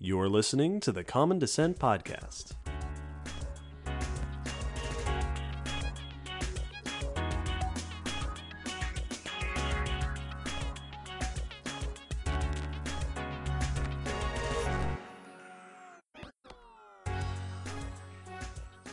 You're listening to the Common Descent Podcast.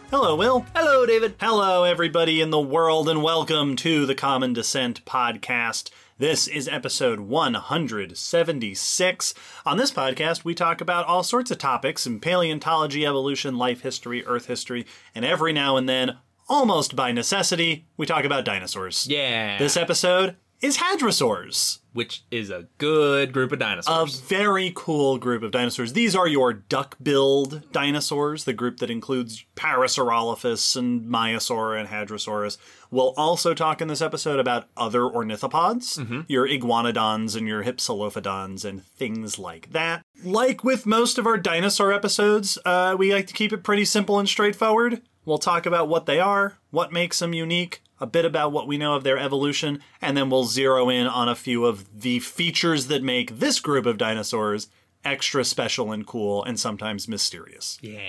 Hello, Will. Hello, David. Hello, everybody in the world, and welcome to the Common Descent Podcast. This is episode 176. On this podcast, we talk about all sorts of topics in paleontology, evolution, life history, earth history, and every now and then, almost by necessity, we talk about dinosaurs. Yeah. This episode is hadrosaurs. Which is a good group of dinosaurs. A dinosaurs. very cool group of dinosaurs. These are your duck-billed dinosaurs, the group that includes Parasaurolophus and Maiasaur and Hadrosaurus. We'll also talk in this episode about other ornithopods, your iguanodons and your hypsilophodons and things like that. Like with most of our dinosaur episodes, uh, we like to keep it pretty simple and straightforward. We'll talk about what they are, what makes them unique, a bit about what we know of their evolution, and then we'll zero in on a few of the features that make this group of dinosaurs extra special and cool and sometimes mysterious. yeah.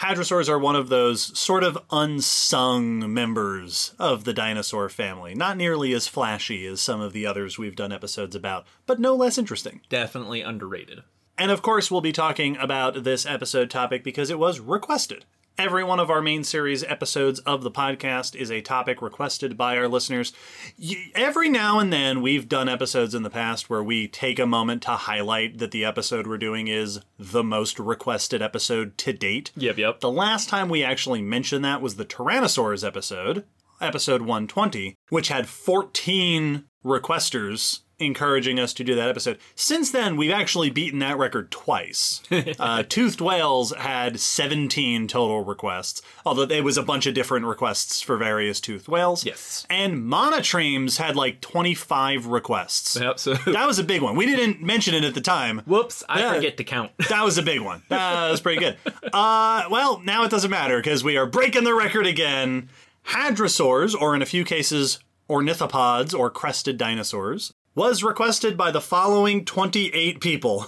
Hadrosaurs are one of those sort of unsung members of the dinosaur family. Not nearly as flashy as some of the others we've done episodes about, but no less interesting. Definitely underrated. And of course, we'll be talking about this episode topic because it was requested. Every one of our main series episodes of the podcast is a topic requested by our listeners. Every now and then, we've done episodes in the past where we take a moment to highlight that the episode we're doing is the most requested episode to date. Yep, yep. The last time we actually mentioned that was the Tyrannosaurs episode, episode 120, which had 14 requesters encouraging us to do that episode. Since then, we've actually beaten that record twice. uh, Toothed Whales had 17 total requests, although there was a bunch of different requests for various toothed whales. Yes. And Monotremes had like 25 requests. Yep, so. That was a big one. We didn't mention it at the time. Whoops, I Yeah. forget to count. That was a big one. That was pretty good. Uh, well, now it doesn't matter because we are breaking the record again. Hadrosaurs, or in a few cases, ornithopods or crested dinosaurs, was requested by the following 28 people.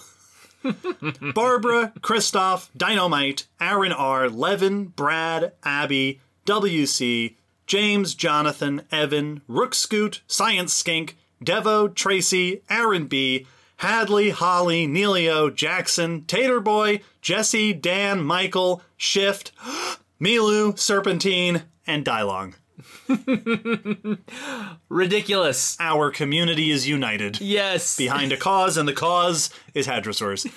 Barbara, Christoph, Dynamite, Aaron R, Levin, Brad, Abby, WC, James, Jonathan, Evan, Rook Scoot, Science Skink, Devo, Tracy, Aaron B, Hadley, Holly, Neilio, Jackson, Tater Boy, Jesse, Dan, Michael, Shift, Milu, Serpentine, and Dylong. Ridiculous. Our community is united. Yes. behind a cause, and the cause is Hadrosaurs.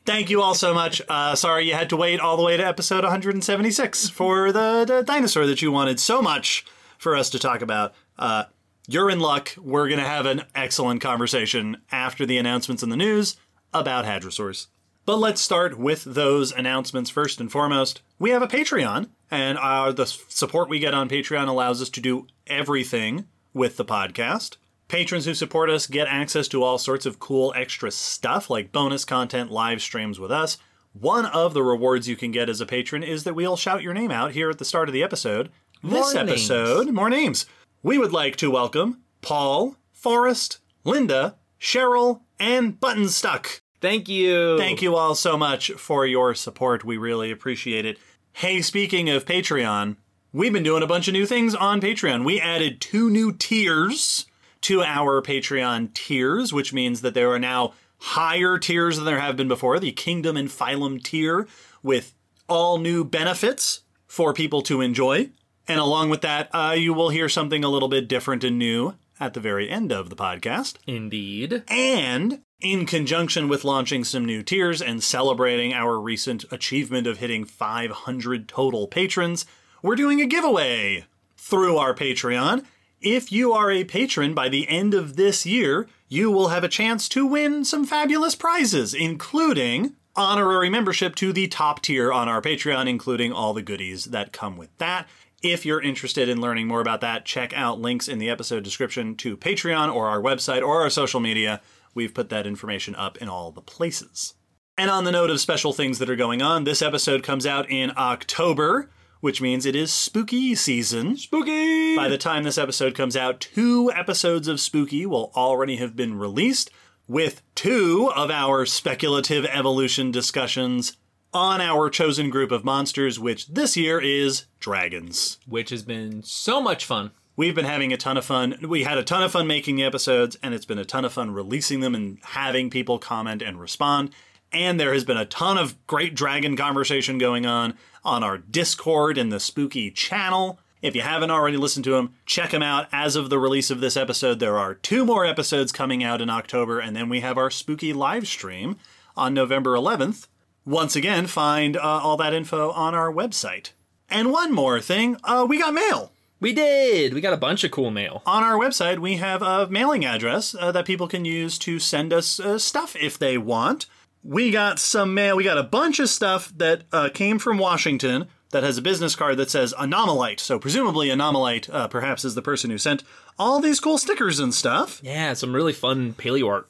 Thank you all so much. Uh, sorry you had to wait all the way to episode 176 for the, the dinosaur that you wanted so much for us to talk about. Uh, you're in luck. We're going to have an excellent conversation after the announcements in the news about Hadrosaurs. But let's start with those announcements first and foremost. We have a Patreon, and uh, the support we get on Patreon allows us to do everything with the podcast. Patrons who support us get access to all sorts of cool extra stuff like bonus content, live streams with us. One of the rewards you can get as a patron is that we'll shout your name out here at the start of the episode. this More names. episode, more names. We would like to welcome Paul, Forrest, Linda, Cheryl, and Buttonstuck. Thank you. Thank you all so much for your support. We really appreciate it. Hey, speaking of Patreon, we've been doing a bunch of new things on Patreon. We added two new tiers to our Patreon tiers, which means that there are now higher tiers than there have been before the Kingdom and Phylum tier with all new benefits for people to enjoy. And along with that, uh, you will hear something a little bit different and new at the very end of the podcast. Indeed. And in conjunction with launching some new tiers and celebrating our recent achievement of hitting 500 total patrons, we're doing a giveaway through our Patreon. If you are a patron by the end of this year, you will have a chance to win some fabulous prizes, including honorary membership to the top tier on our Patreon, including all the goodies that come with that. If you're interested in learning more about that, check out links in the episode description to Patreon or our website or our social media. We've put that information up in all the places. And on the note of special things that are going on, this episode comes out in October, which means it is spooky season. Spooky. By the time this episode comes out, two episodes of Spooky will already have been released. with two of our speculative evolution discussions on our chosen group of monsters, which this year is dragons. Which has been so much fun. We've been having a ton of fun. We had a ton of fun making the episodes, and it's been a ton of fun releasing them and having people comment and respond. And there has been a ton of great dragon conversation going on on our Discord and the Spooky channel. If you haven't already listened to them, check them out. As of the release of this episode, there are two more episodes coming out in October, and then we have our Spooky live stream on November 11th. Once again, find uh, all that info on our website. And one more thing, uh, we got mail. We did. We got a bunch of cool mail. On our website, we have a mailing address uh, that people can use to send us uh, stuff if they want. We got some mail. We got a bunch of stuff that uh, came from Washington that has a business card that says Anomalite. So, presumably, Anomalite uh, perhaps is the person who sent all these cool stickers and stuff. Yeah, some really fun paleo art.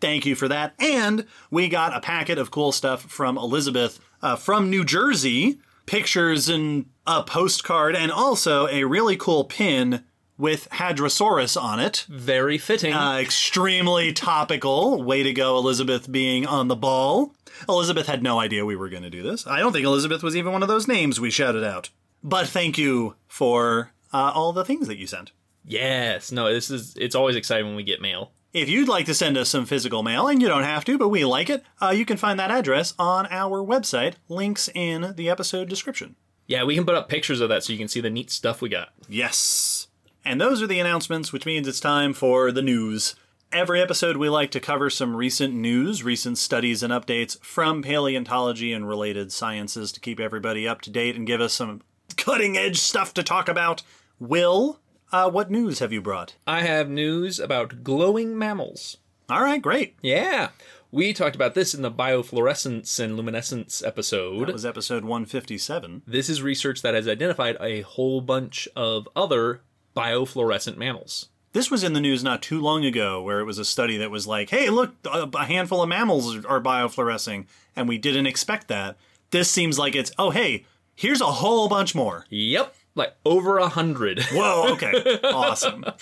Thank you for that. And we got a packet of cool stuff from Elizabeth uh, from New Jersey pictures and a postcard, and also a really cool pin with Hadrosaurus on it. Very fitting. Uh, extremely topical. Way to go, Elizabeth, being on the ball. Elizabeth had no idea we were going to do this. I don't think Elizabeth was even one of those names we shouted out. But thank you for uh, all the things that you sent. yes. No, this is it's always exciting when we get mail. If you'd like to send us some physical mail, and you don't have to, but we like it, uh, you can find that address on our website. Links in the episode description. Yeah, we can put up pictures of that so you can see the neat stuff we got. Yes. And those are the announcements, which means it's time for the news. Every episode, we like to cover some recent news, recent studies, and updates from paleontology and related sciences to keep everybody up to date and give us some cutting edge stuff to talk about. Will, uh, what news have you brought? I have news about glowing mammals. All right, great. Yeah. We talked about this in the biofluorescence and luminescence episode. That was episode 157. This is research that has identified a whole bunch of other biofluorescent mammals. This was in the news not too long ago, where it was a study that was like, hey, look, a a handful of mammals are biofluorescing, and we didn't expect that. This seems like it's, oh, hey, here's a whole bunch more. Yep, like over a hundred. Whoa, okay, awesome.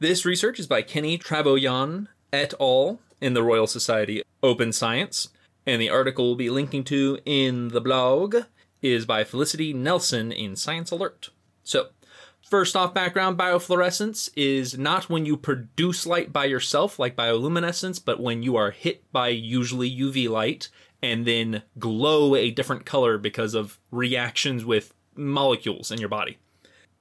This research is by Kenny Travouillon et al. in the Royal Society Open Science, and the article we'll be linking to in the blog is by Felicity Nelson in Science Alert. So, first off, background biofluorescence is not when you produce light by yourself, like bioluminescence, but when you are hit by usually UV light and then glow a different color because of reactions with molecules in your body.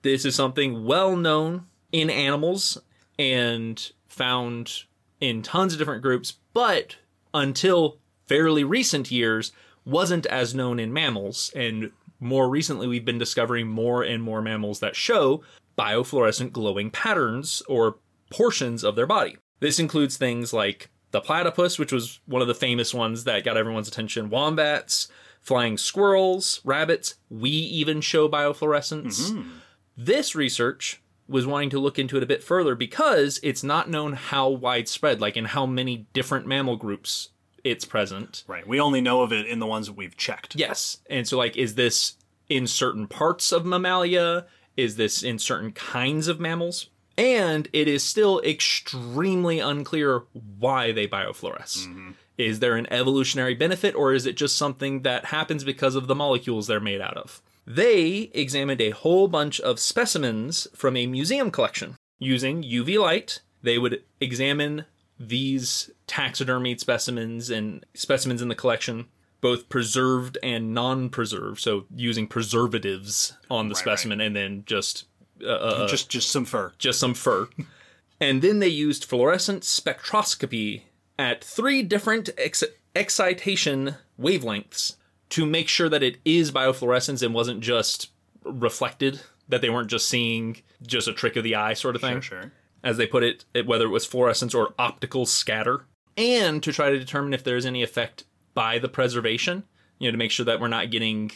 This is something well known in animals and found in tons of different groups, but until fairly recent years wasn't as known in mammals. And more recently, we've been discovering more and more mammals that show biofluorescent glowing patterns or portions of their body. This includes things like the platypus, which was one of the famous ones that got everyone's attention, wombats, flying squirrels, rabbits. We even show biofluorescence. Mm-hmm. This research was wanting to look into it a bit further because it's not known how widespread, like in how many different mammal groups it's present. Right, we only know of it in the ones that we've checked. Yes. And so, like, is this in certain parts of mammalia? Is this in certain kinds of mammals? And it is still extremely unclear why they biofluoresce. Mm-hmm. Is there an evolutionary benefit, or is it just something that happens because of the molecules they're made out of? They examined a whole bunch of specimens from a museum collection using UV light. They would examine these taxidermied specimens and specimens in the collection, both preserved and non preserved, so using preservatives on the specimen and then just uh, uh, just just some fur. just some fur. and then they used fluorescent spectroscopy at three different ex- excitation wavelengths to make sure that it is biofluorescence and wasn't just reflected, that they weren't just seeing just a trick of the eye sort of thing Sure. as they put it, it- whether it was fluorescence or optical scatter, and to try to determine if there's any effect by the preservation, you know, to make sure that we're not getting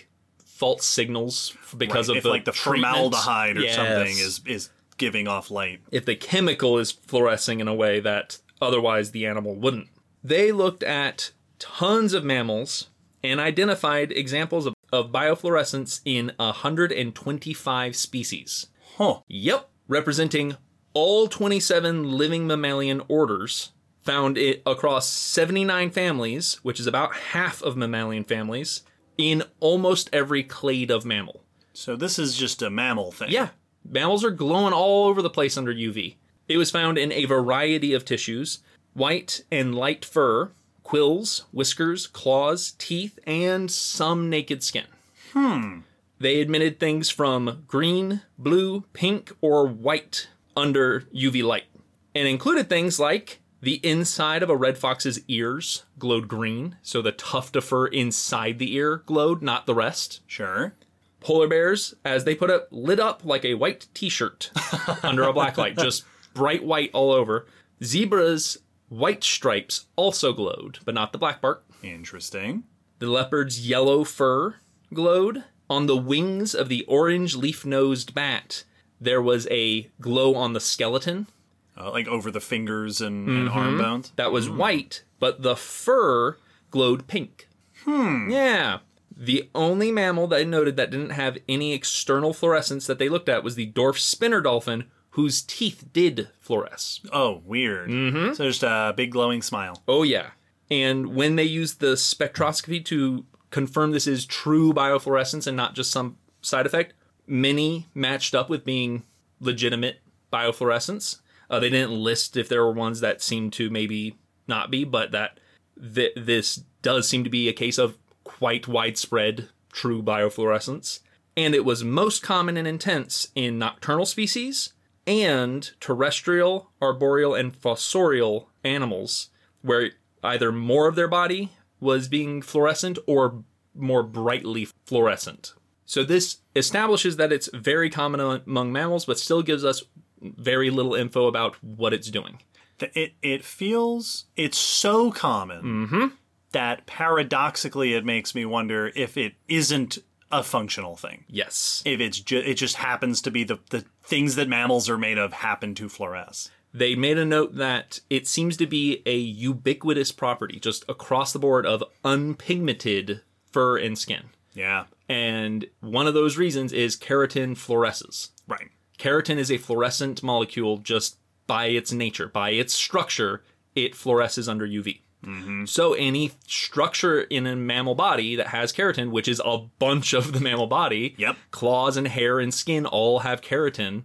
false signals because Right, of if the like the treatment. formaldehyde or Yes. something is is giving off light. if the chemical is fluorescing in a way that otherwise the animal wouldn't. They looked at tons of mammals and identified examples of, of biofluorescence in 125 species. Huh. Yep, representing all 27 living mammalian orders found it across 79 families, which is about half of mammalian families, in almost every clade of mammal. So this is just a mammal thing. Yeah, mammals are glowing all over the place under UV. It was found in a variety of tissues white and light fur, quills, whiskers, claws, teeth, and some naked skin. Hmm. They admitted things from green, blue, pink, or white under UV light, and included things like the inside of a red fox's ears glowed green, so the tuft of fur inside the ear glowed, not the rest. Sure. Polar bears, as they put it, lit up like a white t-shirt under a black light, just bright white all over. Zebras' white stripes also glowed, but not the black part. Interesting. The leopard's yellow fur glowed. On the wings of the orange leaf-nosed bat, there was a glow on the skeleton Uh, like over the fingers and, and arm bones. that was white, but the fur glowed pink. Hmm. Yeah. The only mammal that I noted that didn't have any external fluorescence that they looked at was the dwarf spinner dolphin, whose teeth did fluoresce. Oh, weird. Mm-hmm. So just a big glowing smile. Oh, yeah. And when they used the spectroscopy to confirm this is true biofluorescence and not just some side effect, many matched up with being legitimate biofluorescence. Uh, they didn't list if there were ones that seemed to maybe not be, but that th- this does seem to be a case of quite widespread true biofluorescence. And it was most common and intense in nocturnal species and terrestrial, arboreal, and fossorial animals, where either more of their body was being fluorescent or more brightly fluorescent. So this establishes that it's very common among mammals, but still gives us very little info about what it's doing. It it feels it's so common mm-hmm. that paradoxically it makes me wonder if it isn't a functional thing. Yes. If it's ju- it just happens to be the the things that mammals are made of happen to fluoresce. They made a note that it seems to be a ubiquitous property just across the board of unpigmented fur and skin. Yeah. And one of those reasons is keratin fluoresces. Right. Keratin is a fluorescent molecule just by its nature, by its structure, it fluoresces under UV. Mm-hmm. So any structure in a mammal body that has keratin, which is a bunch of the mammal body, Yep. claws and hair and skin all have keratin,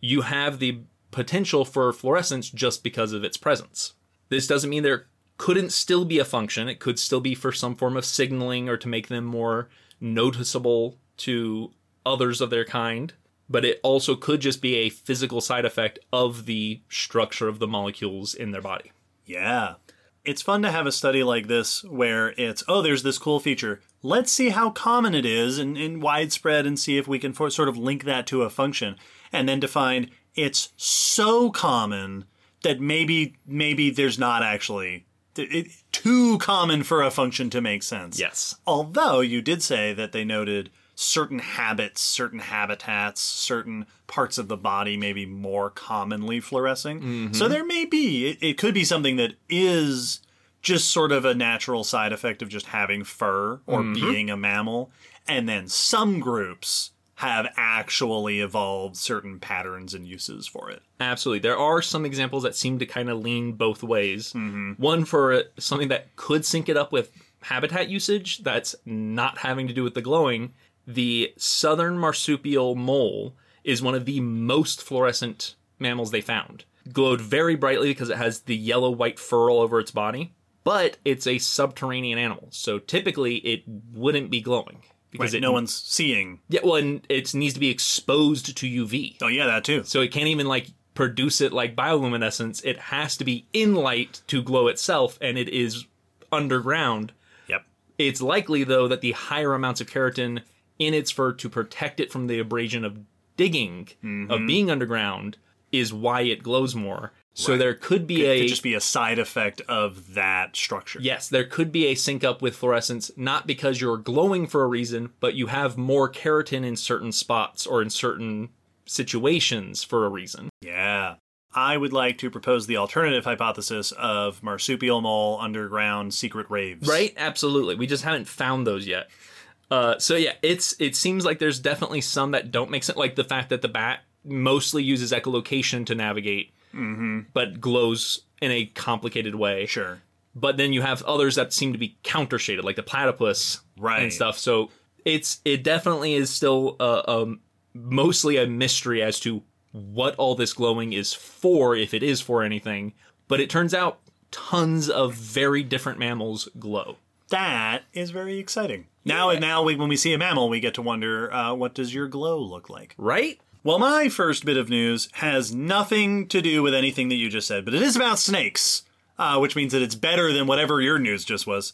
you have the potential for fluorescence just because of its presence. This doesn't mean there couldn't still be a function. It could still be for some form of signaling or to make them more noticeable to others of their kind. But it also could just be a physical side effect of the structure of the molecules in their body. Yeah. It's fun to have a study like this where it's, oh, there's this cool feature. Let's see how common it is and, and widespread and see if we can for, sort of link that to a function. And then to find it's so common that maybe maybe there's not actually it, too common for a function to make sense. Yes. Although you did say that they noted certain habits, certain habitats, certain parts of the body may be more commonly fluorescing. So mm-hmm. there may be, it, it could be something that is just sort of a natural side effect of just having fur or mm-hmm. being a mammal. And then some groups have actually evolved certain patterns and uses for it. Absolutely. There are some examples that seem to kind of lean both ways. Mm-hmm. One for something that could sync it up with habitat usage that's not having to do with the glowing. The southern marsupial mole is one of the most fluorescent mammals they found. Glowed very brightly because it has the yellow white fur all over its body, but it's a subterranean animal. So typically it wouldn't be glowing. Because Right, it, no one's seeing. yeah, well, and it needs to be exposed to UV. Oh, yeah, that too. So it can't even like produce it like bioluminescence. It has to be in light to glow itself, and it is underground. Yep. It's likely though that the higher amounts of keratin in its fur to protect it from the abrasion of digging, of mm-hmm. being underground, is why it glows more. So there could be It a could just be a side effect of that structure. Yes, there could be a sync up with fluorescence, not because you're glowing for a reason, but you have more keratin in certain spots or in certain situations for a reason. Yeah. I would like to propose the alternative hypothesis of marsupial mole underground secret raves. Right? Absolutely. We just haven't found those yet. Uh, so yeah, it's it seems like there's definitely some that don't make sense, like the fact that the bat mostly uses echolocation to navigate, but glows in a complicated way. Sure. But then you have others that seem to be counter shaded, like the platypus Right. and stuff. So it's it definitely is still uh, um, mostly a mystery as to what all this glowing is for, if it is for anything. But it turns out tons of very different mammals glow. That is very exciting. Now, now we, when we see a mammal, we get to wonder uh, what does your glow look like? Right? Well, my first bit of news has nothing to do with anything that you just said, but it is about snakes, uh, which means that it's better than whatever your news just was.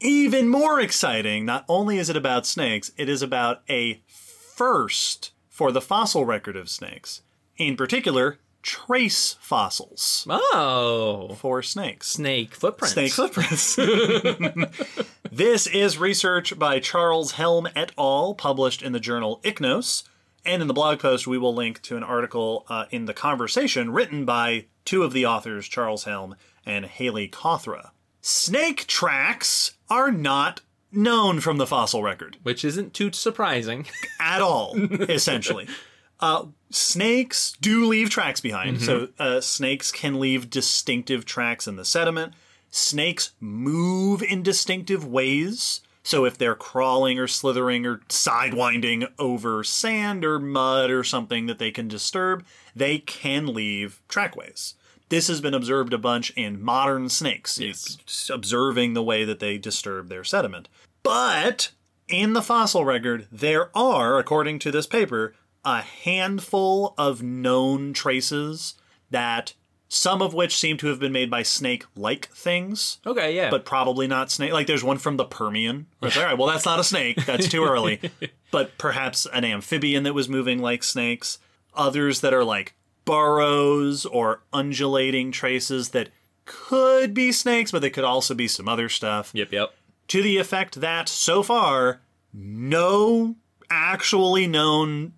Even more exciting, not only is it about snakes, it is about a first for the fossil record of snakes. In particular, trace fossils Oh. for snakes. Snake footprints. Snake footprints. this is research by Charles Helm et al., published in the journal Ichnos. And in the blog post, we will link to an article uh, in the conversation written by two of the authors, Charles Helm and Hayley Cawthra. Snake tracks are not known from the fossil record Which isn't too surprising. at all, essentially. Uh, snakes do leave tracks behind. So uh, snakes can leave distinctive tracks in the sediment. Snakes move in distinctive ways. So if they're crawling or slithering or sidewinding over sand or mud or something that they can disturb, they can leave trackways. This has been observed a bunch in modern snakes, It's observing the way that they disturb their sediment. But in the fossil record, there are, according to this paper, a handful of known traces that some of which seem to have been made by snake like things, okay, yeah. but probably not snake. Like there's one from the Permian. It's, all right, well, that's not a snake. That's too early. but perhaps an amphibian that was moving like snakes. Others that are like burrows or undulating traces that could be snakes, but they could also be some other stuff yep, yep. to the effect that so far, no actually known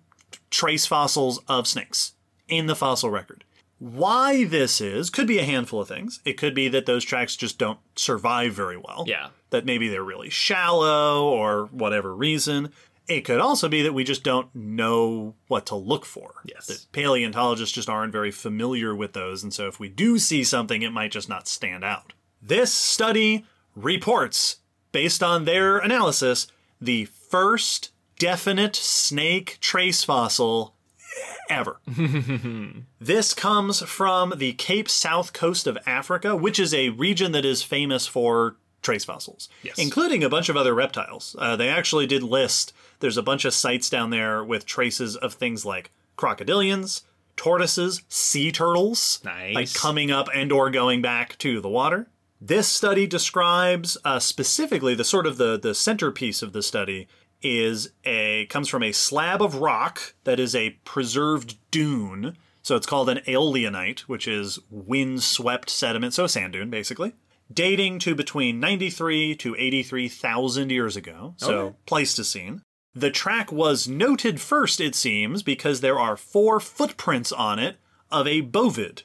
trace fossils of snakes in the fossil record. Why this is could be a handful of things. It could be that those tracks just don't survive very well. Yeah. That maybe they're really shallow or whatever reason. It could also be that we just don't know what to look for. Yes. That paleontologists just aren't very familiar with those, and so if we do see something, it might just not stand out. This study reports, based on their analysis, the first definite snake trace fossil ever. this comes from the Cape South coast of Africa, which is a region that is famous for trace fossils, Yes. including a bunch of other reptiles. Uh, they actually did list, there's a bunch of sites down there with traces of things like crocodilians, tortoises, sea turtles, Nice. like coming up and or going back to the water. This study describes uh, specifically the sort of the the centerpiece of the study is a comes from a slab of rock that is a preserved dune. So it's called an aeolianite, which is wind-swept sediment, so a sand dune basically, dating to between 93 to 83,000 years ago. So Okay. Pleistocene. The track was noted first, it seems, because there are four footprints on it of a bovid,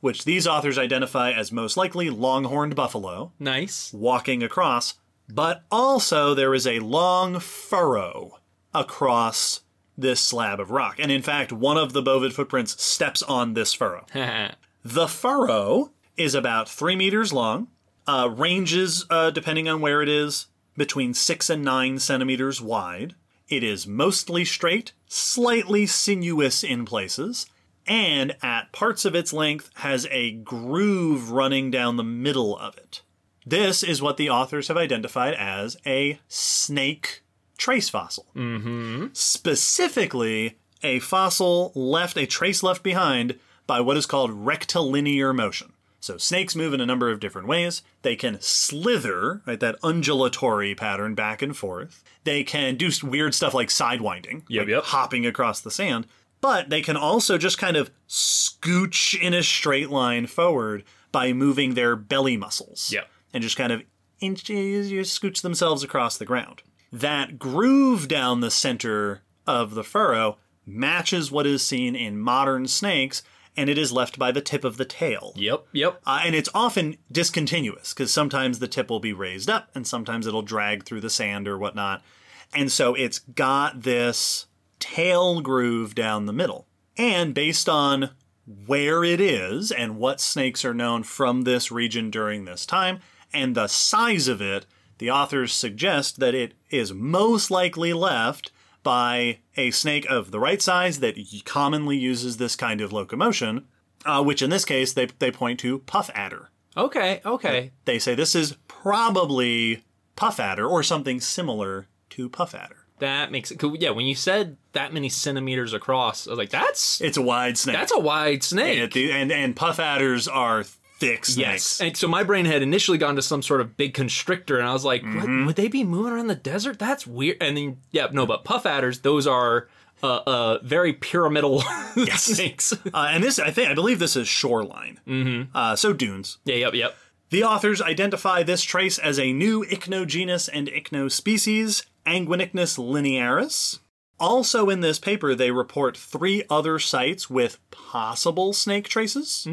which these authors identify as most likely longhorned buffalo nice. walking across, but also there is a long furrow across this slab of rock. And in fact, one of the bovid footprints steps on this furrow. The furrow is about three meters long, uh, ranges, uh, depending on where it is, between six and nine centimeters wide. It is mostly straight, slightly sinuous in places, and at parts of its length has a groove running down the middle of it. This is what the authors have identified as a snake trace fossil. Mm-hmm. Specifically, a fossil left, a trace left behind by what is called rectilinear motion. So snakes move in a number of different ways. They can slither, right, that undulatory pattern back and forth. They can do weird stuff like sidewinding, Yep, like yep. hopping across the sand. But they can also just kind of scooch in a straight line forward by moving their belly muscles Yep. And just kind of inch, you scooch themselves across the ground. That groove down the center of the furrow matches what is seen in modern snakes, and it is left by the tip of the tail. Yep, yep. Uh, and it's often discontinuous because sometimes the tip will be raised up and sometimes it'll drag through the sand or whatnot. And so it's got this tail groove down the middle. And based on where it is and what snakes are known from this region during this time, and the size of it, the authors suggest that it is most likely left by a snake of the right size that commonly uses this kind of locomotion, uh, which in this case they, they point to puff adder. Okay, okay. They say this is probably puff adder or something similar to puff adder. That makes it. Yeah, when you said that many centimeters across, I was like, that's It's a wide snake. that's a wide snake. and, the- and and puff adders are thick snakes. Yes. And so my brain had initially gone to some sort of big constrictor, and I was like, Mm-hmm. what, would they be moving around the desert? That's weird. And then, yeah, no, but puff adders, those are uh, uh, very pyramidal snakes. Uh, and this, I think, I believe this is shoreline. Mm-hmm. Uh, so dunes. yeah, yep, yep. The authors identify this trace as a new ichnogenus and ichnospecies, Anguinicnus linearis. Also in this paper, they report three other sites with possible snake traces.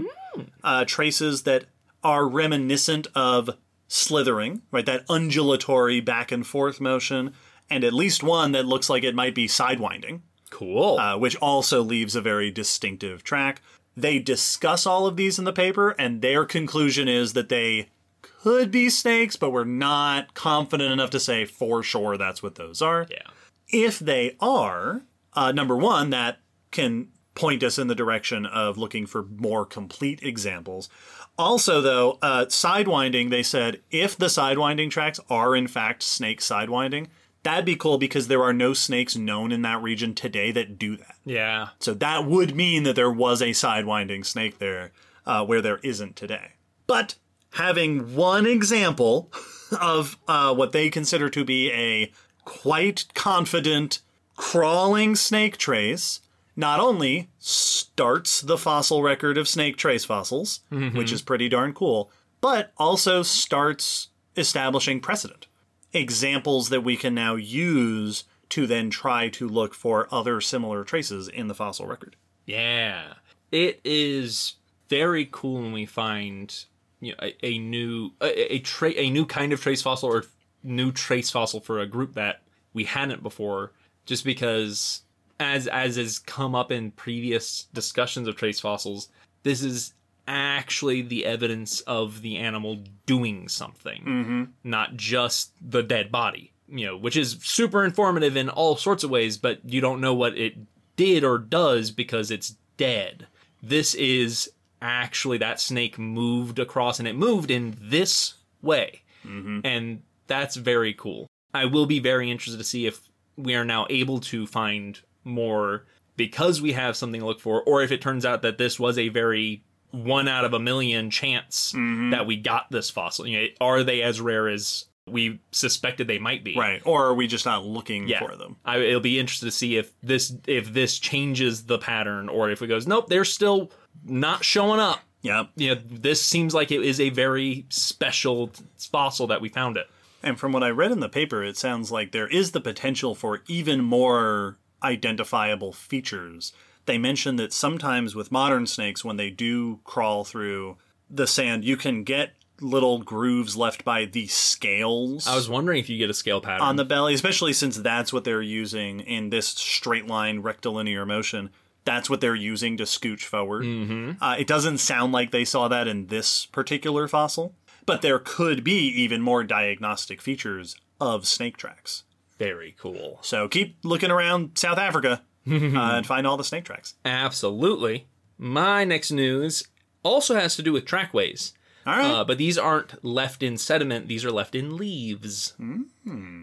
Uh, traces that are reminiscent of slithering, right? That undulatory back and forth motion, and at least one that looks like it might be sidewinding Cool. uh, which also leaves a very distinctive track. They discuss all of these in the paper, and their conclusion is that they could be snakes, but we're not confident enough to say for sure that's what those are. yeah. If they are, uh, number one, that can point us in the direction of looking for more complete examples. Also, though, uh, sidewinding, they said if the sidewinding tracks are in fact snake sidewinding, that'd be cool because there are no snakes known in that region today that do that. Yeah. So that would mean that there was a sidewinding snake there uh, where there isn't today. But having one example of uh, what they consider to be a quite confident crawling snake trace not only starts the fossil record of snake trace fossils, mm-hmm. which is pretty darn cool, but also starts establishing precedent. Examples that we can now use to then try to look for other similar traces in the fossil record. Yeah. It is very cool when we find you know, a, a new a, a tra- a new kind of trace fossil or new trace fossil for a group that we hadn't before just because as as has come up in previous discussions of trace fossils this is actually the evidence of the animal doing something mm-hmm. not just the dead body you know which is super informative in all sorts of ways but you don't know what it did or does because it's dead. This is actually that snake moved across and it moved in this way. Mm-hmm. And that's very cool. I will be very interested to see if we are now able to find more because we have something to look for or if it turns out that this was a very one out of a million chance mm-hmm. that we got this fossil you know are they as rare as we suspected they might be Right. Or are we just not looking yeah. for them? I, it'll be interesting to see if this if this changes the pattern or if it goes nope they're still not showing up Yeah, you know this seems like it is a very special fossil that we found it And from what I read in the paper, it sounds like there is the potential for even more identifiable features. They mention that sometimes with modern snakes, when they do crawl through the sand, you can get little grooves left by the scales i was wondering if you get a scale pattern on the belly, especially since that's what they're using in this straight line rectilinear motion. That's what they're using to scooch forward. Mm-hmm. Uh, it doesn't sound like they saw that in this particular fossil, but there could be even more diagnostic features of snake tracks. Very cool So keep looking around South Africa uh, and find all the snake tracks. absolutely my next news also has to do with trackways All right. Uh, but these aren't left in sediment, these are left in leaves.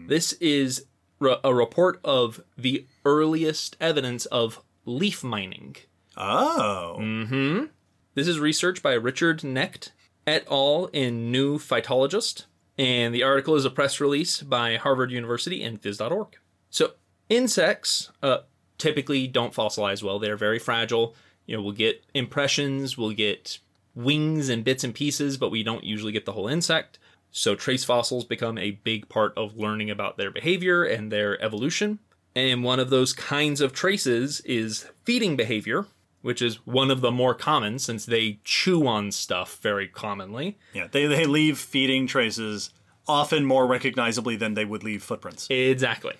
This is re- a report of the earliest evidence of leaf mining. oh. mm. This is research by Richard Knecht et al. in New Phytologist, and the article is a press release by Harvard University and Phys.org. So, insects uh, typically don't fossilize well, they're very fragile. You know, we'll get impressions, we'll get wings and bits and pieces, but we don't usually get the whole insect. So, trace fossils become a big part of learning about their behavior and their evolution. And one of those kinds of traces is feeding behavior, which is one of the more common since they chew on stuff very commonly. Yeah, they, they leave feeding traces often more recognizably than they would leave footprints. Exactly.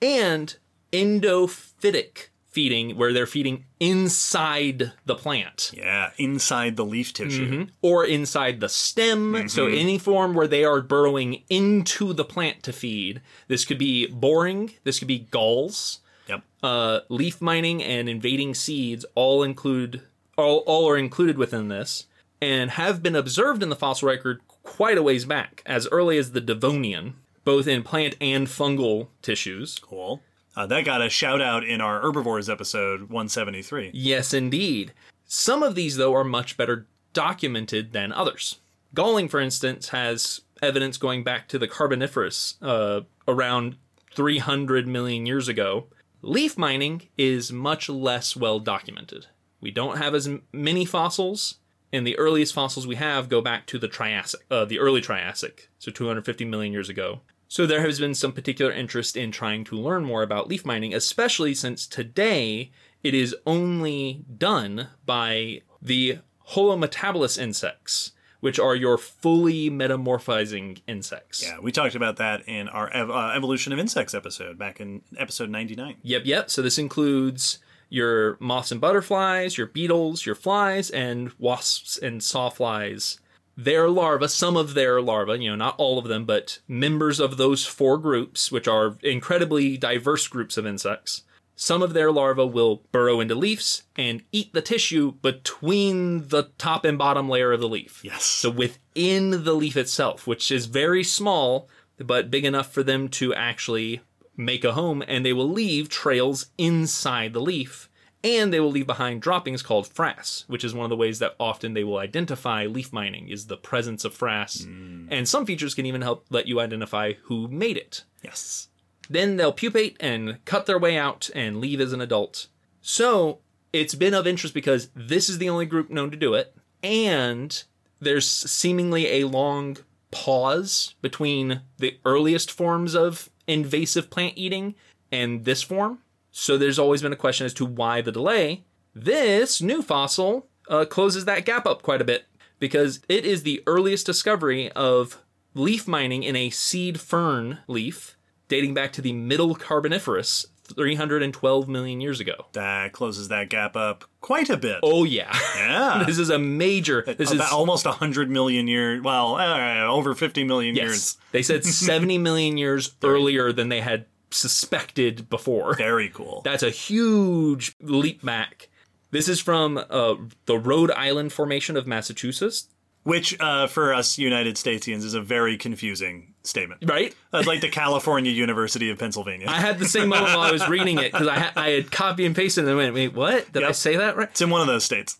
And endophytic feeding where they're feeding inside the plant Yeah, inside the leaf tissue. Mm-hmm. or inside the stem. So mm-hmm. any form where they are burrowing into the plant to feed. This could be boring. This could be galls. Uh, leaf mining and invading seeds all include all, all are included within this and have been observed in the fossil record quite a ways back, as early as the Devonian, both in plant and fungal tissues. Cool. Uh, that got a shout out in our herbivores episode 173. Yes, indeed. Some of these, though, are much better documented than others. Galling, for instance, has evidence going back to the Carboniferous uh, around 300 million years ago. Leaf mining is much less well documented. We don't have as many fossils, and the earliest fossils we have go back to the Triassic, uh, the early Triassic, so 250 million years ago. So there has been some particular interest in trying to learn more about leaf mining, especially since today it is only done by the holometabolous insects, which are your fully metamorphizing insects. Yeah, we talked about that in our ev- uh, evolution of insects episode back in episode 99. Yep, yep. So this includes your moths and butterflies, your beetles, your flies, and wasps and sawflies. Their larvae, some of their larvae, you know, not all of them, but members of those four groups, which are incredibly diverse groups of insects, some of their larvae will burrow into leaves and eat the tissue between the top and bottom layer of the leaf. Yes. So within the leaf itself, which is very small, but big enough for them to actually make a home, and they will leave trails inside the leaf, and they will leave behind droppings called frass, which is one of the ways that often they will identify leaf mining is the presence of frass. Mm. And some features can even help let you identify who made it. yes. Then they'll pupate and cut their way out and leave as an adult. So it's been of interest because this is the only group known to do it, and there's seemingly a long pause between the earliest forms of invasive plant eating and this form. So there's always been a question as to why the delay. This new fossil uh, closes that gap up quite a bit because it is the earliest discovery of leaf mining in a seed fern leaf dating back to the Middle Carboniferous 312 million years ago. That closes that gap up quite a bit. Oh yeah. yeah. this is a major this About is almost 100 million years. Well, uh, over 50 million yes. years. They said 70 million years earlier than they had suspected before. Very cool. That's a huge leap back. This is from uh, the Rhode Island Formation of Massachusetts, Which, uh, for us United Statesians, is a very confusing statement. right? That's like the California University of Pennsylvania. I had the same moment while I was reading it because I, ha- I had copy and pasted and I went, wait, what? Did I say that right? it's in one of those states.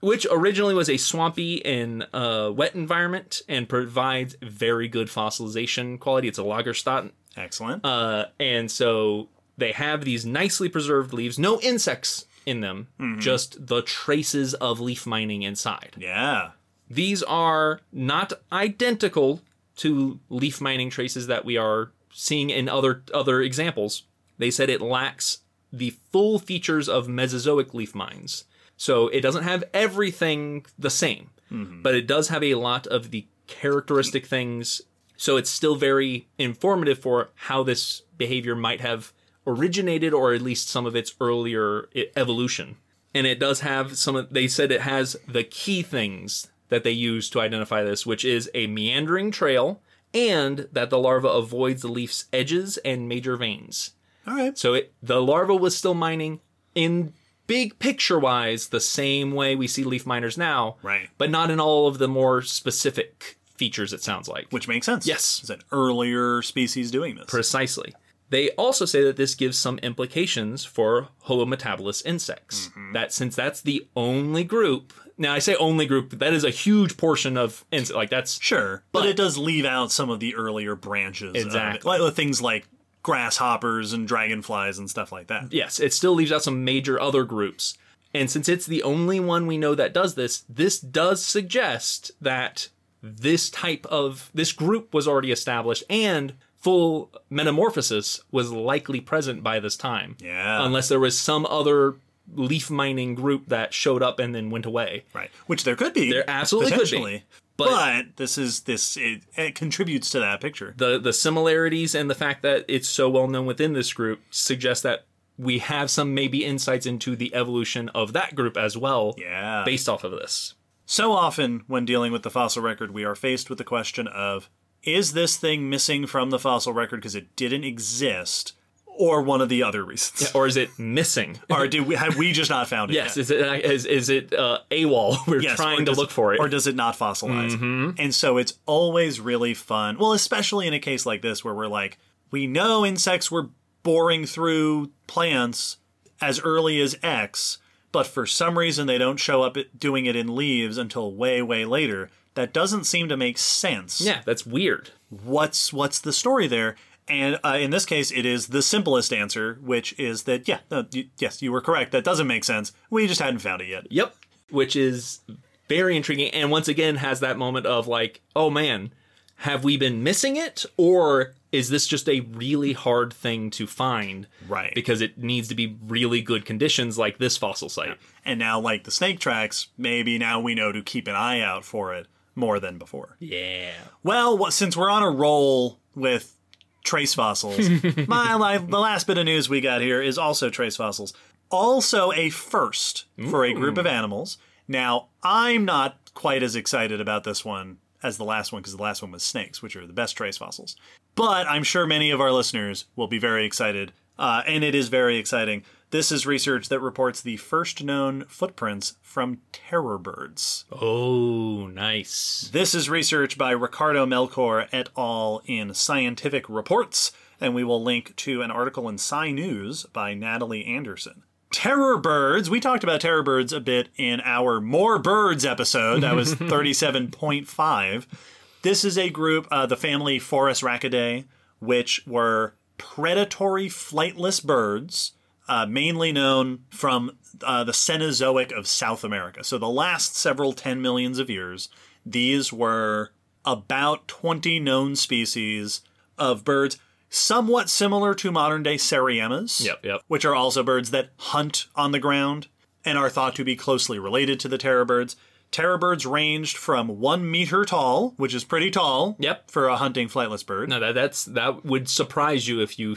which originally was a swampy and uh, wet environment and provides very good fossilization quality. It's a Lagerstätte. Excellent. Uh, and so they have these nicely preserved leaves, no insects in them, just the traces of leaf mining inside. yeah. These are not identical to leaf mining traces that we are seeing in other other examples. They said it lacks the full features of Mesozoic leaf mines. So it doesn't have everything the same, mm-hmm. but it does have a lot of the characteristic things. So it's still very informative for how this behavior might have originated or at least some of its earlier evolution. And it does have some of, they said it has the key things that they use to identify this, which is a meandering trail and that the larva avoids the leaf's edges and major veins. All right. So it, the larva was still mining in big picture wise the same way we see leaf miners now, Right. but not in all of the more specific features, it sounds like. Which makes sense. Yes. It's an earlier species doing this. Precisely. They also say that this gives some implications for holometabolous insects. Mm-hmm. That since that's the only group, now I say only group, that is a huge portion of insect. Like that's Sure, but, But- it does leave out some of the earlier branches. Exactly. Like things like grasshoppers and dragonflies and stuff like that. yes, it still leaves out some major other groups. And since it's the only one we know that does this, this does suggest that this type of this group was already established and full metamorphosis was likely present by this time. Yeah. Unless there was some other leaf mining group that showed up and then went away. Right. Which there could be. There absolutely could be. But- But, this is this it, it contributes to that picture. The the similarities and the fact that it's so well known within this group suggests that we have some maybe insights into the evolution of that group as well, Yeah. based off of this. So often, when dealing with the fossil record, we are faced with the question of is this thing missing from the fossil record because it didn't exist, or one of the other reasons? Or is it missing? Or did we, have we just not found it yes, yet? is it is, is it uh, AWOL? We're Yes, trying to look for it. Mm-hmm. Or does it not fossilize? And so it's always really fun. Well, especially in a case like this where we're like, we know insects were boring through plants as early as X, but for some reason they don't show up doing it in leaves until way, way later. That doesn't seem to make sense. yeah, that's weird. What's what's the story there? And uh, in this case, it is the simplest answer, which is that yeah, no, you, yes, you were correct. That doesn't make sense. We just hadn't found it yet. Yep. Which is very intriguing and once again has that moment of like, oh man, have we been missing it or is this just a really hard thing to find? Right. Because it needs to be really good conditions like this fossil site. And now, like the snake tracks, maybe now we know to keep an eye out for it more than before. Yeah. Well, since we're on a roll with trace fossils, my li- the last bit of news we got here is also trace fossils. Also a first for a group of animals. Now, I'm not quite as excited about this one as the last one because the last one was snakes, which are the best trace fossils. But I'm sure many of our listeners will be very excited, uh, and it is very exciting. This is research that reports the first known footprints from terror birds. Oh, nice. This is research by Ricardo Melchor et al. in Scientific Reports, and we will link to an article in Sci News by Natalie Anderson. Terror birds. We talked about terror birds a bit in our More Birds episode. That was 37.5. This is a group, uh, the family Phorusrhacidae, which were predatory flightless birds, uh, mainly known from uh, the Cenozoic of South America. So the last several 10 millions of years, these were about 20 known species of birds, somewhat similar to modern day Seriemas Yep, yep. which are also birds that hunt on the ground and are thought to be closely related to the terror birds. Terror birds ranged from one meter tall, which is pretty tall Yep. for a hunting flightless bird, No, that that's that would surprise you if you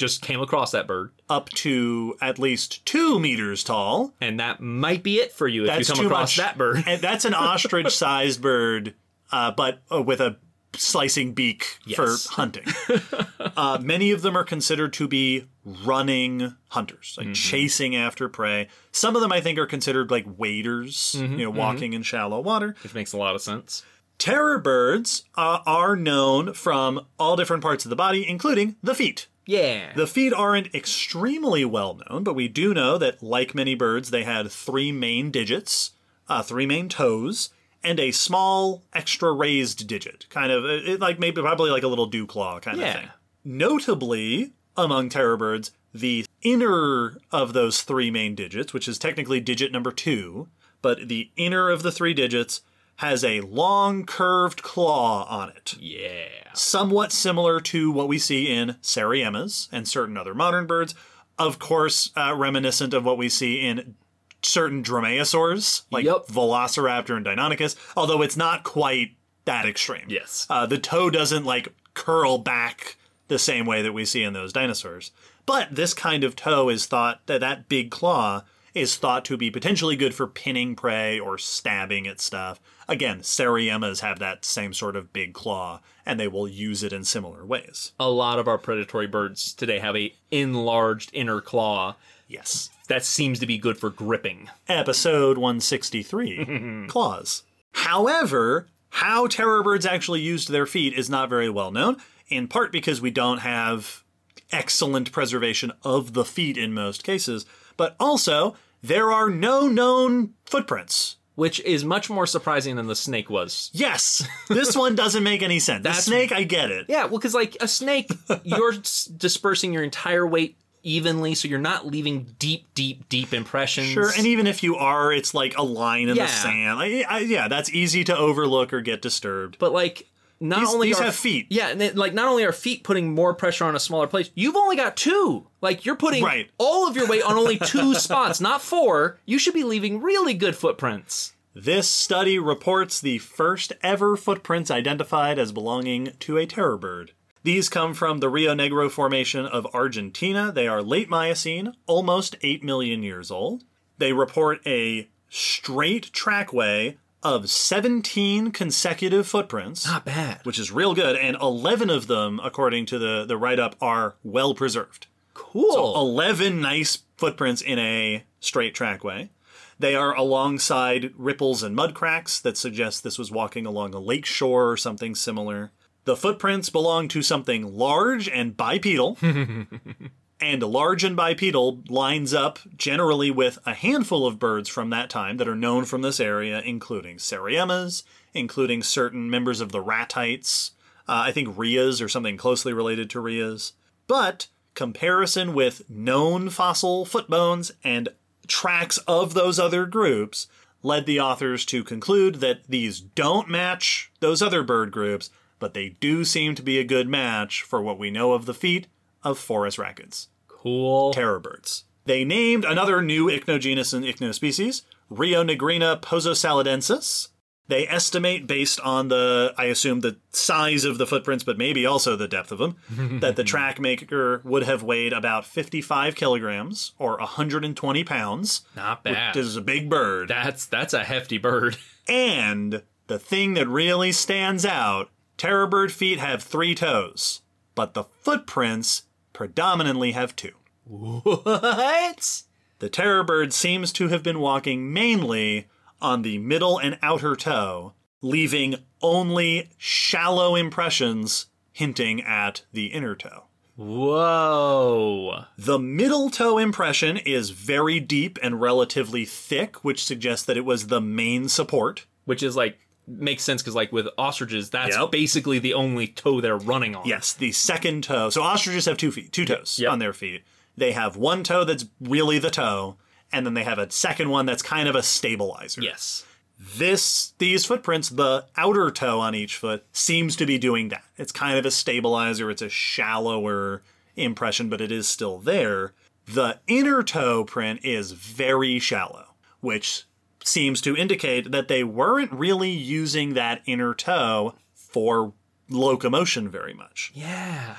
just came across that bird. up to at least two meters tall. And that might be it for you if That's you come across much. that bird. And that's an ostrich-sized bird, uh, but uh, with a slicing beak Yes. for hunting. uh, many of them are considered to be running hunters, Mm-hmm. like chasing after prey. Some of them, I think, are considered like waders, Mm-hmm, you know, walking in shallow water. Which makes a lot of sense. Terror birds uh, are known from all different parts of the body, including the feet. Yeah. The feet aren't extremely well known, but we do know that, like many birds, they had three main digits, uh, three main toes, and a small extra raised digit, kind of it, like maybe probably like a little dew claw kind Yeah. of thing. Notably, among terror birds, the inner of those three main digits, which is technically digit number two, but the inner of the three digits has a long curved claw on it yeah. somewhat similar to what we see in Seriemas and certain other modern birds. Of course, uh, reminiscent of what we see in certain dromaeosaurs, like Yep. Velociraptor and Deinonychus, although it's not quite that extreme. Yes. Uh, the toe doesn't like curl back the same way that we see in those dinosaurs. But this kind of toe is thought that that big claw is thought to be potentially good for pinning prey or stabbing at stuff. Again, Seriemas have that same sort of big claw, and they will use it in similar ways. A lot of our predatory birds today have a enlarged inner claw Yes. that seems to be good for gripping. Episode 163 Claws. However, how terror birds actually used their feet is not very well known, in part because we don't have excellent preservation of the feet in most cases, but also there are no known footprints. Which is much more surprising than the snake was. Yes, this one doesn't make any sense. The That's- snake, I get it. Yeah, well, because like a snake, you're s- dispersing your entire weight evenly, so you're not leaving deep, deep, deep impressions. Sure, and even if you are, it's like a line in Yeah. the sand. Like, I, yeah, that's easy to overlook or get disturbed. but like not These- only these are have feet. Yeah, and then, like not only are feet putting more pressure on a smaller place, you've only got two. Like you're putting Right. all of your weight on only two spots, not four. You should be leaving really good footprints. This study reports the first ever footprints identified as belonging to a terror bird. These come from the Rio Negro Formation of Argentina. They are late Miocene, almost 8 million years old. They report a straight trackway of 17 consecutive footprints, Not bad. which is real good, and 11 of them, according to the, the write up, are well preserved. Cool. 11 nice footprints in a straight trackway. They are alongside ripples and mud cracks that suggest this was walking along a lake shore or something similar. The footprints belong to something large and bipedal. and large and bipedal lines up generally with a handful of birds from that time that are known from this area, including Seriemas, including certain members of the ratites, uh, I think rheas or something closely related to rheas. But comparison with known fossil foot bones and tracks of those other groups led the authors to conclude that these don't match those other bird groups, but they do seem to be a good match for what we know of the feet of phorusrhacids, cool. terror birds. They named another new ichnogenus and ichnospecies, Rio negrina pososalidensis. They estimate, based on the, I assume, the size of the footprints, but maybe also the depth of them, that the track maker would have weighed about 55 kilograms or 120 pounds. Not bad. This is a big bird. That's that's a hefty bird. And the thing that really stands out terror bird feet have three toes, but the footprints predominantly have two. What? The terror bird seems to have been walking mainly on the middle and outer toe, leaving only shallow impressions hinting at the inner toe. Whoa. The middle toe impression is very deep and relatively thick, which suggests that it was the main support. Which is like makes sense because like with ostriches, that's Yep. basically the only toe they're running on. Yes, the second toe. So ostriches have two feet, two toes Yep. on their feet. They have one toe that's really the toe, and then they have a second one that's kind of a stabilizer. Yes. This these footprints, the outer toe on each foot seems to be doing that. It's kind of a stabilizer, it's a shallower impression, but it is still there. The inner toe print is very shallow, which seems to indicate that they weren't really using that inner toe for locomotion very much. Yeah.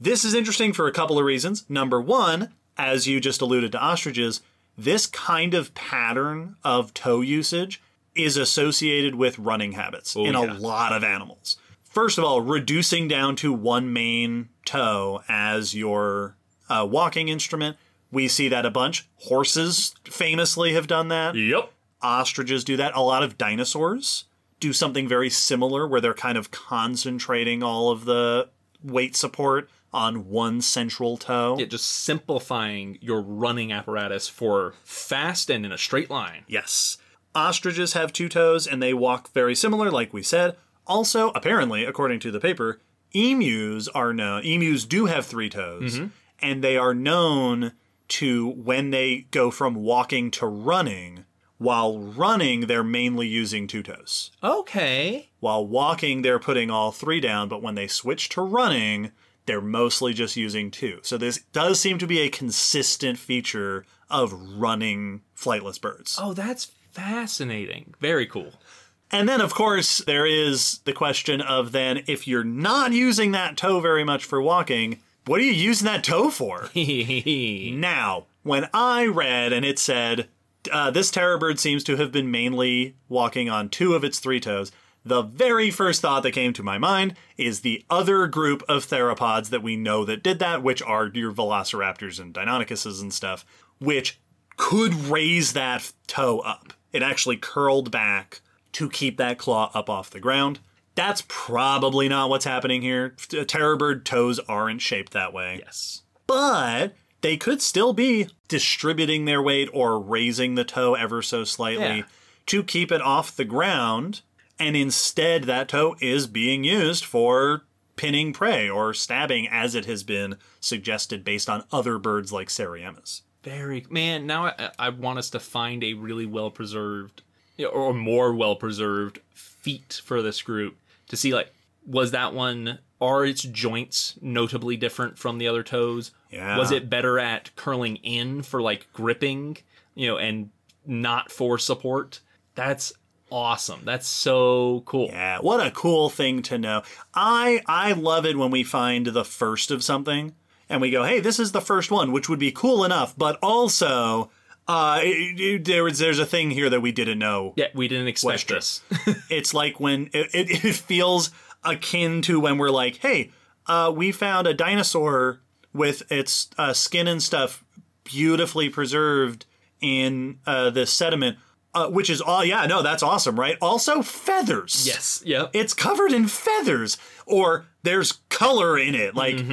This is interesting for a couple of reasons. Number one, as you just alluded to ostriches, this kind of pattern of toe usage is associated with running habits in a lot of animals. First of all, reducing down to one main toe as your uh, walking instrument. We see that a bunch. Horses famously have done that Yep. Ostriches do that. A lot of dinosaurs do something very similar where they're kind of concentrating all of the weight support on one central toe. Yeah, just simplifying your running apparatus for fast and in a straight line. Yes. Ostriches have two toes and they walk very similar, like we said. Also, apparently, according to the paper, emus are known. Emus do have three toes, mm-hmm. and they are known to when they go from walking to running. While running, they're mainly using two toes. Okay. While walking, they're putting all three down, but when they switch to running, they're mostly just using two. So this does seem to be a consistent feature of running flightless birds. Oh, that's fascinating. Very cool. And then, of course, there is the question of then if you're not using that toe very much for walking, what are you using that toe for? Now, when I read and it said uh, this terror bird seems to have been mainly walking on two of its three toes, the very first thought that came to my mind is the other group of theropods that we know that did that, which are your velociraptors and deinonychuses and stuff, which could raise that toe up. It actually curled back to keep that claw up off the ground. That's probably not what's happening here. Terror bird toes aren't shaped that way yes. but they could still be distributing their weight or raising the toe ever so slightly Yeah. to keep it off the ground. And instead, that toe is being used for pinning prey or stabbing, as it has been suggested based on other birds like Seriemas. Very man. Now I, I want us to find a really well preserved, or more well preserved feet for this group to see like was that one are its joints notably different from the other toes? Yeah. Was it better at curling in for like gripping, you know, and not for support? That's awesome. That's so cool. Yeah, what a cool thing to know. I I love it when we find the first of something and we go, "Hey, this is the first one," which would be cool enough, but also uh, it- it- there was there's a thing here that we didn't know. Yeah, we didn't expect this. It's like when it, it, it feels akin to when we're like, "Hey, uh, we found a dinosaur with its uh, skin and stuff beautifully preserved in uh, this sediment." Uh, which is all, yeah, no, that's awesome, right? Also, feathers. yes. Yep. it's covered in feathers or there's color in it like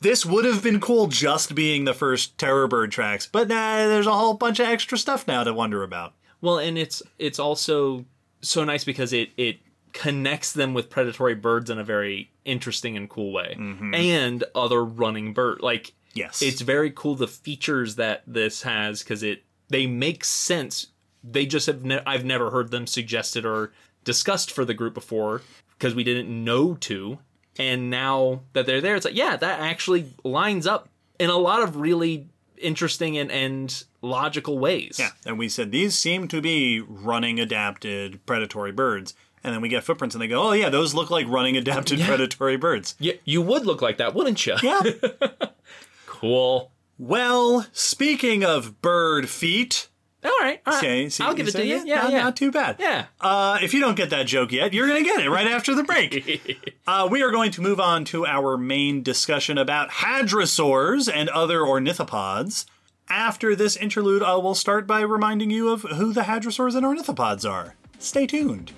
this would have been cool just being the first terror bird tracks but nah, there's a whole bunch of extra stuff now to wonder about Well, and it's it's also so nice because it it connects them with predatory birds in a very interesting and cool way, mm-hmm. and other running bird. Like yes it's very cool the features that this has because it they make sense. They just have ne- I've never heard them suggested or discussed for the group before because we didn't know to, and now that they're there, it's like yeah, that actually lines up in a lot of really interesting and and logical ways. yeah and we said these seem to be running adapted predatory birds and then we get footprints and they go oh yeah those look like running adapted predatory birds Yeah, you would look like that, wouldn't you? yeah Cool. well speaking of bird feet All right. All right. okay, see- I'll give it to you. Yeah, not, yeah. not too bad Yeah. Uh, if you don't get that joke yet, you're going to get it right after the break. uh, we are going to move on to our main discussion about hadrosaurs and other ornithopods. After this interlude, I will start by reminding you of who the hadrosaurs and ornithopods are. Stay tuned.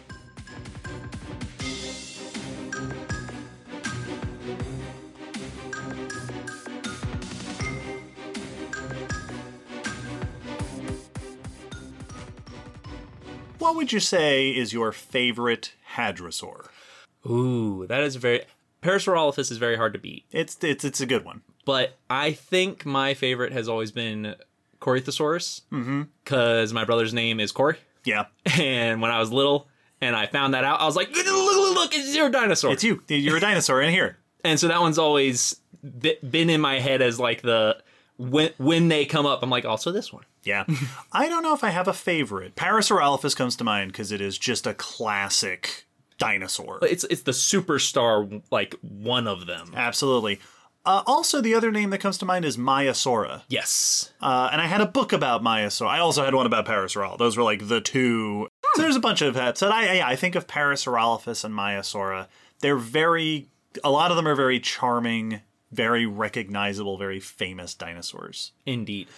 What would you say is your favorite hadrosaur? Ooh, that is very. Parasaurolophus is very hard to beat, It's it's it's a good one. but I think my favorite has always been Corythosaurus. Mm-hmm. Because my brother's name is Cory, Yeah, and when I was little and I found that out, I was like, look, look, look, it's your dinosaur. it's you. You're a dinosaur in here. and so that one's always been in my head as like the when when they come up, I'm like, also this one. Yeah. I don't know if I have a favorite. Parasaurolophus comes to mind because it is just a classic dinosaur. It's it's the superstar, like one of them. Absolutely. Uh, also, the other name that comes to mind is Maiasaura. Yes. Uh, and I had a book about Maiasaura. I also had one about Parasaurol. Those were like the two. So there's a bunch of pets. And I, yeah, I think of Parasaurolophus and Maiasaura. They're very, a lot of them are very charming, very recognizable, very famous dinosaurs. Indeed.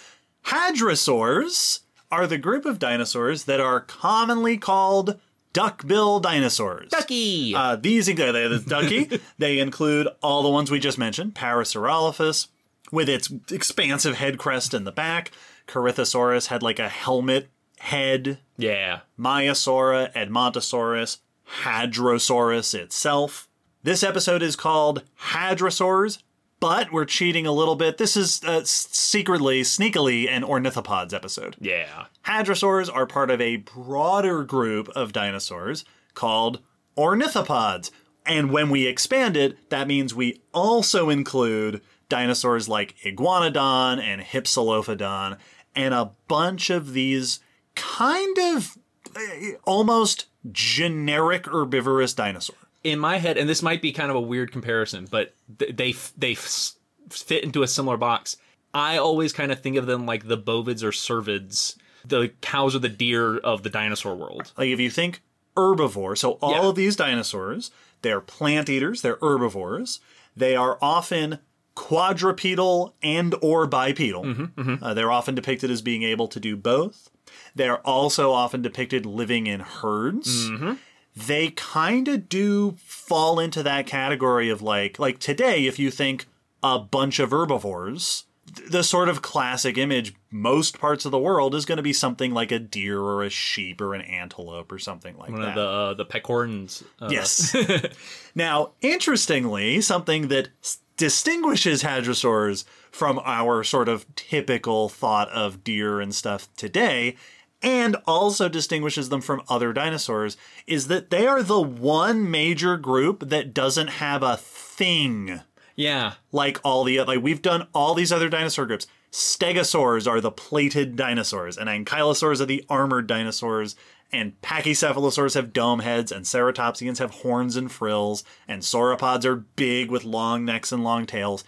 Hadrosaurs are the group of dinosaurs that are commonly called duckbill dinosaurs. Ducky. Uh, these include they, the ducky. they include all the ones we just mentioned: Parasaurolophus, with its expansive head crest in the back. Corythosaurus had like a helmet head. yeah. Maiasaura, Edmontosaurus, Hadrosaurus itself. This episode is called Hadrosaurs, but we're cheating a little bit. This is uh, secretly, sneakily, an ornithopods episode. Yeah. Hadrosaurs are part of a broader group of dinosaurs called ornithopods. And when we expand it, that means we also include dinosaurs like Iguanodon and Hypsilophodon and a bunch of these kind of eh, almost generic herbivorous dinosaur. In my head, and this might be kind of a weird comparison, but they they fit into a similar box. I always kind of think of them like the bovids or cervids, the cows or the deer of the dinosaur world. Like if you think herbivore, so all Yeah. of these dinosaurs, they're plant eaters, they're herbivores. They are often quadrupedal and or bipedal. Mm-hmm, mm-hmm. Uh, they're often depicted as being able to do both. They're also often depicted living in herds. Mm-hmm. They kind of do fall into that category of like like today if you think a bunch of herbivores, the sort of classic image most parts of the world is going to be something like a deer or a sheep or an antelope or something like One that. of the uh, the pecorans. Uh, Yes. now, interestingly, something that s- distinguishes hadrosaurs from our sort of typical thought of deer and stuff today, and also distinguishes them from other dinosaurs, is that they are the one major group that doesn't have a thing yeah. like all the like we've done all these other dinosaur groups. Stegosaurs are the plated dinosaurs, and ankylosaurs are the armored dinosaurs, And pachycephalosaurs have dome heads, and ceratopsians have horns and frills, and sauropods are big with long necks and long tails.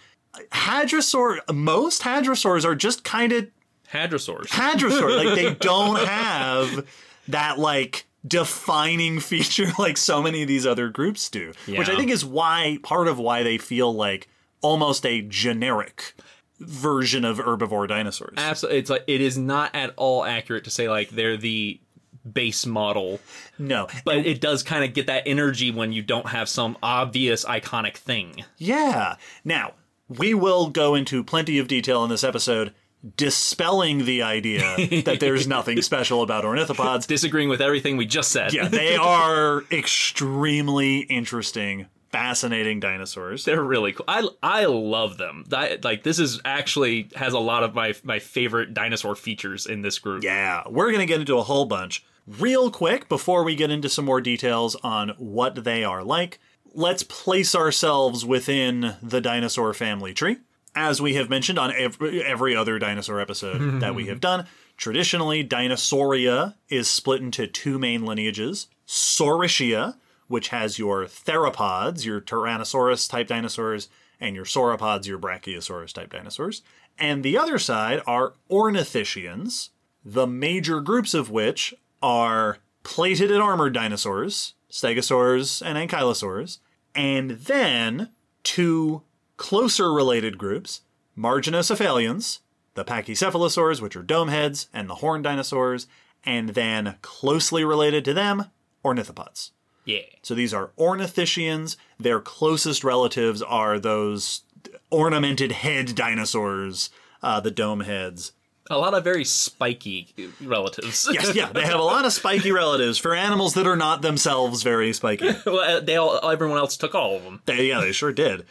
Hadrosaur, most hadrosaurs are just kind of Hadrosaurs. hadrosaur. like they don't have that like defining feature like so many of these other groups do. Which I think is why part of why they feel like almost a generic version of herbivore dinosaurs. Absolutely, it's like it is not at all accurate to say like they're the base model, no. but it does kind of get that energy when you don't have some obvious iconic thing. Yeah. Now, we will go into plenty of detail in this episode dispelling the idea that there's nothing special about ornithopods. Disagreeing with everything we just said. Yeah, they are extremely interesting, fascinating dinosaurs. They're really cool. I I love them. Di- like this is actually has a lot of my my favorite dinosaur features in this group. Yeah, we're going to get into a whole bunch. Real quick, before we get into some more details on what they are like, let's place ourselves within the dinosaur family tree. As we have mentioned on every, every other dinosaur episode that we have done, traditionally, Dinosauria is split into two main lineages Saurischia, which has your theropods, your Tyrannosaurus type dinosaurs, and your sauropods, your Brachiosaurus type dinosaurs. And the other side are Ornithischians, the major groups of which are plated and armored dinosaurs, stegosaurs and ankylosaurs, and then two closer related groups, marginocephalians, the pachycephalosaurs, which are dome heads, and the horn dinosaurs, and then closely related to them, ornithopods. Yeah. So these are ornithischians. Their closest relatives are those ornamented head dinosaurs, uh, the dome heads. A lot of very spiky relatives. Yes, yeah, they have a lot of spiky relatives for animals that are not themselves very spiky. well, they all everyone else took all of them. They, yeah, they sure did.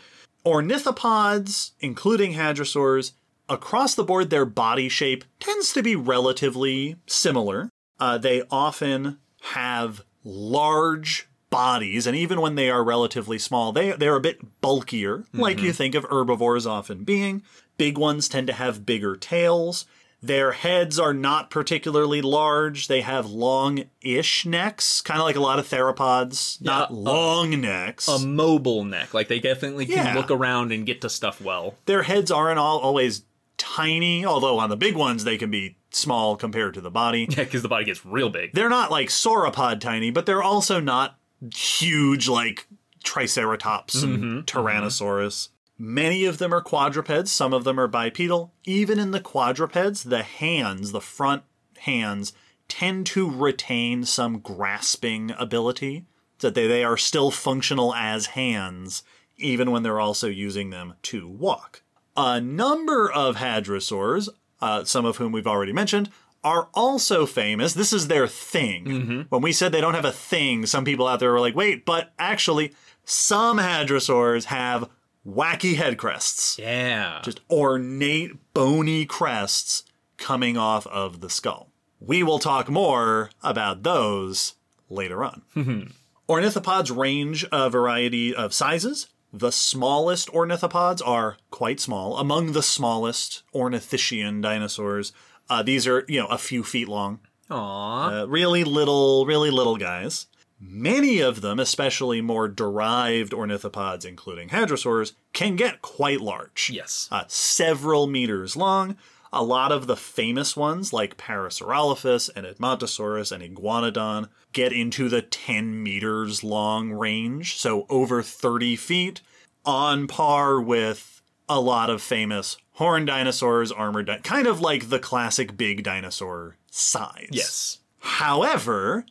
Ornithopods, including hadrosaurs, across the board, their body shape tends to be relatively similar. Uh, they often have large bodies, and even when they are relatively small, they, they're a bit bulkier, like you think of herbivores often being. Big ones tend to have bigger tails. Their heads are not particularly large. They have long ish necks, kind of like a lot of theropods, not uh, long necks. A mobile neck, like they definitely can Yeah. look around and get to stuff well. their heads aren't all always tiny, although on the big ones they can be small compared to the body. Yeah, because the body gets real big. They're not like sauropod tiny, but they're also not huge like Triceratops and Tyrannosaurus. Many of them are quadrupeds, some of them are bipedal. Even in the quadrupeds, the hands, the front hands, tend to retain some grasping ability, that they, they are still functional as hands, even when they're also using them to walk. A number of hadrosaurs, uh, some of whom we've already mentioned, are also famous. This is their thing. When we said they don't have a thing, some people out there were like, wait, but actually, some hadrosaurs have wacky head crests. Yeah. Just ornate, bony crests coming off of the skull. We will talk more about those later on. Ornithopods range a variety of sizes. The smallest ornithopods are quite small. Among the smallest ornithischian dinosaurs, uh, these are you know a few feet long. Aww. Uh, really little, really little guys. Many of them, especially more derived ornithopods, including hadrosaurs, can get quite large. yes. Uh, several meters long. A lot of the famous ones, like Parasaurolophus and Edmontosaurus and Iguanodon, get into the 10 meters long range, so over 30 feet, on par with a lot of famous horned dinosaurs, armored, di- kind of like the classic big dinosaur size. yes. However,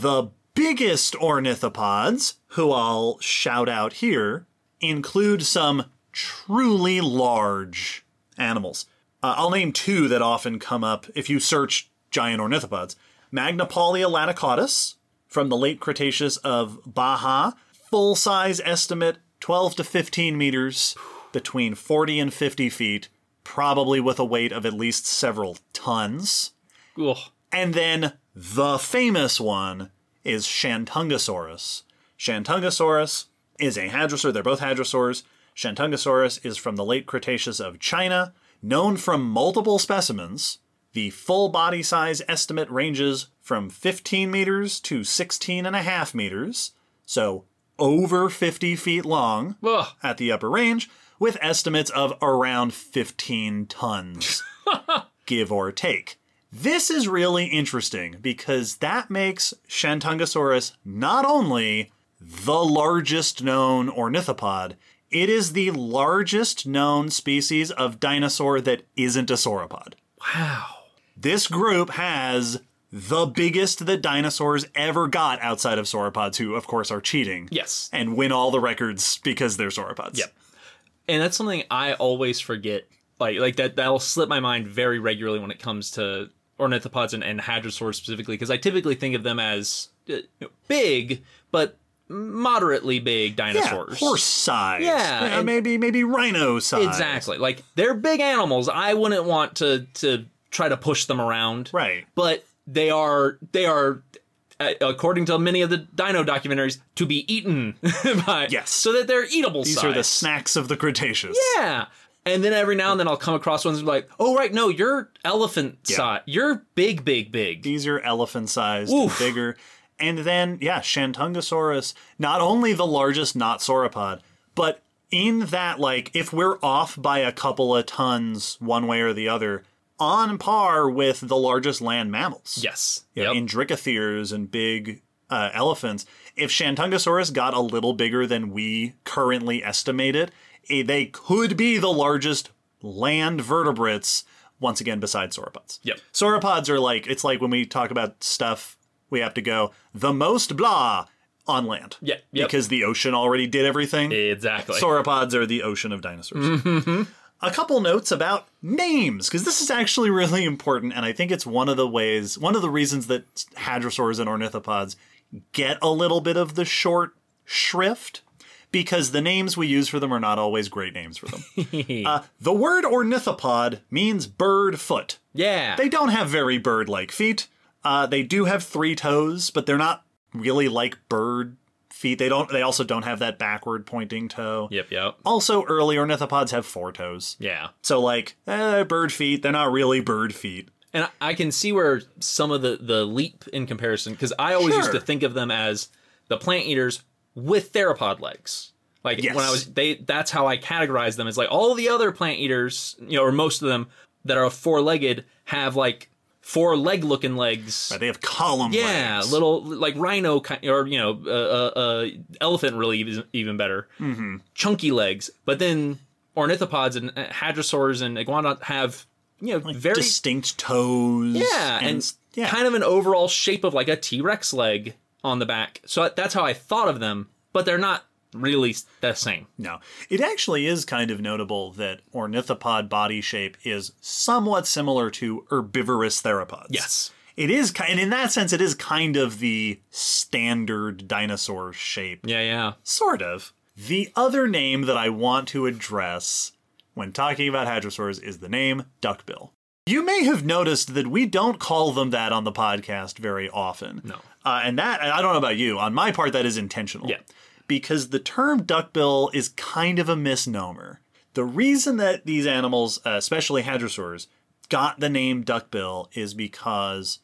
the biggest ornithopods, who I'll shout out here, include some truly large animals. Uh, I'll name two that often come up if you search giant ornithopods Magnapaulia laticaudus from the late Cretaceous of Baja, full size estimate 12 to 15 meters, between 40 and 50 feet, probably with a weight of at least several tons. Ugh. And then the famous one is Shantungosaurus. Shantungosaurus is a hadrosaur. They're both hadrosaurs. Shantungosaurus is from the late Cretaceous of China, known from multiple specimens. The full body size estimate ranges from 15 meters to 16 and a half meters, so over 50 feet long Ugh. at the upper range, with estimates of around 15 tons, give or take. This is really interesting because that makes Shantungosaurus not only the largest known ornithopod, it is the largest known species of dinosaur that isn't a sauropod. Wow. This group has the biggest that dinosaurs ever got outside of sauropods, who, of course, are cheating. Yes. And win all the records because they're sauropods. Yep. And that's something I always forget. Like like that that'll slip my mind very regularly when it comes to ornithopods and, and hadrosaurs specifically, because I typically think of them as uh, big, but moderately big Yeah, dinosaurs. horse size. Yeah, Uh, and- maybe maybe rhino size. Exactly. Like they're big animals. I wouldn't want to to try to push them around. Right. But they are they are uh, according to many of the dino documentaries to be eaten by Yes. so that they're eatable These size. are the snacks of the Cretaceous. Yeah. And then every now and then I'll come across ones like, oh right, no, you're elephant Yeah. size. You're big, big, big. These are elephant sized, bigger. And then, yeah, Shantungosaurus, not only the largest not sauropod, but in that, like, if we're off by a couple of tons one way or the other, on par with the largest land mammals. Yes. you know, Yep. in Indricotheres and big uh, elephants. If Shantungosaurus got a little bigger than we currently estimate it, eh, they could be the largest land vertebrates, once again, besides sauropods. Yep. Sauropods are like, it's like when we talk about stuff, we have to go, the most blah on land. Yeah, yep. Because the ocean already did everything. exactly. Sauropods are the ocean of dinosaurs. A couple notes about names, because this is actually really important, and I think it's one of the ways, one of the reasons that hadrosaurs and ornithopods get a little bit of the short shrift, because the names we use for them are not always great names for them. uh, the word ornithopod means bird foot. yeah. They don't have very bird like feet. Uh, they do have three toes, but they're not really like bird feet. They don't. They also don't have that backward pointing toe. yep, yep. Also, early ornithopods have four toes. Yeah. So, like, eh, bird feet, they're not really bird feet. And I- I can see where some of the the leap in comparison because I always used to think of them as the plant eaters with theropod legs. Like Yes. when I was they that's how I categorize them as like all the other plant eaters, you know, or most of them that are four legged have like four leg looking legs. They have column Yeah, legs. little like rhino kind, or you know, uh, uh, uh, elephant really is even better. Mm-hmm. Chunky legs, but then ornithopods and uh, hadrosaurs and iguana have you know very distinct toes. yeah, and, and, yeah. kind of an overall shape of like a T Rex leg on the back. So that's how I thought of them, but they're not really the same. No, it actually is kind of notable that ornithopod body shape is somewhat similar to herbivorous theropods. Yes. It is, ki- and in that sense, it is kind of the standard dinosaur shape. Yeah, yeah. Sort of. The other name that I want to address when talking about hadrosaurs is the name duckbill. You may have noticed that we don't call them that on the podcast very often. No. Uh, and that, I don't know about you, on my part, that is intentional. Yeah. Because the term duckbill is kind of a misnomer. The reason that these animals, uh, especially hadrosaurs, got the name duckbill is because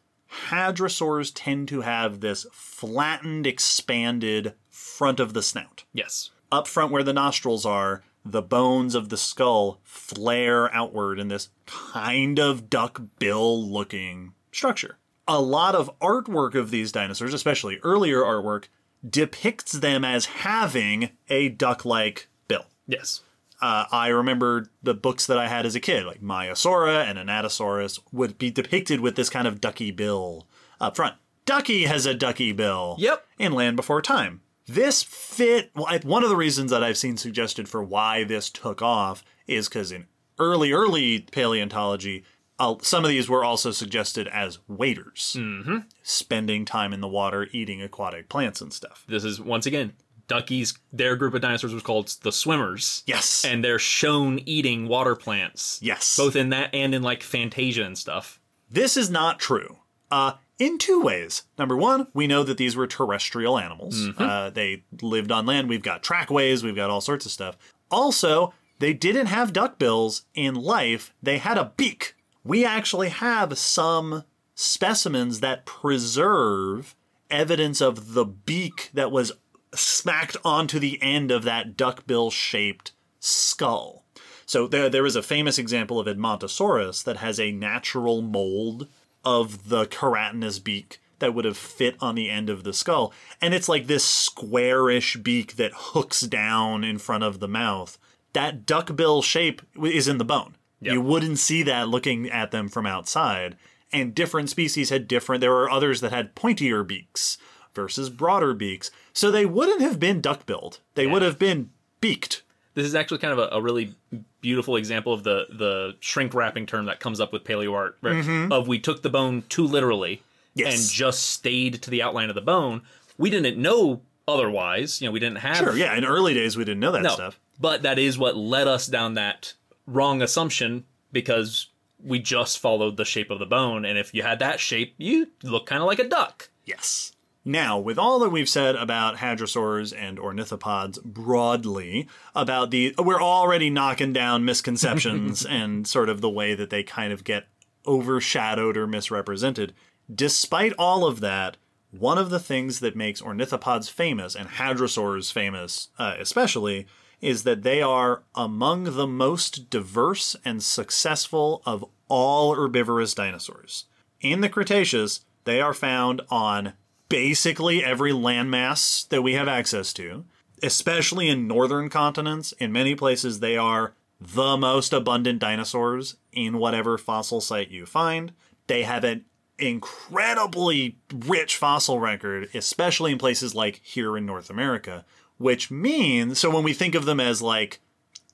hadrosaurs tend to have this flattened, expanded front of the snout. Yes. Up front where the nostrils are, the bones of the skull flare outward in this kind of duck bill looking structure. A lot of artwork of these dinosaurs, especially earlier artwork, depicts them as having a duck like bill. Yes. Uh, I remember the books that I had as a kid, like Maiasaura and Anatosaurus, would be depicted with this kind of ducky bill up front. Ducky has a ducky bill. Yep. In Land Before Time. This fit. Well, one of the reasons that I've seen suggested for why this took off is because in early, early paleontology, uh, some of these were also suggested as waders, mm-hmm. spending time in the water, eating aquatic plants and stuff. This is once again duckies. Their group of dinosaurs was called the swimmers. Yes. And they're shown eating water plants. yes. Both in that and in like Fantasia and stuff. This is not true. Uh, in two ways. Number one, we know that these were terrestrial animals. Uh, they lived on land. We've got trackways. We've got all sorts of stuff. Also, they didn't have duck bills in life. They had a beak. We actually have some specimens that preserve evidence of the beak that was smacked onto the end of that duckbill shaped skull. So there, there is a famous example of Edmontosaurus that has a natural mold of the keratinous beak that would have fit on the end of the skull. And it's like this squarish beak that hooks down in front of the mouth. That duckbill shape is in the bone. Yep. You wouldn't see that looking at them from outside. And different species had different, there were others that had pointier beaks versus broader beaks. So they wouldn't have been duck-billed. They would have been beaked. This is actually kind of a, a really beautiful example of the the shrink wrapping term that comes up with paleo art. right? Mm-hmm. Of we took the bone too literally Yes. and just stayed to the outline of the bone. We didn't know otherwise. You know, we didn't have Sure, yeah. In early days, we didn't know that no, stuff. but that is what led us down that wrong assumption because we just followed the shape of the bone, and if you had that shape, you look kind of like a duck. Yes. Now, with all that we've said about hadrosaurs and ornithopods broadly, about the we're already knocking down misconceptions and sort of the way that they kind of get overshadowed or misrepresented. Despite all of that, one of the things that makes ornithopods famous and hadrosaurs famous, uh, especially, is that they are among the most diverse and successful of all herbivorous dinosaurs. In the Cretaceous, they are found on basically every landmass that we have access to, especially in northern continents. In many places, they are the most abundant dinosaurs in whatever fossil site you find. They have an incredibly rich fossil record, especially in places like here in North America, which means so when we think of them as like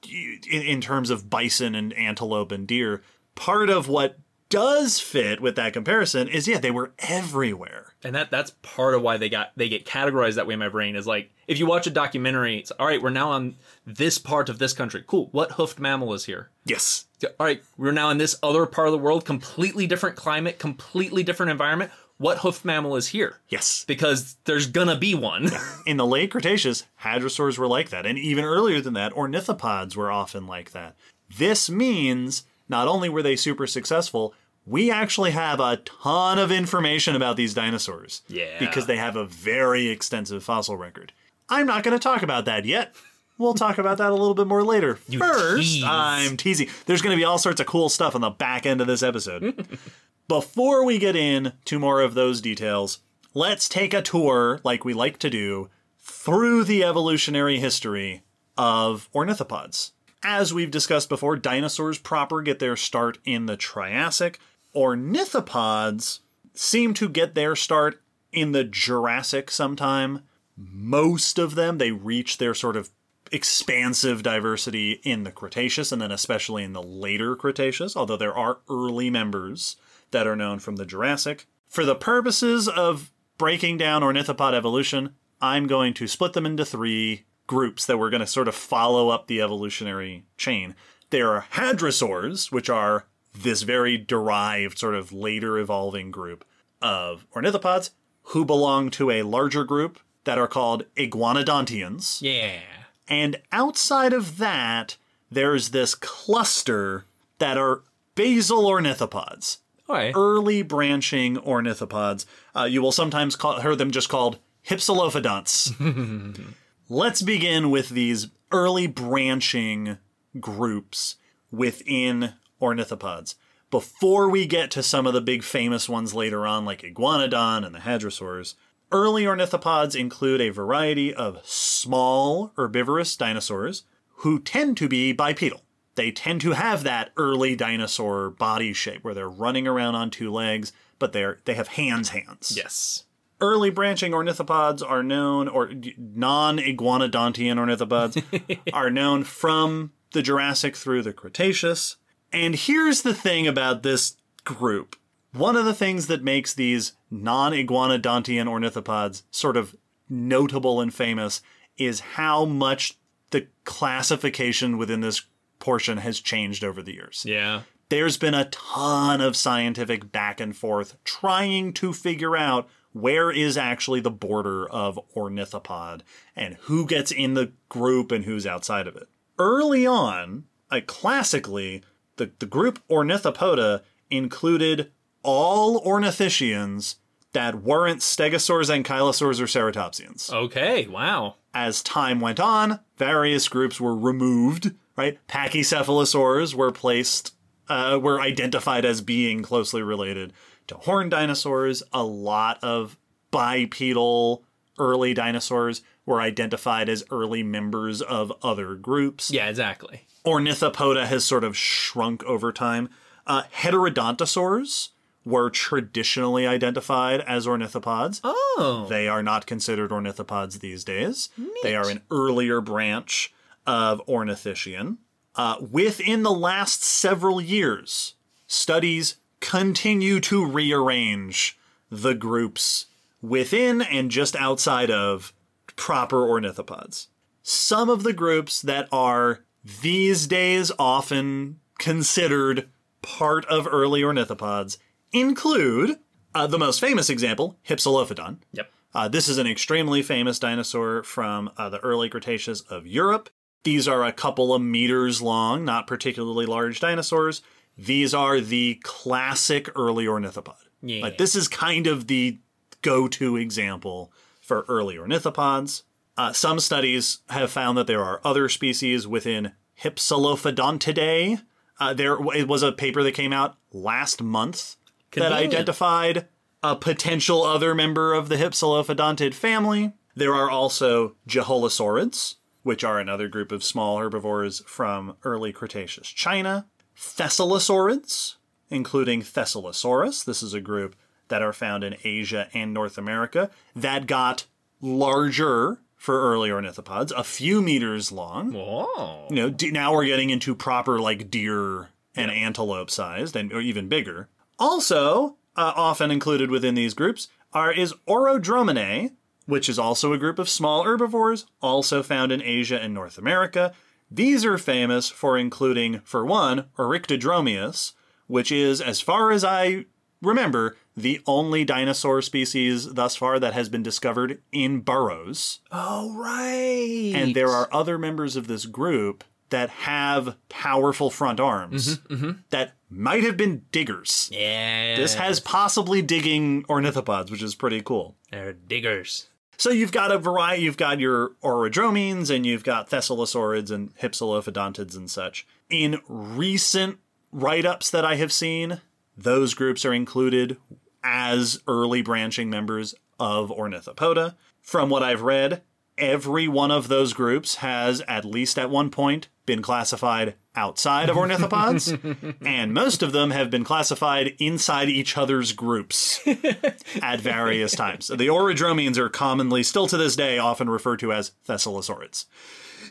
in, in terms of bison and antelope and deer, part of what does fit with that comparison is yeah, they were everywhere. and that that's part of why they got they get categorized that way in my brain is like if you watch a documentary it's all right we're now on this part of this country cool what hoofed mammal is here Yes. all right we're now in this other part of the world completely different climate completely different environment what hoofed mammal is here Yes. because there's gonna be one In the late Cretaceous, hadrosaurs were like that. And even earlier than that, ornithopods were often like that. This means not only were they super successful, we actually have a ton of information about these dinosaurs. Yeah. Because they have a very extensive fossil record. I'm not going to talk about that yet. We'll talk about that a little bit more later. First, tease. I'm teasing. There's going to be all sorts of cool stuff on the back end of this episode. Before we get in to more of those details, let's take a tour, like we like to do, through the evolutionary history of ornithopods. As we've discussed before, dinosaurs proper get their start in the Triassic. Ornithopods seem to get their start in the Jurassic sometime. Most of them, they reach their sort of expansive diversity in the Cretaceous and then especially in the later Cretaceous, although there are early members that are known from the Jurassic. For the purposes of breaking down ornithopod evolution, I'm going to split them into three groups that we're going to sort of follow up the evolutionary chain. There are hadrosaurs, which are this very derived, sort of later evolving group of ornithopods who belong to a larger group that are called iguanodontians. yeah And outside of that, there's this cluster that are basal ornithopods, right early branching ornithopods. Uh, you will sometimes call, hear them just called hypsilophodonts. Let's begin with these early branching groups within ornithopods. Before we get to some of the big famous ones later on, like Iguanodon and the hadrosaurs, early ornithopods include a variety of small herbivorous dinosaurs who tend to be bipedal. They tend to have that early dinosaur body shape where they're running around on two legs, but they're they have hands hands. yes Early branching ornithopods are known, or non iguanodontian ornithopods are known from the Jurassic through the Cretaceous. And here's the thing about this group. One of the things that makes these non iguanodontian ornithopods sort of notable and famous is how much the classification within this portion has changed over the years yeah there's been a ton of scientific back and forth trying to figure out where is actually the border of ornithopod and who gets in the group and who's outside of it. Early on, like classically, the, the group Ornithopoda included all ornithischians that weren't stegosaurs, ankylosaurs, or ceratopsians. Okay, wow. As time went on, various groups were removed, right? Pachycephalosaurs were placed, uh, were identified as being closely related to horned dinosaurs. A lot of bipedal early dinosaurs were identified as early members of other groups. Yeah, exactly. Ornithopoda has sort of shrunk over time. Uh, heterodontosaurs were traditionally identified as ornithopods. Oh. They are not considered ornithopods these days. They are an earlier branch of ornithischian. Uh, within the last several years, studies continue to rearrange the groups within and just outside of proper ornithopods. Some of the groups that are these days often considered part of early ornithopods include uh, the most famous example, Hypsilophodon. Yep. Uh, this is an extremely famous dinosaur from uh, the early Cretaceous of Europe. These are a couple of meters long, not particularly large dinosaurs. These are the classic early ornithopod. Yeah. Like this is kind of the go-to example for early ornithopods. Uh, some studies have found that there are other species within Hypsilophodontidae. Uh, there it was a paper that came out last month that identified a potential other member of the Hypsilophodontid family. There are also Jeholosaurids, which are another group of small herbivores from early Cretaceous China. Thescelosaurids, including Thescelosaurus. This is a group that are found in Asia and North America that got larger for early ornithopods, a few meters long Oh. you know, d- now we're getting into proper like deer and antelope sized and or even bigger. Also, uh, often included within these groups are is Orodrominae, which is also a group of small herbivores, also found in Asia and North America. These are famous for including, for one, Oryctodromeus, which is, as far as I remember, the only dinosaur species thus far that has been discovered in burrows. Oh, right. And there are other members of this group that have powerful front arms mm-hmm, mm-hmm. that might have been diggers. Yeah. This has possibly digging ornithopods, which is pretty cool. They're diggers. So you've got a variety. You've got your orodromines and you've got thescelosaurids and hypsilophodontids and such. In recent write-ups that I have seen, those groups are included as early branching members of Ornithopoda. From what I've read, every one of those groups has at least at one point been classified outside of ornithopods, and most of them have been classified inside each other's groups at various times. The orodromians are commonly, still to this day, often referred to as thescelosaurids.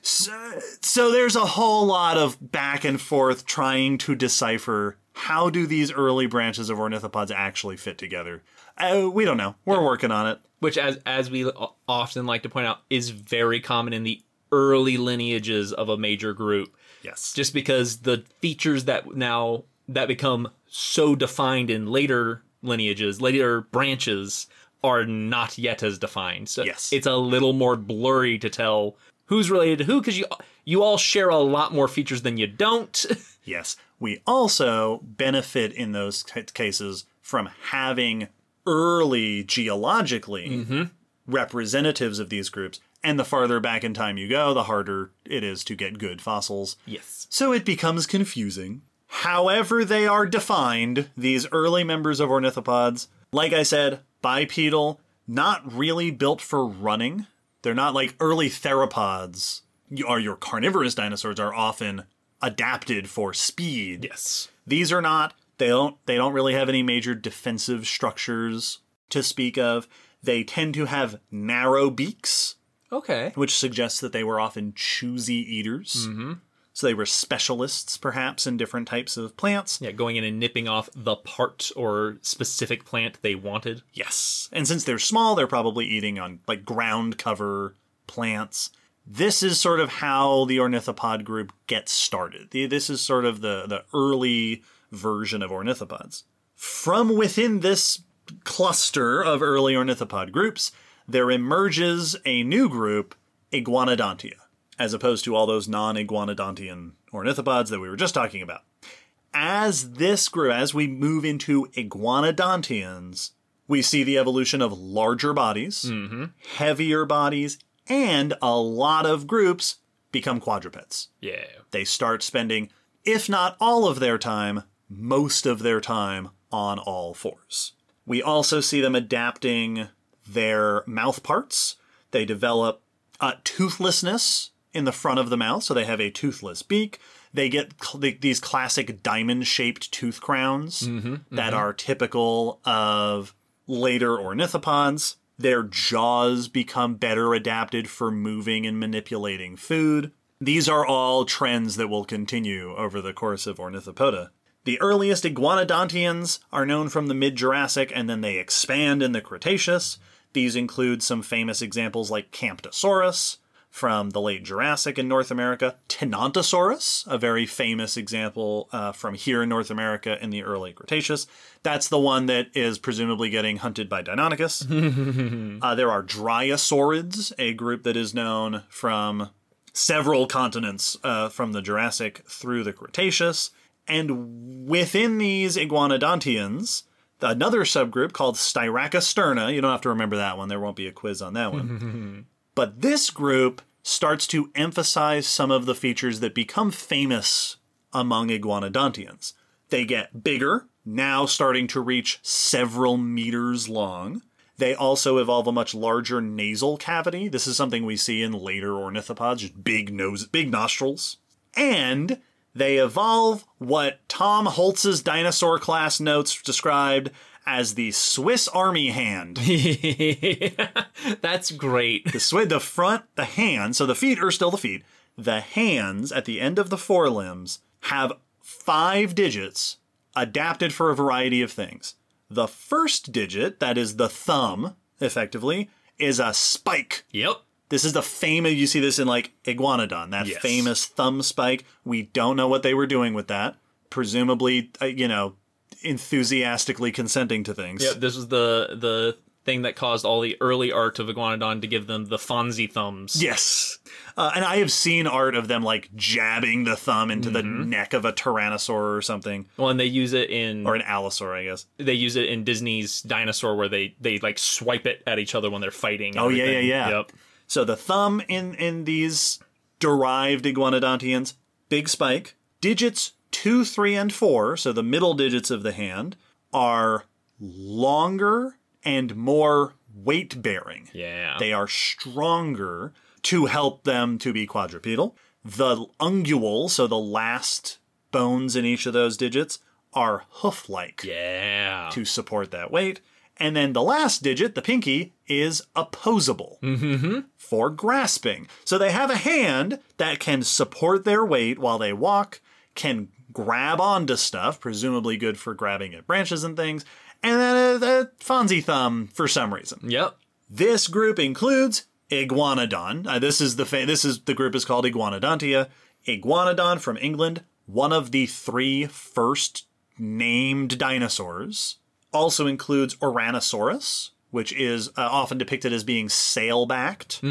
So, so there's a whole lot of back and forth trying to decipher how do these early branches of ornithopods actually fit together. Uh, we don't know. We're working on it. Which, as as we often like to point out, is very common in the early lineages of a major group. Yes. Just because the features that now that become so defined in later lineages, later branches, are not yet as defined. So Yes. it's a little more blurry to tell who's related to who because you you all share a lot more features than you don't. Yes. We also benefit in those ca- cases from having early geologically mm-hmm. representatives of these groups. And the farther back in time you go, the harder it is to get good fossils. yes. So it becomes confusing. However, they are defined, these early members of ornithopods, like I said, bipedal, not really built for running. They're not like early theropods, or your carnivorous dinosaurs are often adapted for speed. Yes. These are not. They don't. They don't really have any major defensive structures to speak of. They tend to have narrow beaks, Okay. which suggests that they were often choosy eaters. Mm-hmm. So they were specialists, perhaps, in different types of plants. Yeah, going in and nipping off the part or specific plant they wanted. Yes. And since they're small, they're probably eating on like ground cover plants. This is sort of how the ornithopod group gets started. The- This is sort of the, the early version of ornithopods. From within this cluster of early ornithopod groups, there emerges a new group, Iguanodontia, as opposed to all those non iguanodontian ornithopods that we were just talking about. as this grew, as we move into iguanodontians, we see the evolution of larger bodies, mm-hmm. heavier bodies, and a lot of groups become quadrupeds. Yeah. They start spending, if not all of their time, most of their time on all fours. We also see them adapting their mouth parts. They develop uh, toothlessness in the front of the mouth, so they have a toothless beak. They get cl- these classic diamond shaped tooth crowns that are typical of later ornithopods. Their jaws become better adapted for moving and manipulating food. These are all trends that will continue over the course of Ornithopoda. The earliest iguanodontians are known from the mid Jurassic and then they expand in the Cretaceous. These include some famous examples like Camptosaurus from the late Jurassic in North America, Tenontosaurus, a very famous example uh, from here in North America in the early Cretaceous. That's the one that is presumably getting hunted by Deinonychus. uh, there are Dryosaurids, a group that is known from several continents uh, from the Jurassic through the Cretaceous. And within these iguanodontians, another subgroup called Styracosterna, you don't have to remember that one, there won't be a quiz on that one. but this group starts to emphasize some of the features that become famous among iguanodontians. They get bigger, now starting to reach several meters long. They also evolve a much larger nasal cavity. This is something we see in later ornithopods, just big nose, big nostrils. And they evolve what Tom Holtz's dinosaur class notes described as the Swiss Army hand. That's great. The swi- the front, the hand, so the feet are still the feet. The hands at the end of the forelimbs have five digits adapted for a variety of things. The first digit, that is the thumb, effectively, is a spike. Yep. This is the famous, you see this in like Iguanodon, that Yes. famous thumb spike. We don't know what they were doing with that. Presumably, uh, you know, enthusiastically consenting to things. Yep. This was the the thing that caused all the early art of Iguanodon to give them the Fonzie thumbs. Yes. Uh, and I have seen art of them like jabbing the thumb into the Mm-hmm. neck of a tyrannosaur or something, Well, and they use it in or an allosaur, I guess. they use it in Disney's Dinosaur where they they like swipe it at each other when they're fighting. Oh, yeah, everything. yeah, yeah. Yep. So the thumb in in these derived iguanodontians, big spike. Digits two, three, and four, so the middle digits of the hand, are longer and more weight bearing. Yeah. They are stronger to help them to be quadrupedal. The ungual, so the last bones in each of those digits, are hoof like yeah. to support that weight. And then the last digit, the pinky, is opposable for grasping. So they have a hand that can support their weight while they walk, can grab onto stuff, presumably good for grabbing at branches and things, and then a, a Fonzie thumb for some reason. Yep. This group includes Iguanodon. Uh, this is the fa- this is the group is called Iguanodontia. Iguanodon from England, one of the three first named dinosaurs. Also includes Ouranosaurus, which is uh, often depicted as being sail-backed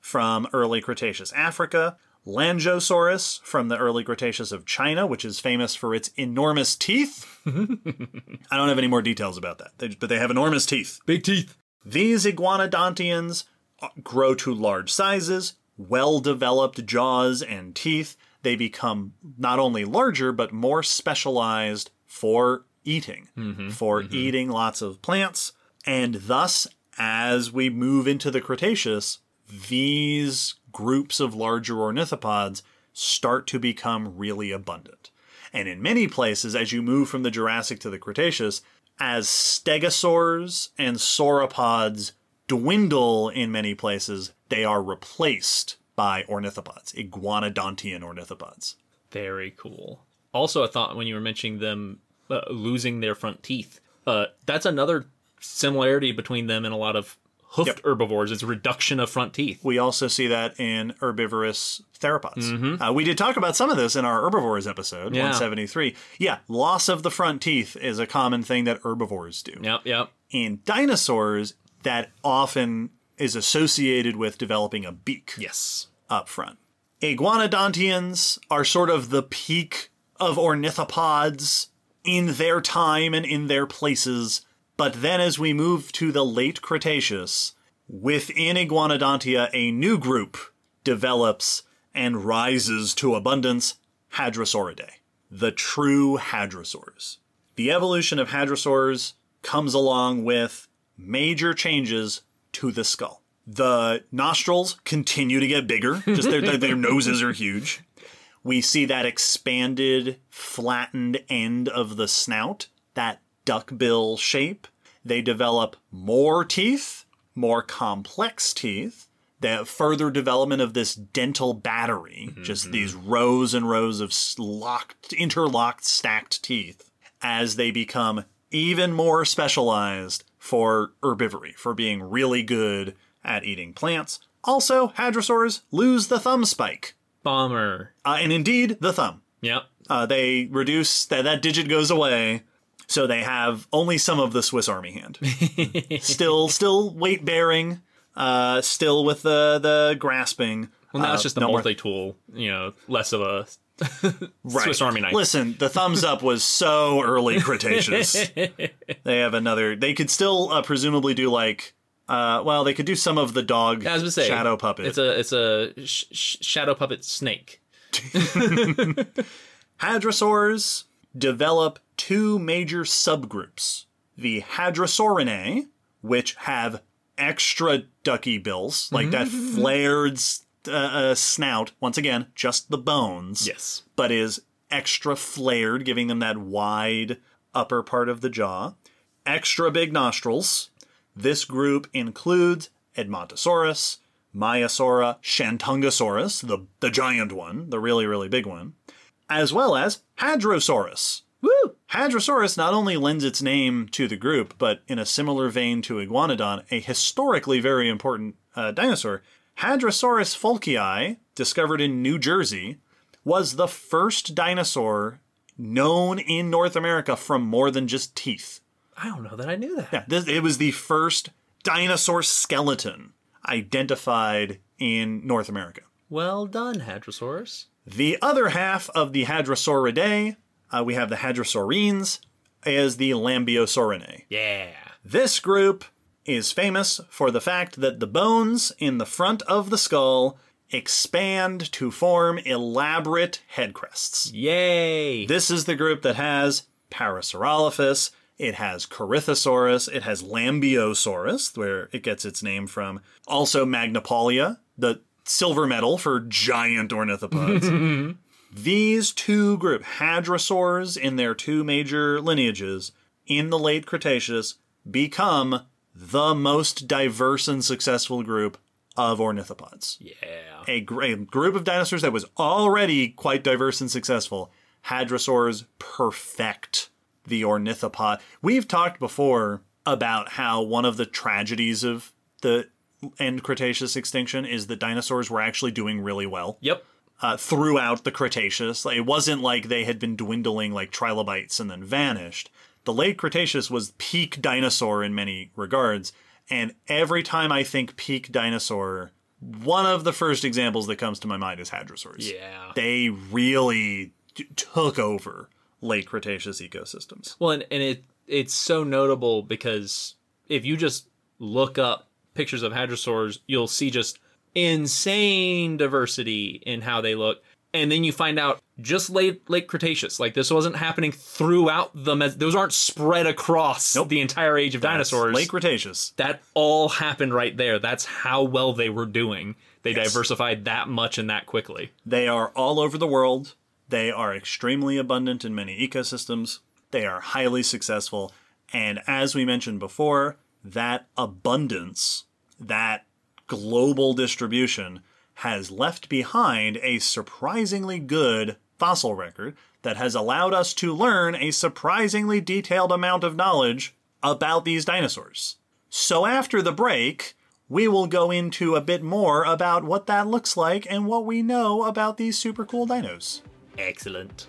from early Cretaceous Africa. Lanzhousaurus from the early Cretaceous of China, which is famous for its enormous teeth. I don't have any more details about that, they, but they have enormous teeth. Big teeth. These iguanodontians uh, grow to large sizes, well developed jaws and teeth. They become not only larger, but more specialized for eating, mm-hmm. for mm-hmm. eating lots of plants. And thus, as we move into the Cretaceous, these groups of larger ornithopods start to become really abundant. And in many places, as you move from the Jurassic to the Cretaceous, as stegosaurs and sauropods dwindle in many places, they are replaced by ornithopods, iguanodontian ornithopods. Very cool. Also, I thought when you were mentioning them uh, losing their front teeth, uh, that's another similarity between them and a lot of hoofed Yep. herbivores. It's reduction of front teeth. We also see that in herbivorous theropods. Mm-hmm. Uh, we did talk about some of this in our herbivores episode, Yeah. 173. Yeah, loss of the front teeth is a common thing that herbivores do. Yep, yep. In dinosaurs, that often is associated with developing a beak. Yes. up front. Iguanodontians are sort of the peak of ornithopods in their time and in their places. But then as we move to the late Cretaceous, within Iguanodontia, a new group develops and rises to abundance Hadrosauridae, the true hadrosaurs. The evolution of hadrosaurs comes along with major changes to the skull. The nostrils continue to get bigger, just their, their, their noses are huge. We see that expanded, flattened end of the snout, that duckbill shape. They develop more teeth, more complex teeth. The further development of this dental battery, mm-hmm, just mm-hmm. these rows and rows of locked, interlocked, stacked teeth, as they become even more specialized for herbivory, for being really good at eating plants. Also, hadrosaurs lose the thumb spike, Bomber. uh, and indeed the thumb. Yep. Uh, they reduce that that digit goes away, so they have only some of the Swiss Army hand. still, still weight bearing. Uh, still with the the grasping. Well, now Uh, it's just a no more- multi-tool. You know, less of a Right. Swiss Army knife. Listen, the thumbs up was so early Cretaceous. they have another. They could still uh, presumably do like. Uh, well, they could do some of the dog I was gonna say shadow puppet. It's a it's a sh- sh- shadow puppet snake. Hadrosaurs develop two major subgroups the Hadrosaurinae, which have extra ducky bills, like that flared uh, uh, snout, once again, just the bones, Yes. but is extra flared, giving them that wide upper part of the jaw. Extra big nostrils. This group includes Edmontosaurus, Maiasaura, Shantungosaurus, the, the giant one, the really, really big one, as well as Hadrosaurus. Woo! Hadrosaurus not only lends its name to the group, but in a similar vein to Iguanodon, a historically very important uh, dinosaur, Hadrosaurus foulkii, discovered in New Jersey, was the first dinosaur known in North America from more than just teeth. I don't know that I knew that. Yeah, this, it was the first dinosaur skeleton identified in North America. Well done, Hadrosaurus. The other half of the Hadrosauridae, uh, we have the Hadrosaurines, is the Lambeosaurinae. Yeah. This group is famous for the fact that the bones in the front of the skull expand to form elaborate head crests. Yay. This is the group that has Parasaurolophus, it has Corythosaurus, it has Lambeosaurus, where it gets its name from. Also Magnapaulia, the silver medal for giant ornithopods. These two group hadrosaurs in their two major lineages in the late Cretaceous become the most diverse and successful group of ornithopods yeah. a, gr- a group of dinosaurs that was already quite diverse and successful. Hadrosaurs perfect the ornithopod. We've talked before about how one of the tragedies of the end Cretaceous extinction is that dinosaurs were actually doing really well Yep. uh, throughout the Cretaceous. It wasn't like they had been dwindling like trilobites and then vanished. The late Cretaceous was peak dinosaur in many regards, and every time I think peak dinosaur, one of the first examples that comes to my mind is hadrosaurs. Yeah. They really t- took over late Cretaceous ecosystems. Well, and, and it it's so notable because if you just look up pictures of hadrosaurs, you'll see just insane diversity in how they look. And then you find out just late late Cretaceous, like this wasn't happening throughout the mes- those aren't spread across the entire age of dinosaurs. Late Cretaceous. that all happened right there. That's how well they were doing. They diversified that much and that quickly. They are all over the world. They are extremely abundant in many ecosystems. They are highly successful. And as we mentioned before, that abundance, that global distribution, has left behind a surprisingly good fossil record that has allowed us to learn a surprisingly detailed amount of knowledge about these dinosaurs. So after the break, we will go into a bit more about what that looks like and what we know about these super cool dinos. Excellent.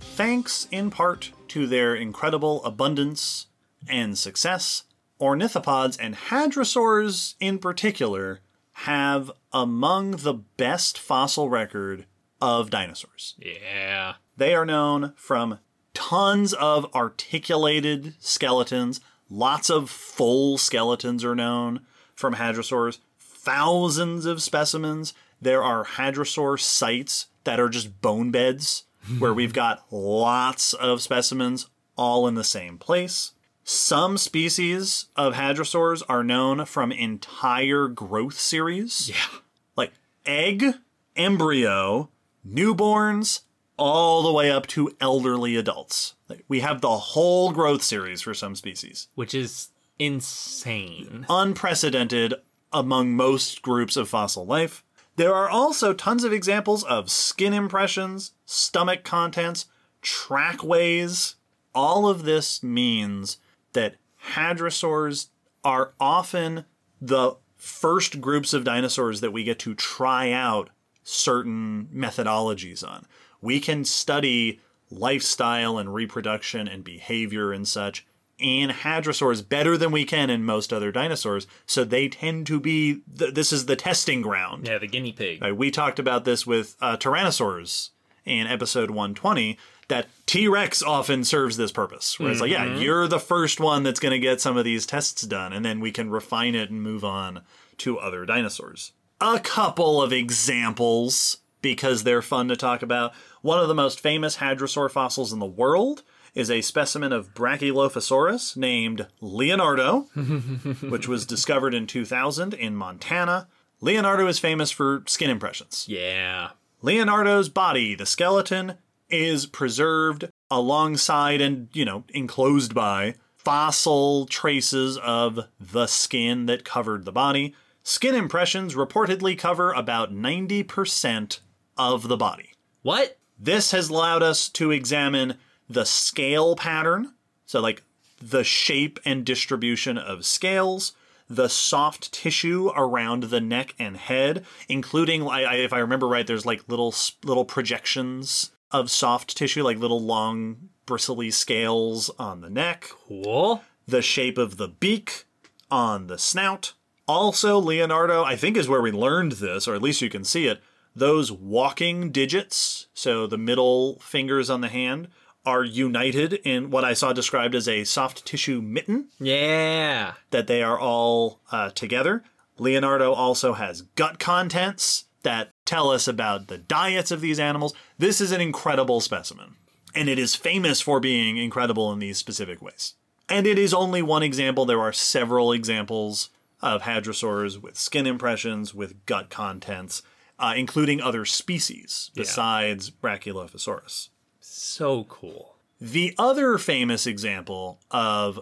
Thanks in part to their incredible abundance and success, ornithopods and hadrosaurs in particular have among the best fossil record of dinosaurs. Yeah. They are known from tons of articulated skeletons. Lots of full skeletons are known from hadrosaurs. Thousands of specimens. There are hadrosaur sites that are just bone beds where we've got lots of specimens all in the same place. Some species of hadrosaurs are known from entire growth series Yeah. like egg, embryo, newborns, all the way up to elderly adults. We have the whole growth series for some species. Which is insane. Unprecedented among most groups of fossil life. There are also tons of examples of skin impressions, stomach contents, trackways. All of this means that hadrosaurs are often the first groups of dinosaurs that we get to try out certain methodologies on. We can study lifestyle and reproduction and behavior and such in hadrosaurs better than we can in most other dinosaurs. So they tend to be, th- this is the testing ground. Yeah, the guinea pig. Right, we talked about this with uh, tyrannosaurs in episode 120 that T-Rex often serves this purpose. Where it's like, yeah, you're the first one that's going to get some of these tests done and then we can refine it and move on to other dinosaurs. A couple of examples because they're fun to talk about. One of the most famous hadrosaur fossils in the world is a specimen of Brachylophosaurus named Leonardo, which was discovered in 2000 in Montana. Leonardo is famous for skin impressions. Yeah. Leonardo's body, the skeleton, is preserved alongside and, you know, enclosed by fossil traces of the skin that covered the body. Skin impressions reportedly cover about 90% of the body. What? This has allowed us to examine the scale pattern, so like the shape and distribution of scales, the soft tissue around the neck and head, including, if I remember right, there's like little little projections of soft tissue, like little long bristly scales on the neck Cool. the shape of the beak on the snout. Also, Leonardo, I think, is where we learned this, or at least you can see it. Those walking digits, so the middle fingers on the hand, are united in what I saw described as a soft tissue mitten, Yeah. that they are all uh, together. Leonardo also has gut contents that tell us about the diets of these animals. This is an incredible specimen, and it is famous for being incredible in these specific ways. And it is only one example. There are several examples of hadrosaurs with skin impressions, with gut contents, uh, including other species besides Brachylophosaurus. So cool. The other famous example of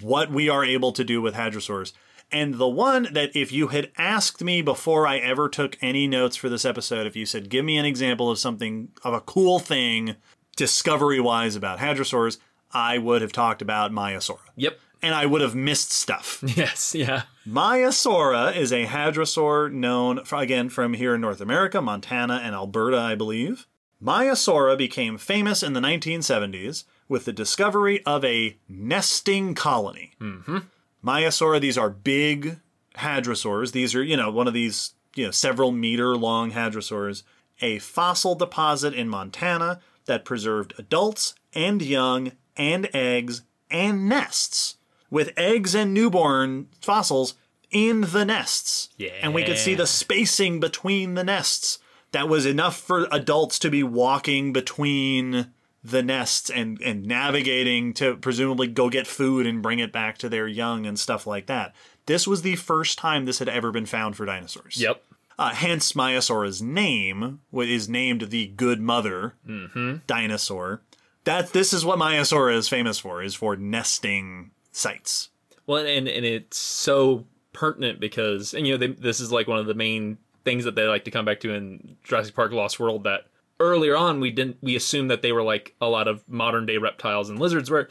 what we are able to do with hadrosaurs, and the one that if you had asked me before I ever took any notes for this episode, if you said, give me an example of something, of a cool thing, discovery wise about hadrosaurs, I would have talked about Maiasaura. Yep. And I would have missed stuff. Yes. Yeah. Maiasaura is a hadrosaur known, again, from here in North America, Montana and Alberta, I believe. Maiasaura became famous in the 1970s with the discovery of a nesting colony. Mm-hmm. Maiasaura, these are big hadrosaurs. These are, you know, one of these, you know, several meter long hadrosaurs. A fossil deposit in Montana that preserved adults and young and eggs and nests with eggs and newborn fossils in the nests. And we could see the spacing between the nests. That was enough for adults to be walking between the nests and, and navigating to presumably go get food and bring it back to their young and stuff like that. This was the first time this had ever been found for dinosaurs. Yep. Uh, hence, Maiasaura's name is named the Good Mother dinosaur. That this is what Maiasaura is famous for, is for nesting sites. Well, and and it's so pertinent because, and you know, they, this is like one of the main things that they like to come back to in Jurassic Park: Lost World. That earlier on we didn't we assumed that they were like a lot of modern day reptiles and lizards, where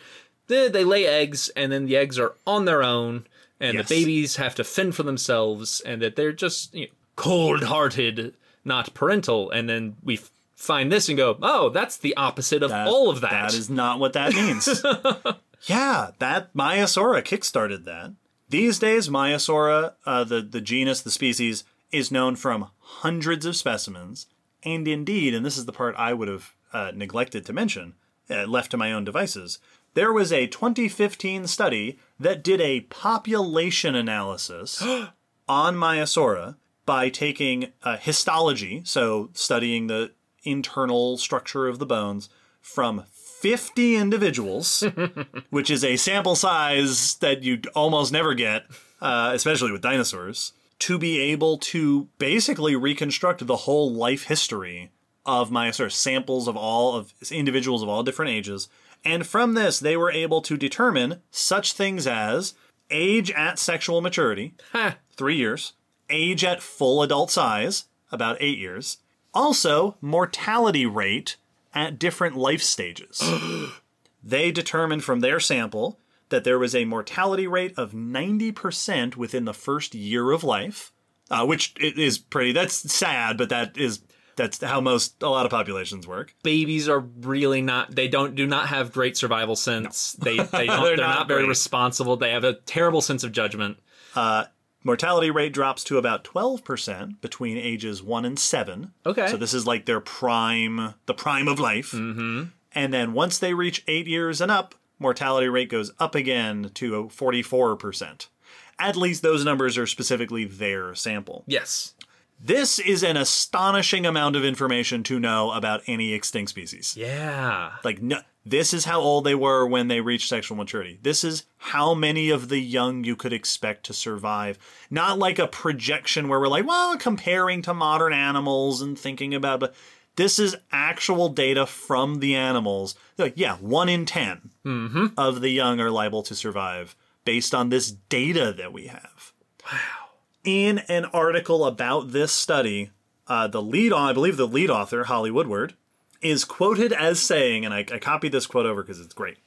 they, they lay eggs and then the eggs are on their own, and Yes. the babies have to fend for themselves, and that they're just you know, cold hearted, not parental. And then we find this and go, oh, that's the opposite of That- all of that. That is not what that means. yeah, that Maiasaura kickstarted that. These days, Maiasaura, uh, the, the genus, the species, is known from hundreds of specimens. And indeed, and this is the part I would have uh, neglected to mention, uh, left to my own devices, there was a 2015 study that did a population analysis on Maiasaura by taking uh, histology, so studying the internal structure of the bones, from 50 individuals, which is a sample size that you almost never get, uh, especially with dinosaurs, to be able to basically reconstruct the whole life history of Maiasaurus, samples of all of individuals of all different ages. And from this, they were able to determine such things as age at sexual maturity, three years, age at full adult size, about eight years, also mortality rate at different life stages. they determined from their sample that there was a mortality rate of 90% within the first year of life, uh, which is pretty, that's sad, but that is, that's how most, a lot of populations work. Babies are really not. They don't do not have great survival sense. They they don't, They're they're, not not, very responsible. They have a terrible sense of judgment. Mortality rate drops to about 12% between ages 1 and 7. Okay. So this is like their prime, the prime of life. Mm-hmm. And then once they reach 8 years and up, mortality rate goes up again to 44%. At least those numbers are specifically their sample. Yes. This is an astonishing amount of information to know about any extinct species. Yeah. Like, no, this is how old they were when they reached sexual maturity. This is how many of the young you could expect to survive. Not like a projection where we're like, well, comparing to modern animals and thinking about, but this is actual data from the animals. Like, yeah, one in 10 of the young are liable to survive based on this data that we have. Wow. In an article about this study, uh, the lead, I believe the lead author, Holly Woodward, is quoted as saying, and I, I copied this quote over because it's great.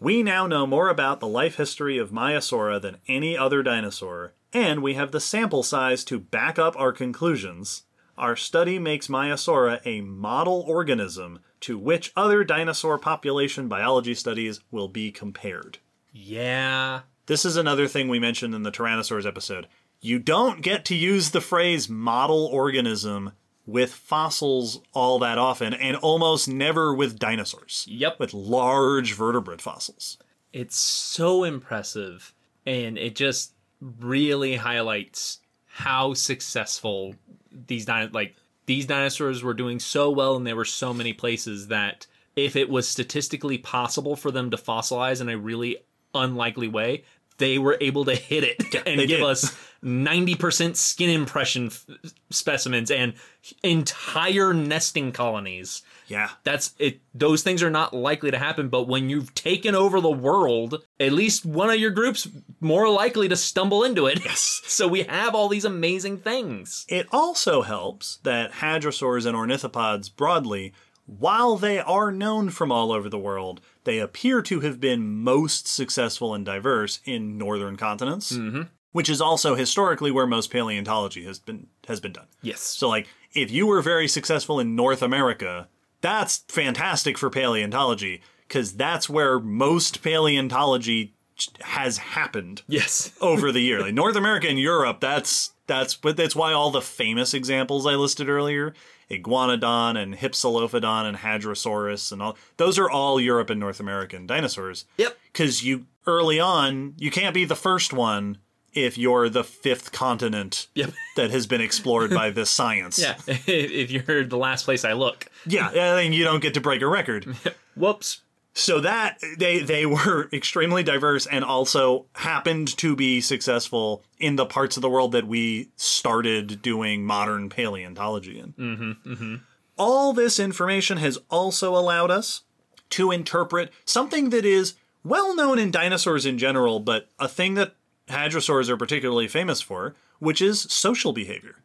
We now know more about the life history of Maiasaura than any other dinosaur, and we have the sample size to back up our conclusions. Our study makes Maiasaura a model organism to which other dinosaur population biology studies will be compared. Yeah. This is another thing we mentioned in the Tyrannosaurs episode. You don't get to use the phrase model organism with fossils all that often, and almost never with dinosaurs. Yep. With large vertebrate fossils. It's so impressive, and it just really highlights how successful these din- like these dinosaurs were doing so well, and there were so many places that if it was statistically possible for them to fossilize in a really unlikely way, they were able to hit it and give did. us 90% skin impression f- specimens and entire nesting colonies. Yeah. that's it those things are not likely to happen but when you've taken over the world at least one of your groups more likely to stumble into it. Yes. so we have all these amazing things. It also helps that hadrosaurs and ornithopods broadly, while they are known from all over the world, they appear to have been most successful and diverse in northern continents, mm-hmm. Which is also historically where most paleontology has been has been done. yes So, like, if you were very successful in North America, that's fantastic for paleontology because that's where most paleontology has happened yes over the year. Like North America and Europe, that's that's but that's why all the famous examples I listed earlier, Iguanodon and Hypsilophodon and Hadrosaurus and all those are all Europe and North American dinosaurs. Yep. Cuz you early on, you can't be the first one if you're the fifth continent Yep. that has been explored by this science. yeah if you're the last place i look Yeah, and you don't get to break a record. whoops So that they they were extremely diverse and also happened to be successful in the parts of the world that we started doing modern paleontology in. Mm-hmm, All this information has also allowed us to interpret something that is well known in dinosaurs in general, but a thing that hadrosaurs are particularly famous for, which is social behavior.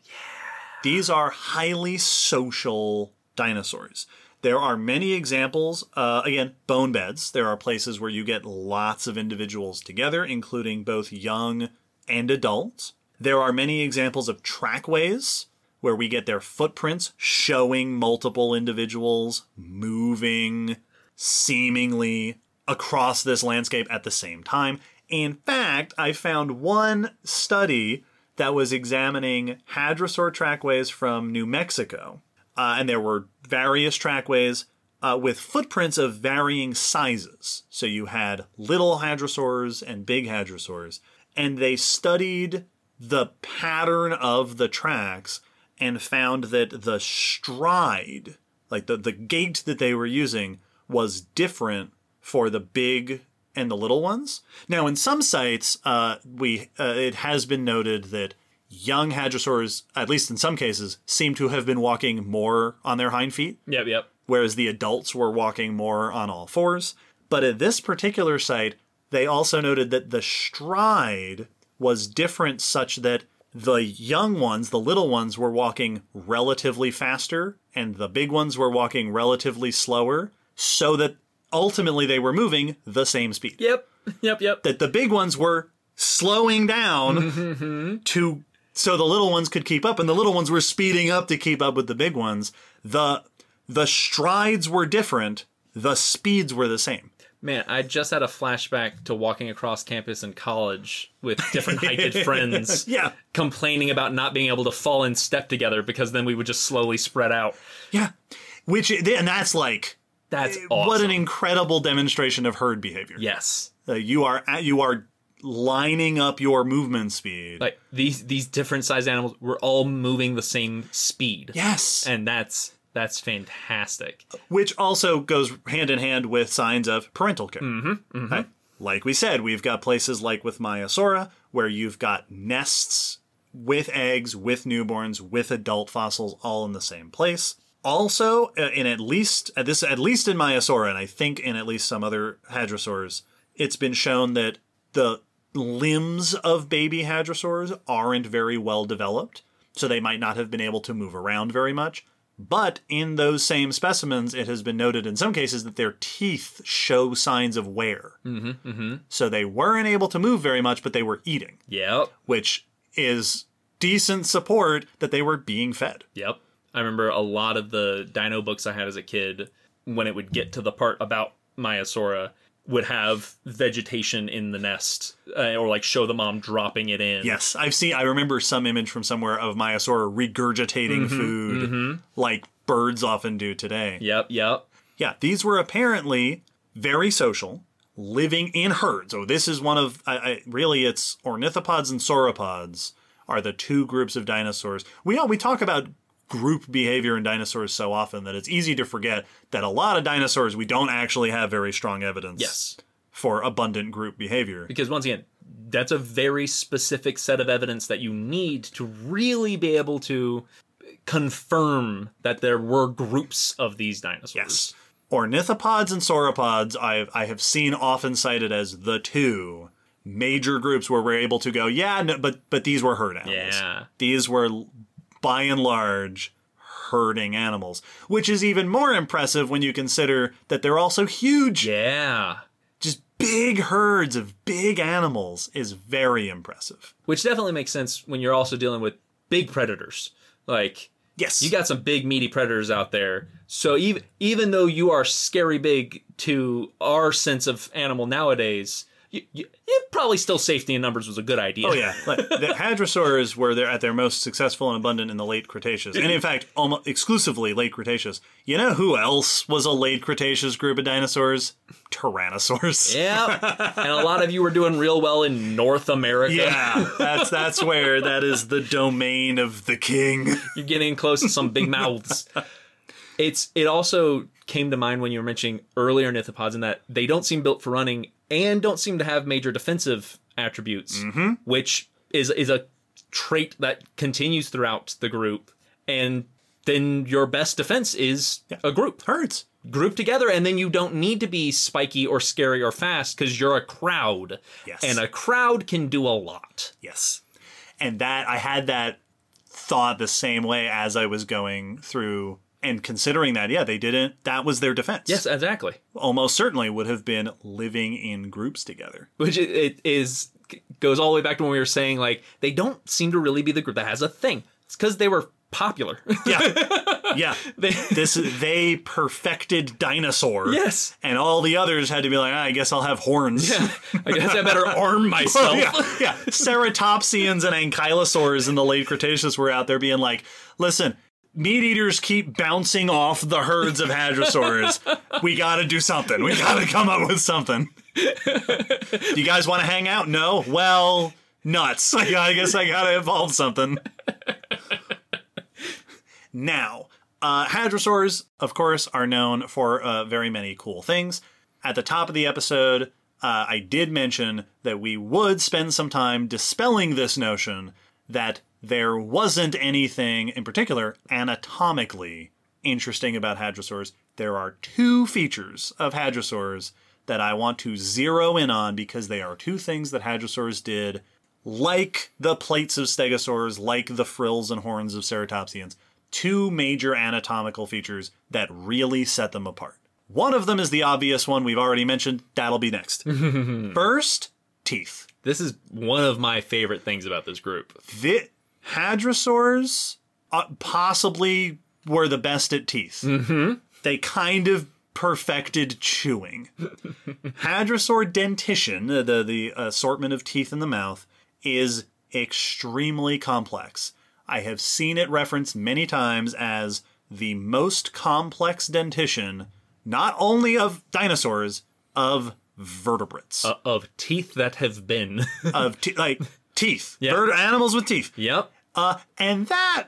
These are highly social dinosaurs. There are many examples, uh, again, bone beds. There are places where you get lots of individuals together, including both young and adults. There are many examples of trackways where we get their footprints showing multiple individuals moving seemingly across this landscape at the same time. In fact, I found one study that was examining hadrosaur trackways from New Mexico. Uh, and there were various trackways uh, with footprints of varying sizes. So you had little hadrosaurs and big hadrosaurs. And they studied the pattern of the tracks and found that the stride, like the, the gait that they were using, was different for the big and the little ones. Now, in some sites, uh, we uh, it has been noted that young hadrosaurs, at least in some cases, seem to have been walking more on their hind feet, Yep, yep. whereas the adults were walking more on all fours. But at this particular site, they also noted that the stride was different, such that the young ones, the little ones, were walking relatively faster, and the big ones were walking relatively slower, so that ultimately they were moving the same speed. Yep, yep, yep. That the big ones were slowing down to so the little ones could keep up, and the little ones were speeding up to keep up with the big ones. The the strides were different, the speeds were the same. Man, I just had a flashback to walking across campus in college with different heighted friends. Yeah. Complaining about not being able to fall in step together because then we would just slowly spread out. Yeah. Which and that's like That's awesome. what an incredible demonstration of herd behavior. yes. Uh, you are you are lining up your movement speed. Like these these different sized animals were all moving the same speed. yes. And that's that's fantastic. which also goes hand in hand with signs of parental care. Mm-hmm, Like we said, we've got places like with Maiasaura where you've got nests with eggs, with newborns, with adult fossils all in the same place. Also, uh, in at least at this at least in Maiasaura, and I think in at least some other hadrosaurs, it's been shown that the limbs of baby hadrosaurs aren't very well developed, so they might not have been able to move around very much. But in those same specimens, it has been noted in some cases that their teeth show signs of wear. Mm-hmm, mm-hmm. So they weren't able to move very much, but they were eating, Yep. which is decent support that they were being fed. Yep. I remember a lot of the dino books I had as a kid, when it would get to the part about Maiasaura, would have vegetation in the nest, uh, or like show the mom dropping it in. Yes, I've seen. I remember some image from somewhere of Maiasaura regurgitating food, like birds often do today. Yep, yep. Yeah, these were apparently very social, living in herds. Oh, this is one of I, I, really it's ornithopods and sauropods are the two groups of dinosaurs. We all we talk about group behavior in dinosaurs so often that it's easy to forget that a lot of dinosaurs we don't actually have very strong evidence Yes. for abundant group behavior. Because once again, that's a very specific set of evidence that you need to really be able to confirm that there were groups of these dinosaurs. Yes. Ornithopods and sauropods I I have seen often cited as the two major groups where we're able to go, yeah, no, but but these were herd animals. Yeah. These were by and large herding animals, which is even more impressive when you consider that they're also huge. Yeah. Just big herds of big animals is very impressive. Which definitely makes sense when you're also dealing with big predators. Like Yes. you got some big meaty predators out there. So even even though you are scary big to our sense of animal nowadays, you, you, it probably still safety in numbers was a good idea. Oh yeah, like, the hadrosaurs were there at their most successful and abundant in the late Cretaceous, and in fact, almost exclusively late Cretaceous. You know who else was a late Cretaceous group of dinosaurs? Tyrannosaurs. Yeah. and a lot of you were doing real well in North America. Yeah, that's that's where that is the domain of the king. You're getting close to some big mouths. It's it also came to mind when you were mentioning earlier ornithopods in that they don't seem built for running and don't seem to have major defensive attributes, mm-hmm. which is is a trait that continues throughout the group. And then your best defense is a group. Herds. Group together, and then you don't need to be spiky or scary or fast because you're a crowd. Yes. And a crowd can do a lot. Yes, and that I had that thought the same way as I was going through and considering that. Yeah, they didn't. That was their defense. Yes, exactly. almost certainly would have been living in groups together. which it, is goes all the way back to when we were saying like they don't seem to really be the group that has a thing. It's because they were popular. Yeah, yeah. They- this they perfected dinosaur. Yes. and all the others had to be like, "Ah, I guess I'll have horns. Yeah, I guess I better arm myself. yeah, yeah. Ceratopsians and ankylosaurs in the late Cretaceous were out there being like, listen, meat eaters keep bouncing off the herds of hadrosaurs. we gotta do something. We gotta come up with something. you guys want to hang out? No? Well, nuts. I guess I gotta evolve something. Now, uh, hadrosaurs, of course, are known for uh, very many cool things. At the top of the episode, uh, I did mention that we would spend some time dispelling this notion that there wasn't anything in particular anatomically interesting about hadrosaurs. There are two features of hadrosaurs that I want to zero in on because they are two things that hadrosaurs did, like the plates of stegosaurs, like the frills and horns of ceratopsians. Two major anatomical features that really set them apart. One of them is the obvious one we've already mentioned. That'll be next. First, teeth. This is one of my favorite things about this group. The hadrosaurs uh, possibly were the best at teeth. Mm-hmm. They kind of perfected chewing. Hadrosaur dentition, the, the assortment of teeth in the mouth, is extremely complex. I have seen it referenced many times as the most complex dentition, not only of dinosaurs, of vertebrates, Uh, of teeth that have been. of te- like teeth, Vert- animals with teeth. yep. Uh, and that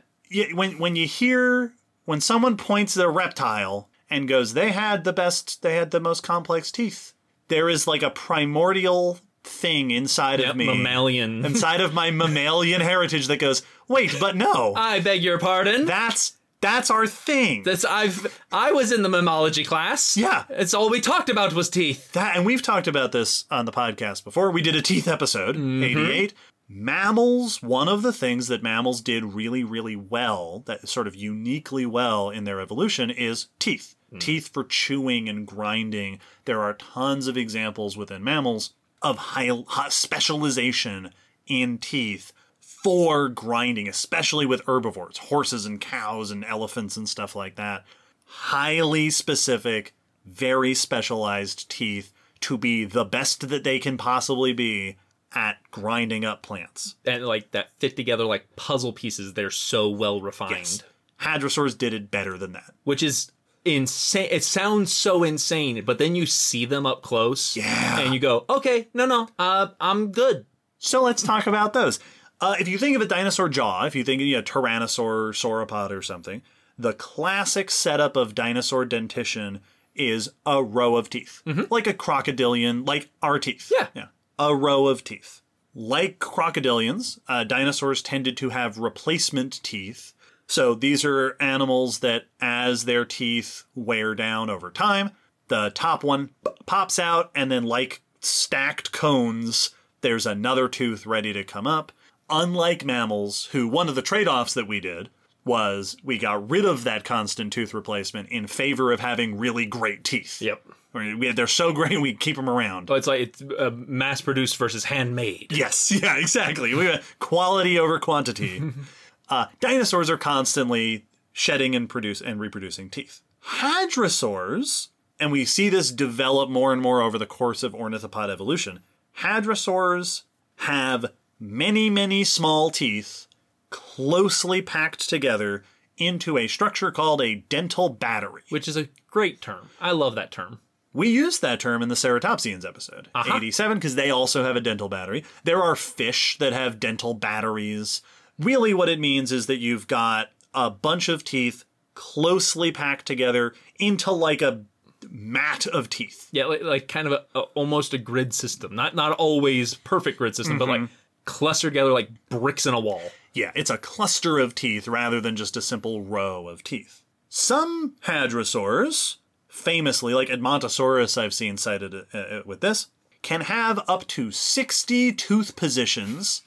when when you hear when someone points at a reptile and goes, "They had the best, they had the most complex teeth." There is like a primordial thing inside Yep, of me, mammalian. inside of my mammalian heritage that goes, "Wait, but no, I beg your pardon. that's that's our thing." That's I've I was in the mammalogy class. Yeah. It's all we talked about was teeth. That, and we've talked about this on the podcast before. We did a teeth episode, 88. Mammals, one of the things that mammals did really, really well, that sort of uniquely well in their evolution, is teeth. Hmm. Teeth for chewing and grinding. There are tons of examples within mammals of high, high specialization in teeth for grinding, especially with herbivores, horses and cows and elephants and stuff like that highly specific, very specialized teeth to be the best that they can possibly be at grinding up plants. And like that fit together like puzzle pieces. They're so well refined. Hadrosaurs did it better than that. Which is insane. It sounds so insane, but then you see them up close. Yeah. And you go, okay, no, no, uh, I'm good. So let's talk about those. Uh, if you think of a dinosaur jaw, if you think of a tyrannosaur, sauropod, or something, the classic setup of dinosaur dentition is a row of teeth, like a crocodilian, like our teeth. Yeah. yeah, a row of teeth. Like crocodilians, uh, dinosaurs tended to have replacement teeth. So these are animals that, as their teeth wear down over time, the top one pops out, and then, like stacked cones, there's another tooth ready to come up. Unlike mammals, who one of the trade offs that we did was we got rid of that constant tooth replacement in favor of having really great teeth. Yep. I mean, we- they're so great, we keep them around. But it's like it's uh, mass produced versus handmade. Yes, yeah, exactly. We got quality over quantity. uh, dinosaurs are constantly shedding and produce and reproducing teeth. Hadrosaurs, and we see this develop more and more over the course of ornithopod evolution. Hadrosaurs have many, many small teeth closely packed together into a structure called a dental battery. Which is a great term. I love that term. We used that term in the Ceratopsians episode, uh-huh. 87, because they also have a dental battery. There are fish that have dental batteries. Really, what it means is that you've got a bunch of teeth closely packed together into like a mat of teeth. Yeah, like, like kind of a, a almost a grid system. Not not always perfect grid system, but like mm-hmm. clustered together like bricks in a wall. Yeah, it's a cluster of teeth rather than just a simple row of teeth. Some hadrosaurs, famously, like Edmontosaurus, I've seen cited uh, uh, with this, can have up to 60 tooth positions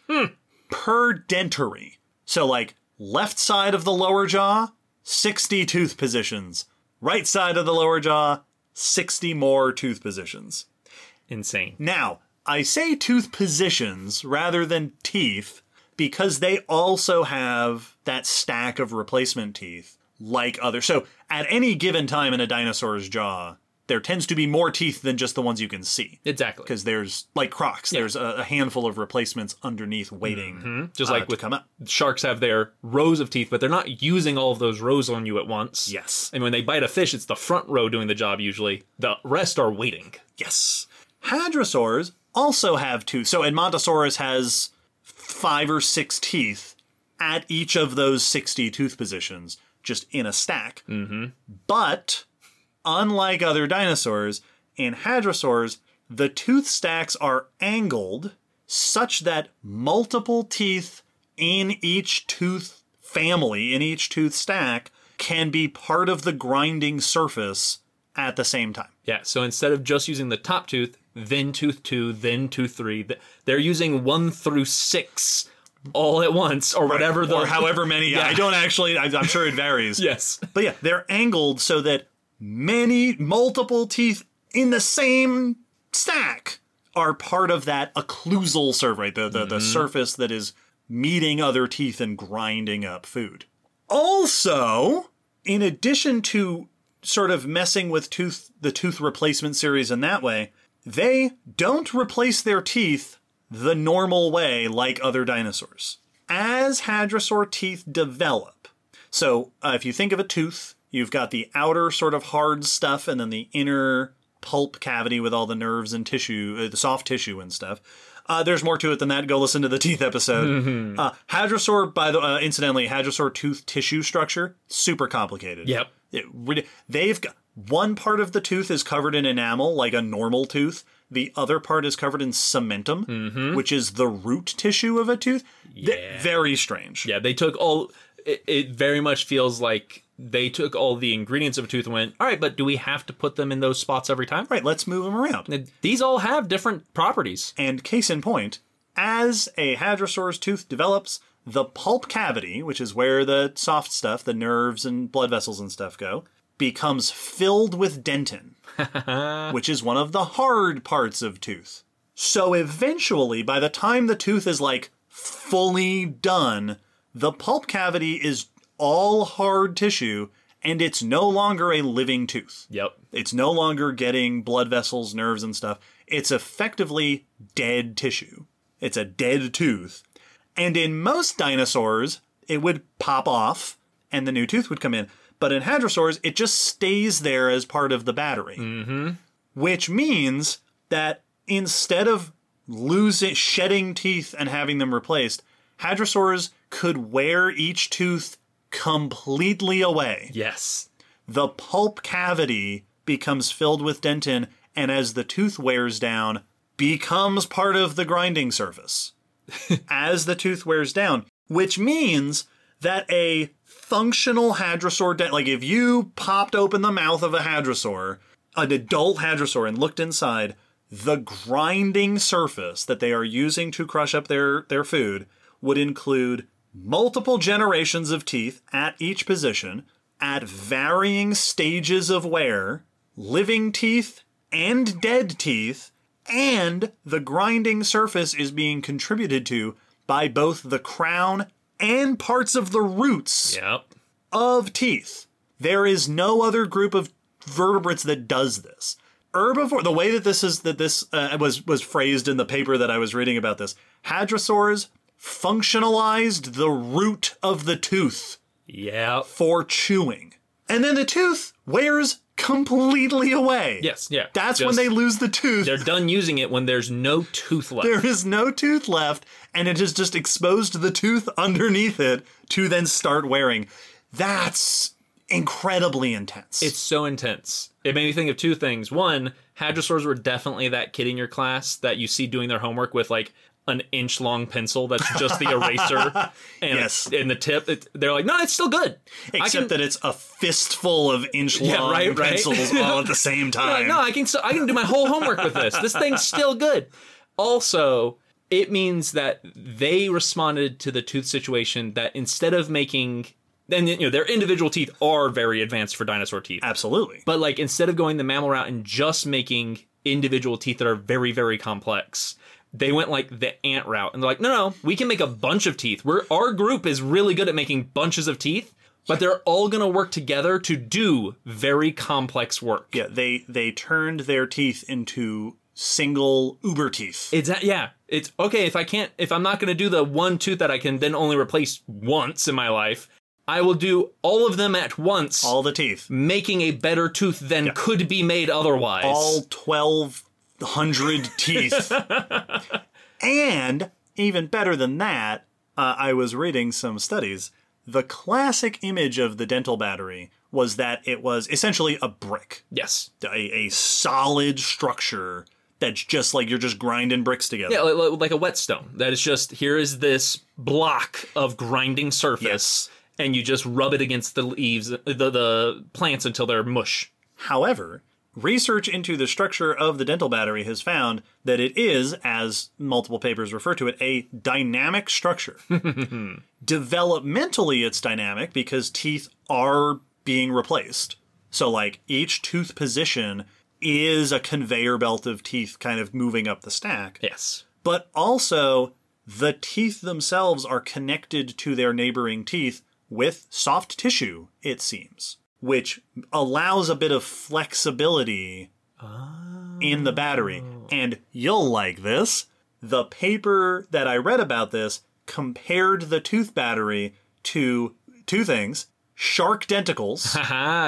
per dentary. So, like, left side of the lower jaw, 60 tooth positions. Right side of the lower jaw, 60 more tooth positions. Insane. Now, I say tooth positions rather than teeth because they also have that stack of replacement teeth like other. So at any given time in a dinosaur's jaw, there tends to be more teeth than just the ones you can see. Exactly. Because there's like Crocs, there's a, a handful of replacements underneath waiting, Just uh, like to with come up. sharks have their rows of teeth, but they're not using all of those rows on you at once. Yes. And when they bite a fish, it's the front row doing the job usually. The rest are waiting. Yes. Hadrosaurs also have two. So Edmontosaurus has five or six teeth at each of those 60 tooth positions, just in a stack. Mm-hmm. But unlike other dinosaurs, in hadrosaurs, the tooth stacks are angled such that multiple teeth in each tooth family, in each tooth stack, can be part of the grinding surface at the same time. Yeah, so instead of just using the top tooth, then tooth two, then tooth three, they're using one through six all at once, or whatever the or however many. yeah. I don't actually. I, I'm sure it varies. Yes. But yeah, they're angled so that many multiple teeth in the same stack are part of that occlusal surface, right? The the, the mm-hmm. surface that is meeting other teeth and grinding up food. Also, in addition to sort of messing with tooth the tooth replacement series in that way, they don't replace their teeth the normal way like other dinosaurs. As hadrosaur teeth develop, so uh, if you think of a tooth, you've got the outer sort of hard stuff and then the inner pulp cavity with all the nerves and tissue, uh, the soft tissue and stuff. Uh, there's more to it than that. Go listen to the teeth episode. Uh, hadrosaur, by the uh, incidentally, hadrosaur tooth tissue structure super complicated. Yep. It they've got one part of the tooth is covered in enamel, like a normal tooth. The other part is covered in cementum, mm-hmm. which is the root tissue of a tooth. Th- Yeah. very strange. Yeah, they took all. It, it very much feels like they took all the ingredients of a tooth and went, all right, but do we have to put them in those spots every time? Right, let's move them around. These all have different properties. And case in point, as a hadrosaur's tooth develops, the pulp cavity, which is where the soft stuff, the nerves and blood vessels and stuff go, becomes filled with dentin, which is one of the hard parts of tooth. So eventually, by the time the tooth is like fully done, the pulp cavity is all hard tissue and it's no longer a living tooth. Yep. It's no longer getting blood vessels, nerves, and stuff. It's effectively dead tissue. It's a dead tooth. And in most dinosaurs, it would pop off and the new tooth would come in. But in hadrosaurs, it just stays there as part of the battery. Mm-hmm. Which means that instead of losing, shedding teeth and having them replaced, hadrosaurs could wear each tooth completely away Yes. the pulp cavity becomes filled with dentin and as the tooth wears down becomes part of the grinding surface as the tooth wears down which means that a functional hadrosaur dent like if you popped open the mouth of a hadrosaur an adult hadrosaur and looked inside the grinding surface that they are using to crush up their their food would include multiple generations of teeth at each position at varying stages of wear, living teeth and dead teeth, and the grinding surface is being contributed to by both the crown and parts of the roots Yep. of teeth. There is no other group of vertebrates that does this. Herbivore, the way that this is that this uh, was was phrased in the paper that I was reading about this, hadrosaurs functionalized the root of the tooth Yeah. for chewing, and then the tooth wears completely away. Yes. Yeah. that's when Just- they lose the tooth. They're done using it when there's no tooth left. There is no tooth left, and it has just exposed the tooth underneath it to then start wearing. That's incredibly intense. It's so intense. It made me think of two things. One, hadrosaurs were definitely that kid in your class that you see doing their homework with like an inch long pencil that's just the eraser and Yes. in the tip. It, they're like, no, it's still good. Except can, that it's a fistful of inch long Yeah, right, right. pencils all at the same time. like, no, I can still, I can do my whole homework with this. This thing's still good. Also, it means that they responded to the tooth situation that instead of making then you know their individual teeth are very advanced for dinosaur teeth. Absolutely. But like instead of going the mammal route and just making individual teeth that are very very complex, they went like the ant route and they're like, no, no, we can make a bunch of teeth. We're our group is really good at making bunches of teeth, but they're all gonna work together to do very complex work. Yeah, they they turned their teeth into single uber teeth. It's yeah. It's okay if I can't if I'm not gonna do the one tooth that I can then only replace once in my life. I will do all of them at once, all the teeth. making a better tooth than could be made otherwise. all 1200 teeth. and even better than that, uh, I was reading some studies. The classic image of the dental battery was that it was essentially a brick, yes. a, a solid structure that's just like you're just grinding bricks together. Yeah, like, like a whetstone. That is just here is this block of grinding surface, and you just rub it against the leaves, the the plants until they're mush. However, research into the structure of the dental battery has found that it is, as multiple papers refer to it, a dynamic structure. Developmentally, it's dynamic because teeth are being replaced. So, like, each tooth position is a conveyor belt of teeth kind of moving up the stack. Yes. But also, the teeth themselves are connected to their neighboring teeth with soft tissue, it seems, which allows a bit of flexibility in the battery. Oh. And you'll like this. The paper that I read about this compared the tooth battery to two things shark denticles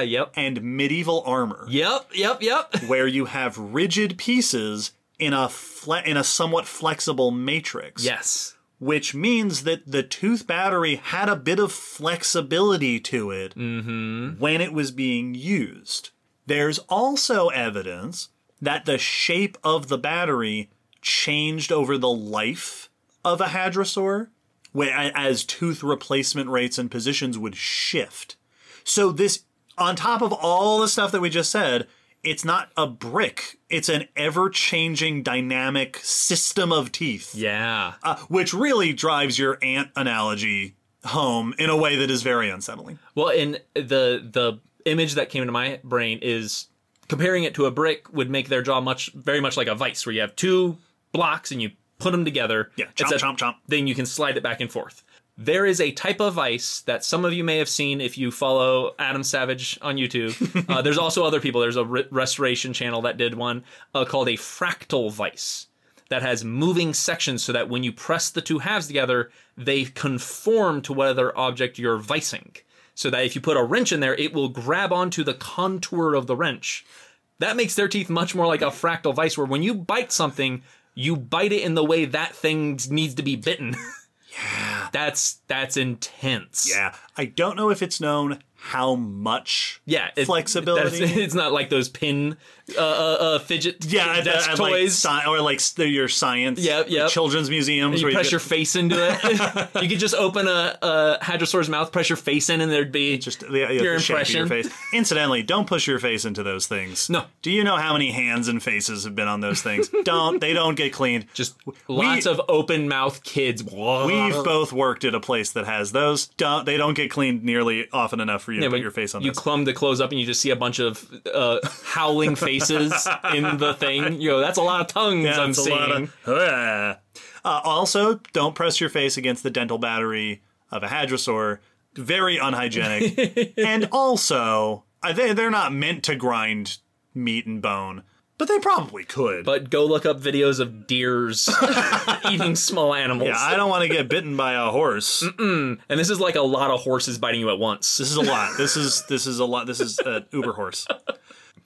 Yep. and medieval armor Yep. Yep. Yep. where you have rigid pieces in a fle- in a somewhat flexible matrix. Yes. Which means that the tooth battery had a bit of flexibility to it mm-hmm. when it was being used. There's also evidence that the shape of the battery changed over the life of a hadrosaur where, as tooth replacement rates and positions would shift. So this, on top of all the stuff that we just said, it's not a brick. It's an ever-changing dynamic system of teeth, Yeah. uh, which really drives your ant analogy home in a way that is very unsettling. Well, and the the image that came into my brain is comparing it to a brick would make their jaw much very much like a vice, where you have two blocks and you put them together. Yeah, chomp, a- chomp, chomp. Then you can slide it back and forth. There is a type of vice that some of you may have seen if you follow Adam Savage on YouTube. uh, there's also other people. There's a re- restoration channel that did one uh, called a fractal vice that has moving sections so that when you press the two halves together, they conform to whatever object you're vicing. So that if you put a wrench in there, it will grab onto the contour of the wrench. That makes their teeth much more like a fractal vice, where when you bite something, you bite it in the way that thing needs to be bitten. Yeah. That's that's intense. Yeah, I don't know if it's known how much Yeah, it- flexibility. It's not like those pin uh, uh, uh, fidget yeah, desk like toys. sci- or like your science, Yep, yep. children's museums. you where press get- your face into it. you could just open a, a hadrosaur's mouth, press your face in, and there'd be just the, yeah, your the shape of impression. your face. Incidentally, don't push your face into those things. No. Do you know how many hands and faces have been on those things? don't. They don't get cleaned. just lots of open mouth kids. We've both worked at a place that has those. Don't they don't get cleaned nearly often enough for you to put your face on You those. clumb the clothes up and you just see a bunch of uh, howling faces in the thing. You go, that's a lot of tongues Yeah, I'm seeing. of- Uh, also, don't press your face against the dental battery of a hadrosaur. Very unhygienic. and also, they, they're not meant to grind meat and bone, but they probably could. but go look up videos of deers eating small animals. yeah, I don't want to get bitten by a horse. and this is like a lot of horses biting you at once. This is a lot. This is this is a lot. This is an Uber horse.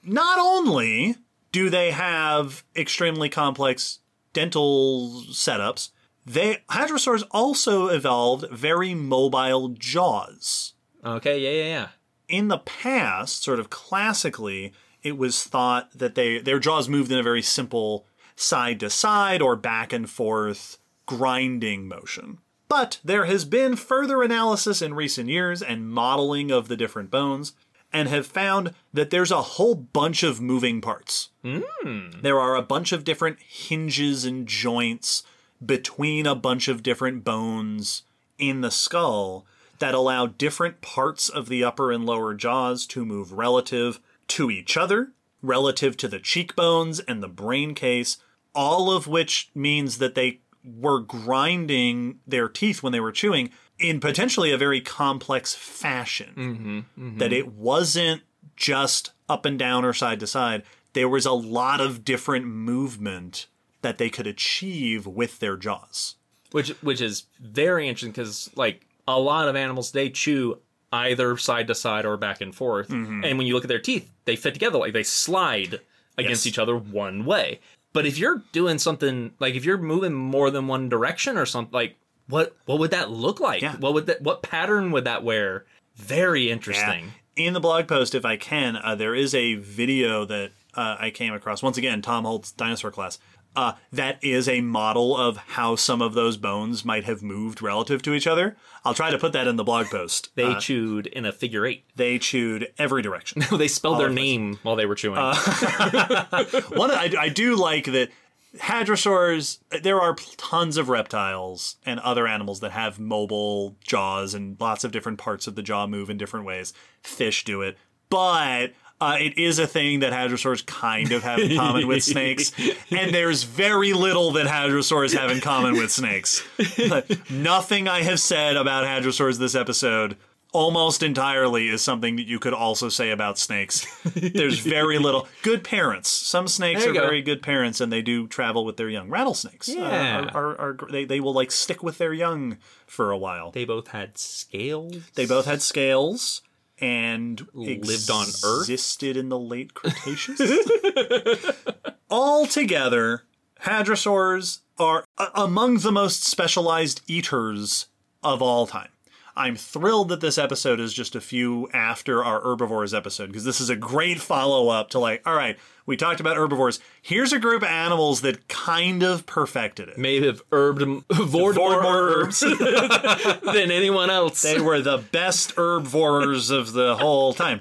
Not only do they have extremely complex dental setups, they hadrosaurs also evolved very mobile jaws. Okay, yeah, yeah, yeah. In the past, sort of classically, it was thought that they their jaws moved in a very simple side to side or back and forth grinding motion. But there has been further analysis in recent years and modeling of the different bones and have found that there's a whole bunch of moving parts. Hmm. There are a bunch of different hinges and joints between a bunch of different bones in the skull that allow different parts of the upper and lower jaws to move relative to each other, relative to the cheekbones and the brain case, all of which means that they were grinding their teeth when they were chewing in potentially a very complex fashion. That it wasn't just up and down or side to side. There was a lot of different movement that they could achieve with their jaws. which which is very interesting because like a lot of animals they chew either side to side or back and forth Mm-hmm. and when you look at their teeth they fit together like they slide against Yes. each other one way but if you're doing something like if you're moving more than one direction or something like what what would that look like Yeah. what would that what pattern would that wear very interesting In the blog post, if I can, uh, there is a video that uh, I came across. Once again, Tom Holtz dinosaur class. Uh, that is a model of how some of those bones might have moved relative to each other. I'll try to put that in the blog post. they Uh, chewed in a figure eight they chewed every direction. they spelled their name while they were chewing One, I, I do like that hadrosaurs. There are tons of reptiles and other animals that have mobile jaws, and lots of different parts of the jaw move in different ways. Fish do it, but. Uh, it is a thing that hadrosaurs kind of have in common with snakes, and there's very little that hadrosaurs have in common with snakes. Nothing I have said about hadrosaurs this episode almost entirely is something that you could also say about snakes. There's very little good parents. Some snakes are go. very good parents, and they do travel with their young. Rattlesnakes, uh, Yeah. are, are, are, they they will like stick with their young for a while. They, they both had scales They both had scales and Lived on Earth? Existed in the late Cretaceous. Altogether, hadrosaurs are a- among the most specialized eaters of all time. I'm thrilled that this episode is just a few after our herbivores episode because this is a great follow up to like, all right, we talked about herbivores. Here's a group of animals that kind of perfected it. may have herbed vored more more herbs than anyone else. They were the best herbivorers of the whole time.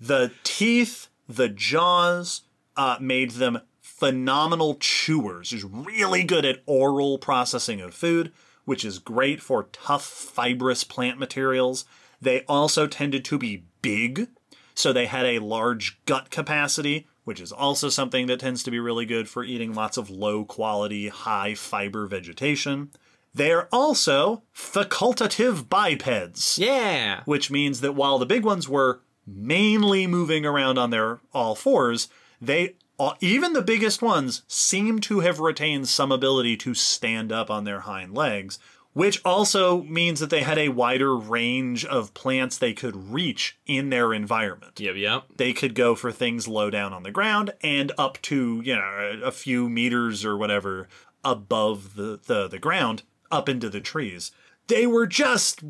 The teeth, the jaws, uh, made them phenomenal chewers. Just really good at oral processing of food, which is great for tough, fibrous plant materials. They also tended to be big, so they had a large gut capacity, which is also something that tends to be really good for eating lots of low quality, high fiber vegetation. They're also facultative bipeds yeah. which means that while the big ones were mainly moving around on their all fours, they Uh, even the biggest ones seem to have retained some ability to stand up on their hind legs, which also means that they had a wider range of plants they could reach in their environment. Yep, yep. They could go for things low down on the ground and up to, you know, a few meters or whatever above the, the, the ground, up into the trees. They were just,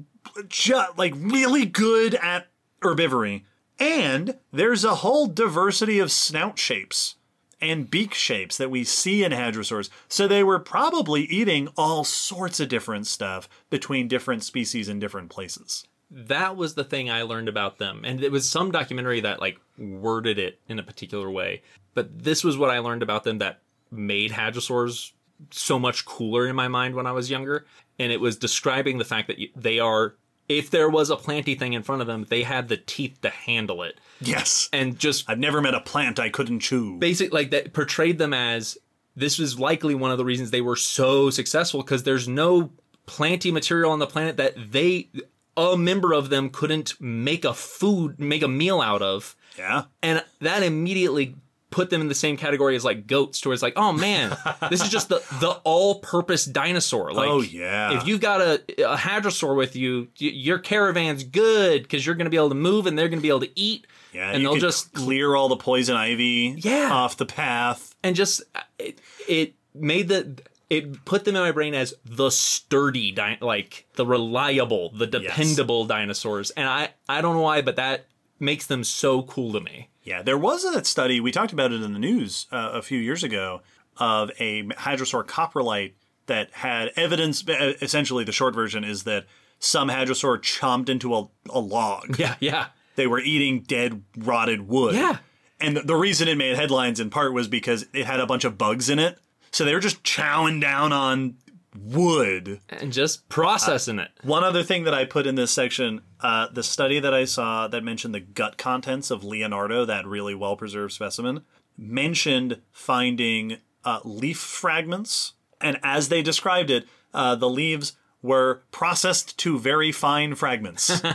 just like really good at herbivory. And there's a whole diversity of snout shapes and beak shapes that we see in hadrosaurs. So they were probably eating all sorts of different stuff between different species in different places. That was the thing I learned about them. And it was some documentary that like worded it in a particular way. But this was what I learned about them that made hadrosaurs so much cooler in my mind when I was younger. And it was describing the fact that they are, if there was a planty thing in front of them, they had the teeth to handle it. Yes. And just I've never met a plant I couldn't chew. basic like that portrayed them as this was likely one of the reasons they were so successful because there's no planty material on the planet that they a member of them couldn't make a food make a meal out of Yeah. and that immediately put them in the same category as like goats towards like oh man this is just the the all-purpose dinosaur like Oh, yeah. if you've got a, a hadrosaur with you y- your caravan's good because you're going to be able to move and they're going to be able to eat Yeah, and they'll just clear all the poison ivy Yeah. off the path. and just it, it made the it put them in my brain as the sturdy di- like the reliable the dependable dinosaurs and i i don't know why but that makes them so cool to me Yeah, there was that study, we talked about it in the news uh, a few years ago, of a hadrosaur coprolite that had evidence. uh, Essentially, the short version is that some hadrosaur chomped into a, a log. yeah yeah They were eating dead, rotted wood. Yeah. And the reason it made headlines in part was because it had a bunch of bugs in it. So they were just chowing down on wood. and just processing it One other thing that I put in this section, uh, the study that I saw that mentioned the gut contents of Leonardo, that really well preserved specimen, mentioned finding uh, leaf fragments, and as they described it, uh, the leaves were processed to very fine fragments.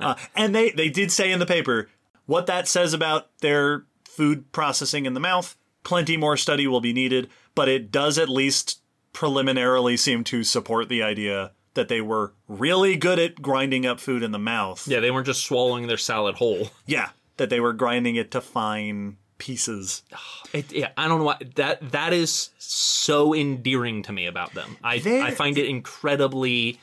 Uh, and they, they did say in the paper what that says about their food processing in the mouth. Plenty more study will be needed, but it does at least preliminarily seem to support the idea that they were really good at grinding up food in the mouth. Yeah, they weren't just swallowing their salad whole. Yeah, that they were grinding it to fine pieces. It, yeah, I don't know why that that is so endearing to me about them. I They're- I find it incredibly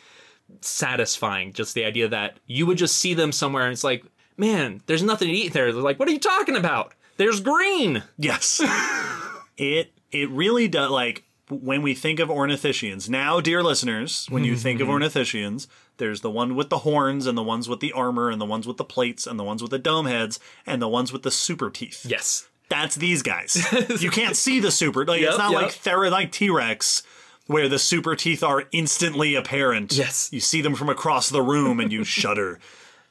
satisfying. Just the idea that you would just see them somewhere and it's like, man, there's nothing to eat there. They're like, what are you talking about? There's green. Yes. it it really does like when we think of ornithischians. Now, dear listeners, when you think of ornithischians, there's the one with the horns and the ones with the armor and the ones with the plates and the ones with the dome heads and the ones with the super teeth. Yes. That's these guys. you can't see the super like it's not yep. like Thera like T-Rex where the super teeth are instantly apparent. Yes. You see them from across the room and you shudder.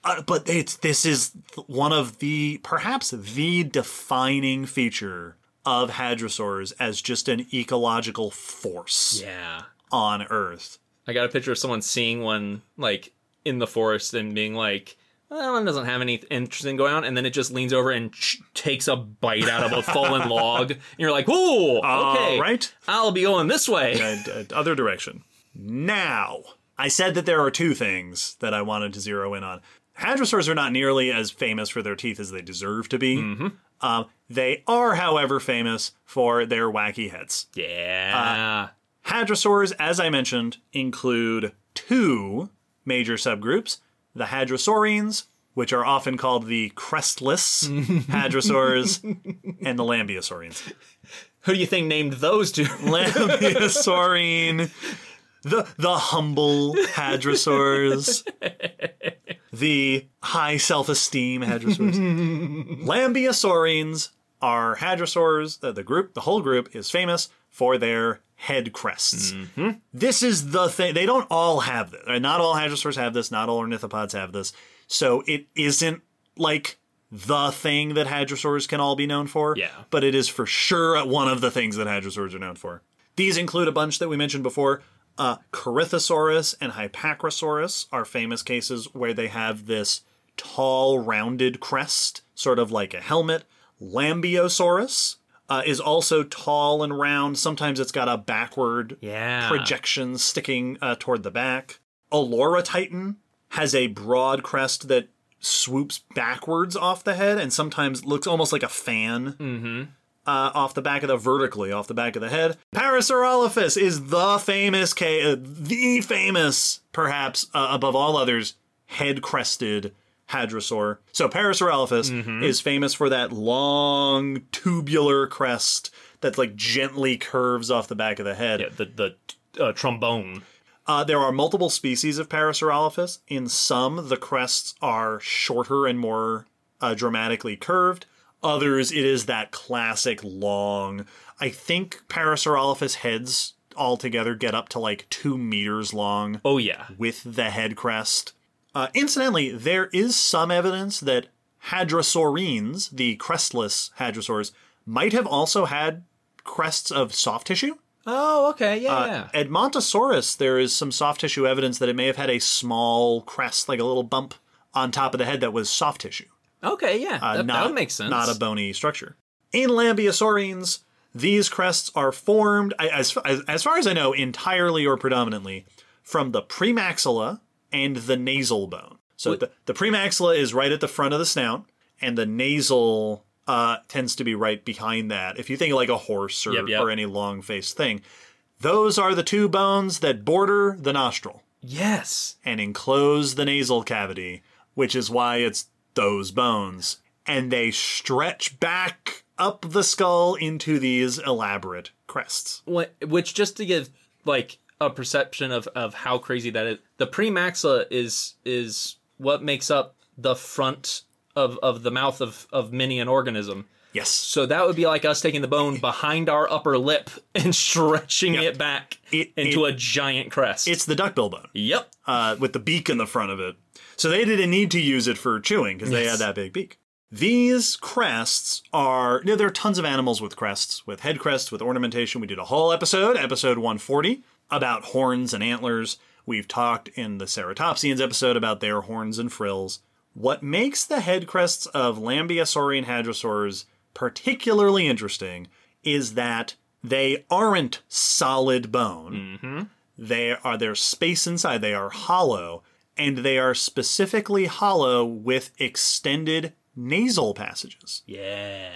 Uh, but it's this is one of the perhaps the defining feature of hadrosaurs as just an ecological force Yeah. on Earth. I got a picture of someone seeing one like in the forest and being like, well, that one doesn't have any interesting going on, and then it just leans over and ch- takes a bite out of a fallen log. And you're like, "Ooh, okay, All right. I'll be going this way." uh, other direction. Now, I said that there are two things that I wanted to zero in on. Hadrosaurs are not nearly as famous for their teeth as they deserve to be. Um, they are, however, famous for their wacky heads. Yeah, Hadrosaurs, as I mentioned, include two major subgroups the Hadrosaurines, which are often called the crestless hadrosaurs, and the Lambeosaurines. who do you think named those two? Lambeosaurine, the the humble hadrosaurs, the high self-esteem hadrosaurs. Lambeosaurines are hadrosaurs. The, the group, the whole group, is famous for their head crests. Mm-hmm. This is the thing. They don't all have this. Uh, not all hadrosaurs have this. Not all ornithopods have this. So it isn't like the thing that hadrosaurs can all be known for. Yeah. But it is for sure one of the things that hadrosaurs are known for. These include a bunch that we mentioned before. Uh, Corythosaurus and Hypacrosaurus are famous cases where they have this tall, rounded crest, sort of like a helmet. Lambeosaurus uh, is also tall and round. Sometimes it's got a backward Yeah. projection sticking uh, toward the back. Olorotitan has a broad crest that swoops backwards off the head and sometimes looks almost like a fan uh, off the back of the vertically off the back of the head. Parasaurolophus is the famous, ca- uh, the famous, perhaps uh, above all others, head crested hadrosaur. So Parasaurolophus is famous for that long tubular crest that like gently curves off the back of the head. Yeah, the the uh, trombone. Uh, there are multiple species of Parasaurolophus. In some, the crests are shorter and more uh, dramatically curved. Others, it is that classic long. I think Parasaurolophus heads altogether get up to like two meters long Oh yeah, with the head crest. Uh, incidentally, there is some evidence that hadrosaurines, the crestless hadrosaurs, might have also had crests of soft tissue. Oh, okay, yeah, Uh, yeah. Edmontosaurus, there is some soft tissue evidence that it may have had a small crest, like a little bump on top of the head that was soft tissue, Okay, yeah, uh, that, not, that would make sense. Not a bony structure. In Lambeosaurines, these crests are formed, as, as, as far as I know, entirely or predominantly from the premaxilla and the nasal bone. So the, the premaxilla is right at the front of the snout, and the nasal uh, tends to be right behind that. If you think like a horse or, Yep, yep. or any long faced thing, those are the two bones that border the nostril yes. and enclose the nasal cavity, which is why it's those bones. And they stretch back up the skull into these elaborate crests. What, which just to give like a perception of of how crazy that is. The premaxilla is is what makes up the front of of the mouth of of many an organism. Yes. So that would be like us taking the bone behind our upper lip and stretching it back It- into it- a giant crest. It's the duckbill bone yep. uh, with the beak in the front of it. So they didn't need to use it for chewing because they had that big beak. These crests are, you know, there are tons of animals with crests, with head crests, with ornamentation. We did a whole episode, episode 140, about horns and antlers. We've talked in the Ceratopsians episode about their horns and frills. What makes the head crests of Lambeosaurian hadrosaurs particularly interesting is that they aren't solid bone. Mm-hmm. They are there's space inside. They are hollow, and they are specifically hollow with extended nasal passages. Yeah.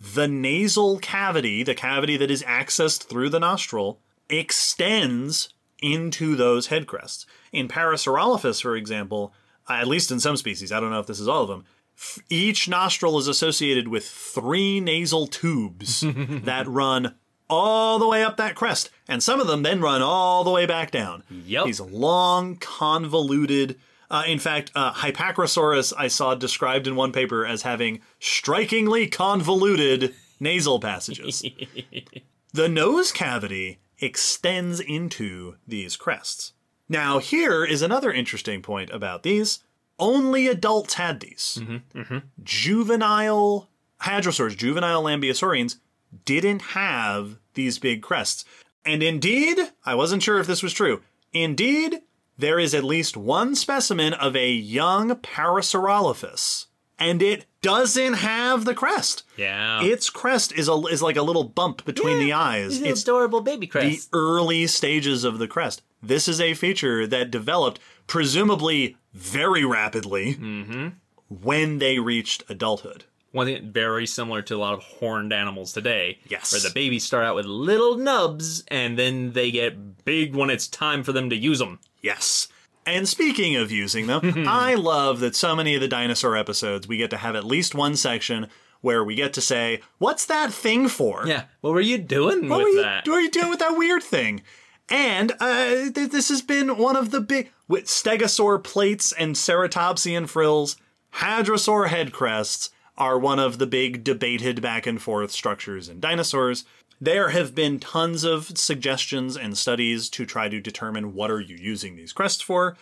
The nasal cavity, the cavity that is accessed through the nostril, extends into those head crests. In Parasaurolophus, for example, uh, at least in some species, I don't know if this is all of them, each nostril is associated with three nasal tubes that run all the way up that crest, and some of them then run all the way back down. Yep. These long, convoluted. Uh, in fact, uh, Hypacrosaurus I saw described in one paper as having strikingly convoluted nasal passages. the nose cavity extends into these crests. Now, here is another interesting point about these. Only adults had these. Juvenile hadrosaurs, juvenile lambeosaurians, didn't have these big crests. And indeed, I wasn't sure if this was true. Indeed, there is at least one specimen of a young Parasaurolophus, and it doesn't have the crest. Yeah. Its crest is a is like a little bump between the eyes. It's adorable baby crest. the early stages of the crest. This is a feature that developed presumably very rapidly Mm-hmm. when they reached adulthood. One thing very similar to a lot of horned animals today. Yes. Where the babies start out with little nubs and then they get big when it's time for them to use them. Yes. And speaking of using them, I love that so many of the dinosaur episodes we get to have at least one section where we get to say, "What's that thing for?" Yeah. What were you doing What with were you, that? What were you doing with that weird thing? And uh, th- this has been one of the big with stegosaur plates and ceratopsian frills. Hadrosaur head crests are one of the big debated back and forth structures in dinosaurs. There have been tons of suggestions and studies to try to determine what are you using these crests for.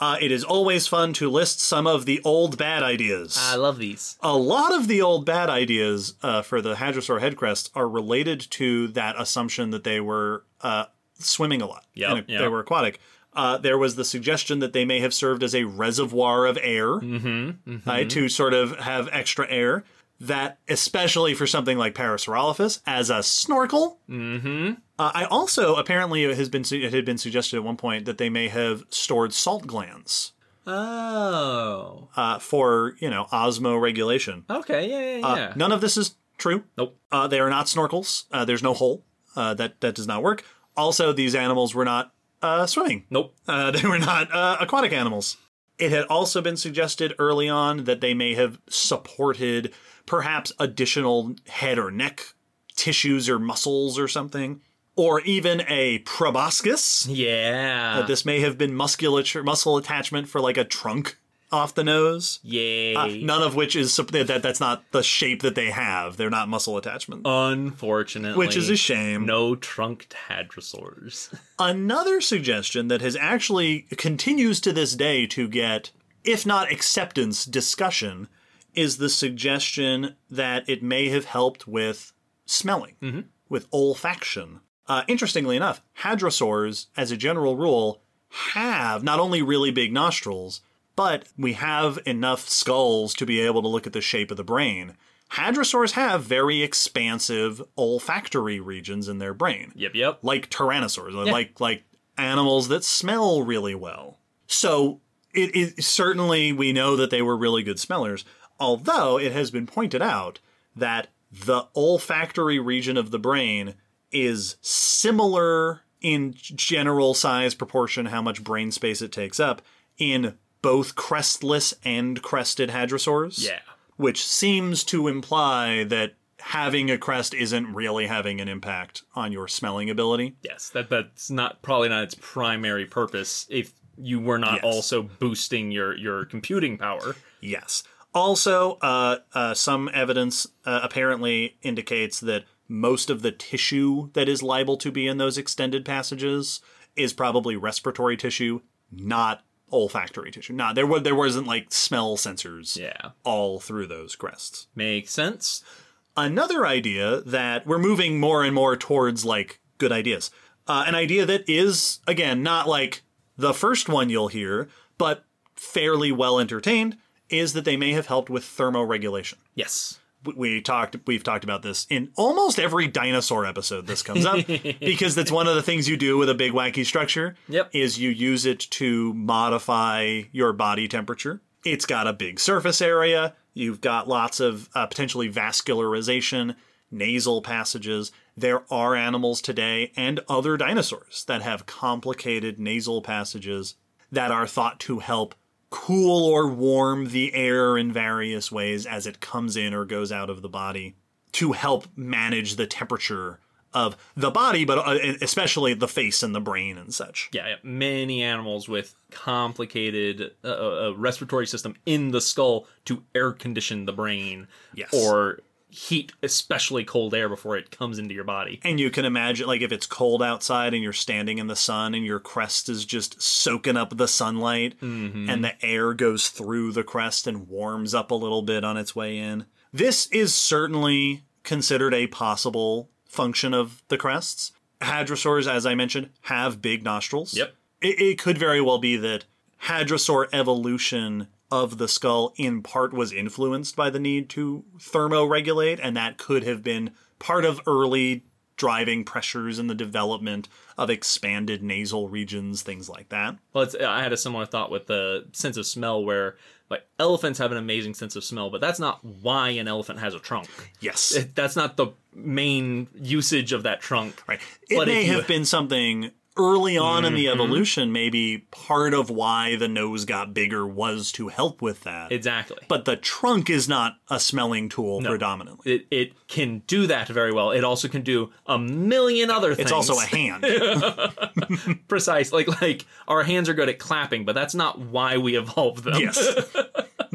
Uh, it is always fun to list some of the old bad ideas. I love these. A lot of the old bad ideas uh, for the hadrosaur head crest are related to that assumption that they were uh, swimming a lot. Yep, and yep. They were aquatic. Uh, there was the suggestion that they may have served as a reservoir of air, Mm-hmm, right, to sort of have extra air. That, especially for something like Parasaurolophus, as a snorkel. Mm-hmm. Uh, I also apparently it has been it had been suggested at one point that they may have stored salt glands Oh. uh, for you know osmoregulation. Okay, yeah, yeah, Uh, yeah. None of this is true. Nope. Uh, they are not snorkels. Uh, there's no hole. Uh, that that does not work. Also, these animals were not uh, swimming. Nope. Uh, they were not uh, aquatic animals. It had also been suggested early on that they may have supported perhaps additional head or neck tissues or muscles or something, or even a proboscis. Yeah. This may have been musculature, muscle attachment for like a trunk off the nose. Yay. Uh, none of which is that that's not the shape that they have. They're not muscle attachment, Unfortunately. which is a shame. No trunked hadrosaurs. Another suggestion that has actually continues to this day to get, if not acceptance, discussion, is the suggestion that it may have helped with smelling, with olfaction. Uh, interestingly enough, hadrosaurs, as a general rule, have not only really big nostrils, but we have enough skulls to be able to look at the shape of the brain. Hadrosaurs have very expansive olfactory regions in their brain yep, yep. like tyrannosaurs, like like animals that smell really well. So it is certainly we know that they were really good smellers, although it has been pointed out that the olfactory region of the brain is similar in general size proportion how much brain space it takes up in both crestless and crested hadrosaurs Yeah. which seems to imply that having a crest isn't really having an impact on your smelling ability. Yes, that that's not probably not its primary purpose if you were not Yes. also boosting your your computing power. Yes. Also, uh, uh, some evidence uh, apparently indicates that most of the tissue that is liable to be in those extended passages is probably respiratory tissue, not olfactory tissue. Nah, there was there wasn't like smell sensors Yeah. all through those crests. Makes sense. Another idea that we're moving more and more towards like good ideas. Uh, an idea that is again not like the first one you'll hear, but fairly well entertained is that they may have helped with thermoregulation. Yes. We- talked we've talked about this in almost every dinosaur episode this comes up because that's one of the things you do with a big wacky structure Yep. is you use it to modify your body temperature. It's got a big surface area. You've got lots of uh, potentially vascularization nasal passages. There are animals today and other dinosaurs that have complicated nasal passages that are thought to help cool or warm the air in various ways as it comes in or goes out of the body to help manage the temperature of the body, but uh, especially the face and the brain and such. Yeah, yeah, many animals with complicated uh, uh, respiratory system in the skull to air condition the brain. Yes. Or heat especially cold air before it comes into your body. And you can imagine, like, if it's cold outside and you're standing in the sun and your crest is just soaking up the sunlight mm-hmm. and the air goes through the crest and warms up a little bit on its way in. This is certainly considered a possible function of the crests. Hadrosaurs, as I mentioned, have big nostrils. Yep. It, it could very well be that hadrosaur evolution of the skull in part was influenced by the need to thermoregulate, and that could have been part of early driving pressures in the development of expanded nasal regions, things like that. Well, it's, I had a similar thought with the sense of smell where like elephants have an amazing sense of smell, but that's not why an elephant has a trunk. Yes. It- That's not the main usage of that trunk. Right. It But may have been something early on in the evolution, maybe part of why the nose got bigger was to help with that. Exactly. but the trunk is not a smelling tool predominantly. it, it can do that very well. It also can do a million other things. It's also a hand. precise. Like like our hands are good at clapping, but that's not why we evolved them. yes.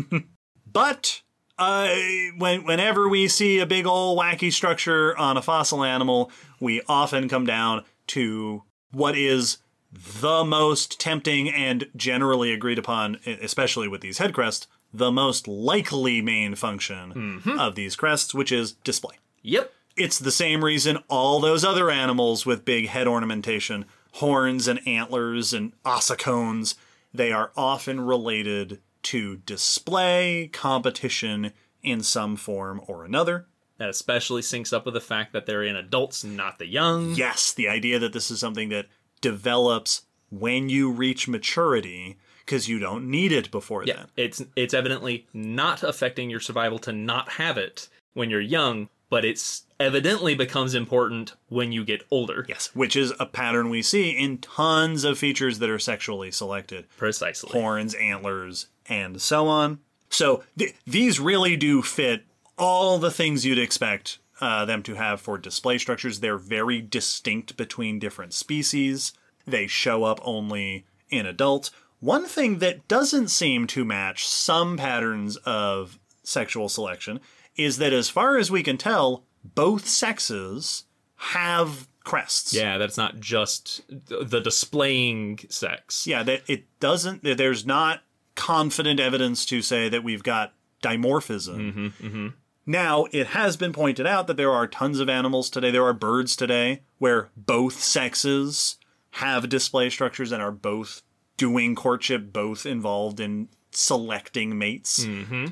but uh, when whenever we see a big old wacky structure on a fossil animal, we often come down to what is the most tempting and generally agreed upon, especially with these head crests, the most likely main function mm-hmm. of these crests, which is display. Yep. It's the same reason all those other animals with big head ornamentation, horns and antlers and ossicones, they are often related to display, competition in some form or another. That especially syncs up with the fact that they're in adults, not the young. Yes, the idea that this is something that develops when you reach maturity because you don't need it before Yeah, then. it's it's evidently not affecting your survival to not have it when you're young, but it's evidently becomes important when you get older. Yes, which is a pattern we see in tons of features that are sexually selected. Precisely. horns, antlers, and so on. So th- these really do fit all the things you'd expect uh, them to have for display structures. They're very distinct between different species. They show up only in adults. One thing that doesn't seem to match some patterns of sexual selection is that, as far as we can tell, both sexes have crests. Yeah, that's not just the displaying sex. Yeah, that it doesn't. There's not confident evidence to say that we've got dimorphism. Now, it has been pointed out that there are tons of animals today. There are birds today where both sexes have display structures and are both doing courtship, both involved in selecting mates.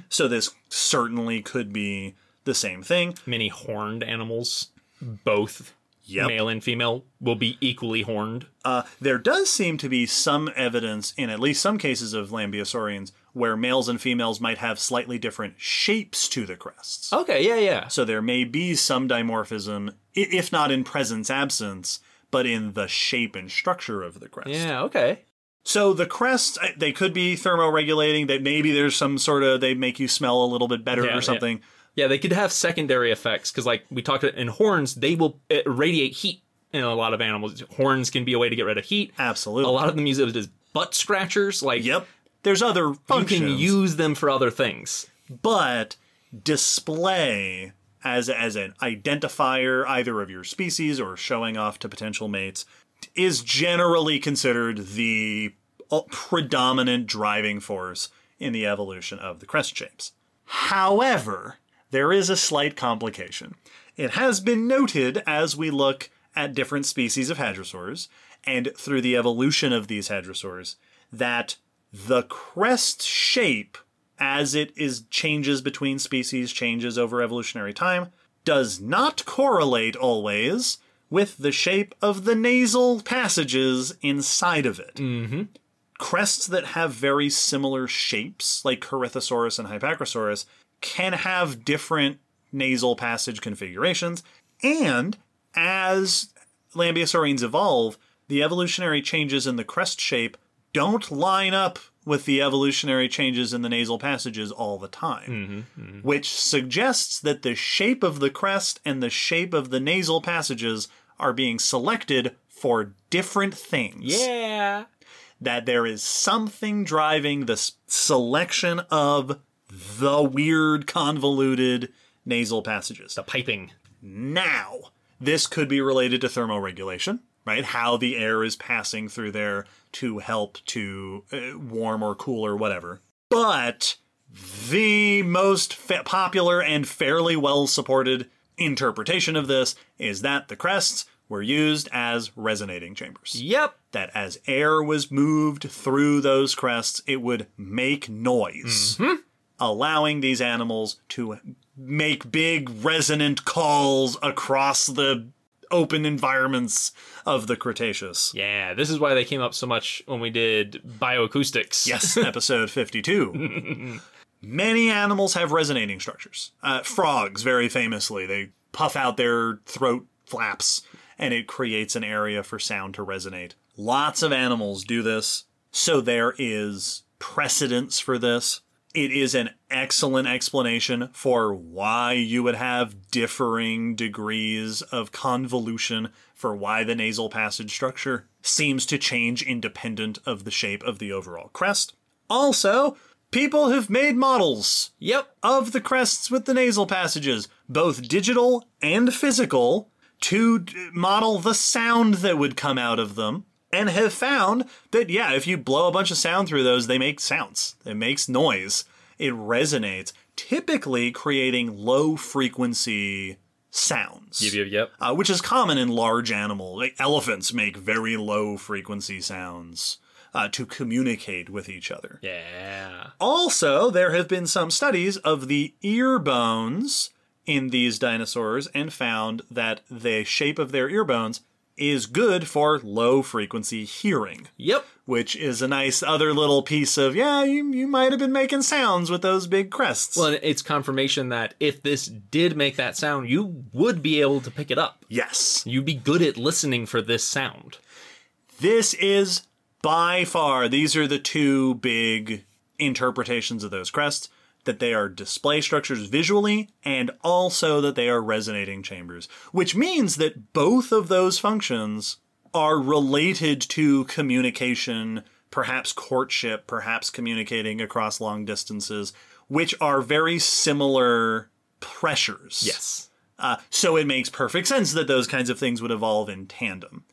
So this certainly could be the same thing. Many horned animals, both Yep. male and female, will be equally horned. Uh, there does seem to be some evidence in at least some cases of Lambeosaurians where males and females might have slightly different shapes to the crests. Okay, yeah, yeah. So there may be some dimorphism, if not in presence absence, but in the shape and structure of the crest. Yeah, okay. So the crests, they could be thermoregulating. That maybe there's some sort of they make you smell a little bit better Yeah, or something. Yeah, they could have secondary effects because, like we talked about in horns, they will radiate heat in a lot of animals. Horns can be a way to get rid of heat. Absolutely. A lot of them use it as butt scratchers. Like, Yep. There's other you can use them for other things. but display as as an identifier either of your species or showing off to potential mates is generally considered the uh, predominant driving force in the evolution of the crest shapes. However, there is a slight complication. It has been noted as we look at different species of hadrosaurs and through the evolution of these hadrosaurs that the crest shape as it is changes between species changes over evolutionary time does not correlate always with the shape of the nasal passages inside of it. Mm-hmm. Crests that have very similar shapes, like Corythosaurus and Hypacrosaurus, can have different nasal passage configurations. And as Lambeosaurines evolve, the evolutionary changes in the crest shape don't line up with the evolutionary changes in the nasal passages all the time, mm-hmm, mm-hmm. which suggests that the shape of the crest and the shape of the nasal passages are being selected for different things. Yeah. That there is something driving the selection of the weird, convoluted nasal passages. The piping. Now, this could be related to thermoregulation, right? How the air is passing through there to help to uh, warm or cool or whatever. But the most fa- popular and fairly well supported interpretation of this is that the crests were used as resonating chambers. Yep. That as air was moved through those crests, it would make noise, allowing these animals to make big resonant calls across the open environments of the Cretaceous. Yeah, this is why they came up so much when we did bioacoustics. Yes, episode 52. Many animals have resonating structures. Uh, frogs, very famously, they puff out their throat flaps and it creates an area for sound to resonate. Lots of animals do this, so there is precedence for this. It is an excellent explanation for why you would have differing degrees of convolution for why the nasal passage structure seems to change independent of the shape of the overall crest. Also, people have made models Yep. of the crests with the nasal passages, both digital and physical, to d- model the sound that would come out of them. And have found that, yeah, if you blow a bunch of sound through those, they make sounds. It makes noise. It resonates, typically creating low frequency sounds Yep, yep, yep. uh, which is common in large animals. Like elephants make very low frequency sounds uh, to communicate with each other. Yeah. Also, there have been some studies of the ear bones in these dinosaurs and found that the shape of their ear bones is good for low frequency hearing, Yep. which is a nice other little piece of, yeah, you, you might have been making sounds with those big crests. Well, it's confirmation that if this did make that sound, you would be able to pick it up. yes. You'd be good at listening for this sound. This is by far, these are the two big interpretations of those crests that they are display structures visually and also that they are resonating chambers, which means that both of those functions are related to communication, perhaps courtship, perhaps communicating across long distances, which are very similar pressures. Yes. Uh, so it makes perfect sense that those kinds of things would evolve in tandem.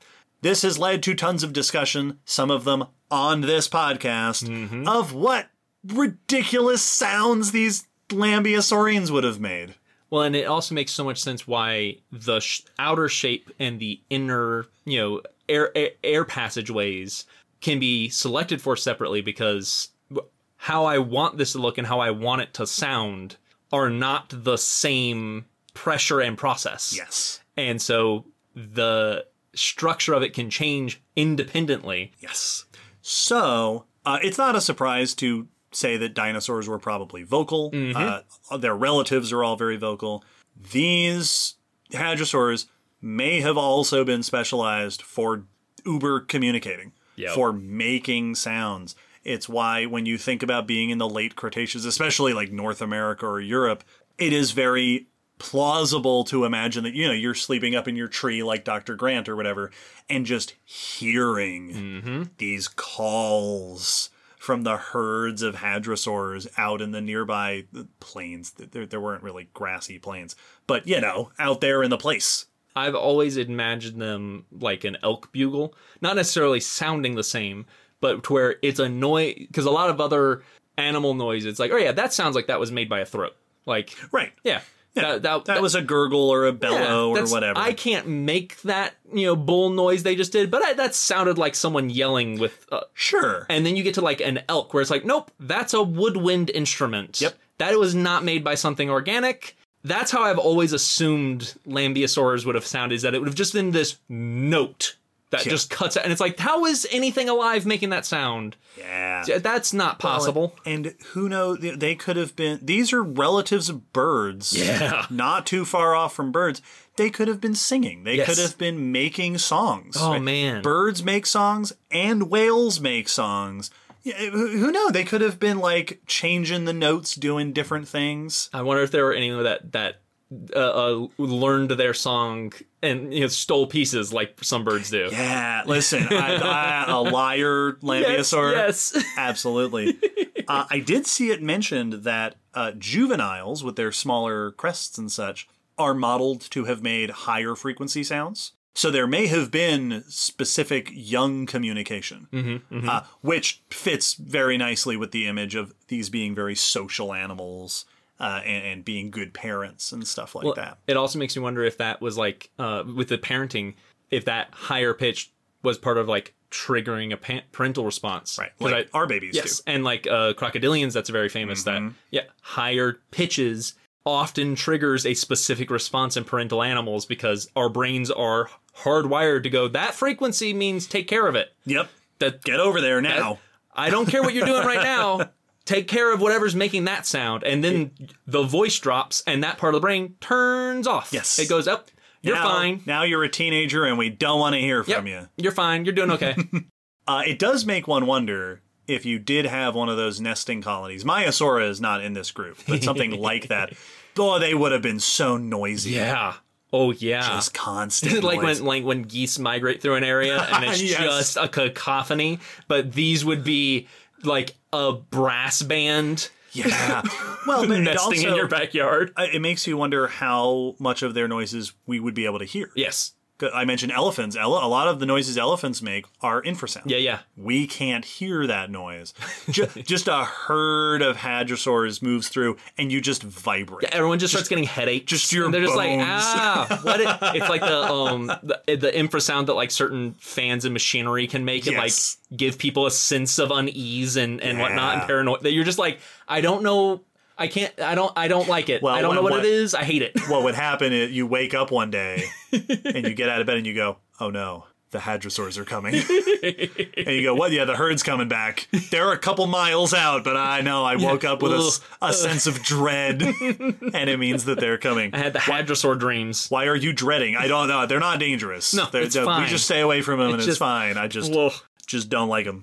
This has led to tons of discussion, some of them on this podcast, of what ridiculous sounds these Lambeosaurians would have made. Well, and it also makes so much sense why the sh- outer shape and the inner, you know, air, air air passageways can be selected for separately because how I want this to look and how I want it to sound are not the same pressure and process. Yes. And so the structure of it can change independently. Yes. So uh, it's not a surprise to say that dinosaurs were probably vocal. Uh, their relatives are all very vocal. These hadrosaurs may have also been specialized for uber communicating, Yep. for making sounds. It's why when you think about being in the late Cretaceous, especially like North America or Europe, it is very plausible to imagine that you know you're sleeping up in your tree like Dr. Grant or whatever and just hearing these calls from the herds of hadrosaurs out in the nearby plains there, there weren't really grassy plains but you know out there in the place I've always imagined them like an elk bugle, not necessarily sounding the same, but to where it's a noise because a lot of other animal noise, it's like, oh yeah, that sounds like that was made by a throat. Like, Right. yeah, that, that, That was a gurgle or a yeah, bellow or whatever. I can't make that you know bull noise they just did, but I, that sounded like someone yelling with. Uh, sure. and then you get to like an elk where it's like, nope, that's a woodwind instrument. Yep. That was not made by something organic. That's how I've always assumed Lambeosaurs would have sounded, is that it would have just been this note that Yeah. just cuts out. And it's like, how is anything alive making that sound? yeah. That's not possible. And who knows? They could have been. These are relatives of birds. Yeah. Not too far off from birds. They could have been singing. They Yes. could have been making songs. Oh, man. Birds make songs and whales make songs. Yeah, eh, who who knows? They could have been like changing the notes, doing different things. I wonder if there were anyone that, that, uh, uh, learned their song and you know stole pieces like some birds do. Yeah, listen, I, I, a liar, Lambeosaur. Yes. yes. Absolutely. uh, I did see it mentioned that uh, juveniles, with their smaller crests and such, are modeled to have made higher frequency sounds. So there may have been specific young communication, Mm-hmm, Uh, which fits very nicely with the image of these being very social animals uh, and, and being good parents and stuff like that. It also makes me wonder if that was like uh, with the parenting, if that higher pitch was part of like triggering a pa- parental response. right? Like I- our babies yes, do. and like uh, crocodilians, that's very famous. That yeah, higher pitches often triggers a specific response in parental animals because our brains are hardwired to go. That frequency means take care of it. Yep. That Get over there now. I don't care what you're doing right now. Take care of whatever's making that sound, and then the voice drops, and that part of the brain turns off. Yes. it goes up. You're now, fine. Now you're a teenager and we don't want to hear Yep. from you. You're fine. You're doing okay. Uh, it does make one wonder if you did have one of those nesting colonies. Maiasaura is not in this group, but something like that. Oh, they would have been so noisy. yeah. Oh yeah. Just constant. like noise. when like when geese migrate through an area and it's Yes. just a cacophony, but these would be like a brass band Yeah. Well, but it nesting also, in your backyard. it makes you wonder how much of their noises we would be able to hear. Yes. I mentioned elephants. Ele- a lot of the noises elephants make are infrasound. Yeah, yeah. We can't hear that noise. Ju- just a herd of hadrosaurs moves through, and you just vibrate. Everyone just starts getting headaches. just your and they're just like, bones. ah, what? It, it's like the um the, the infrasound that like certain fans and machinery can make and Yes. like give people a sense of unease and and whatnot and Yeah. paranoia. That you're just like, I don't know, I can't, I don't, I don't like it. Well, I don't know what- what, what- it is. I hate it. what would happen is you wake up one day and you get out of bed and you go, "Oh no, the hadrosaurs are coming." and you go, "What? Yeah, the herd's coming back. They're a couple miles out, but I know I woke up with a sense of dread, and it means that they're coming." I had the hadrosaur dreams. Why are you dreading? I don't know. They're not dangerous. No, They're- it's they're- fine. We just stay away from them, and it's fine. I just Whoa. just don't like them.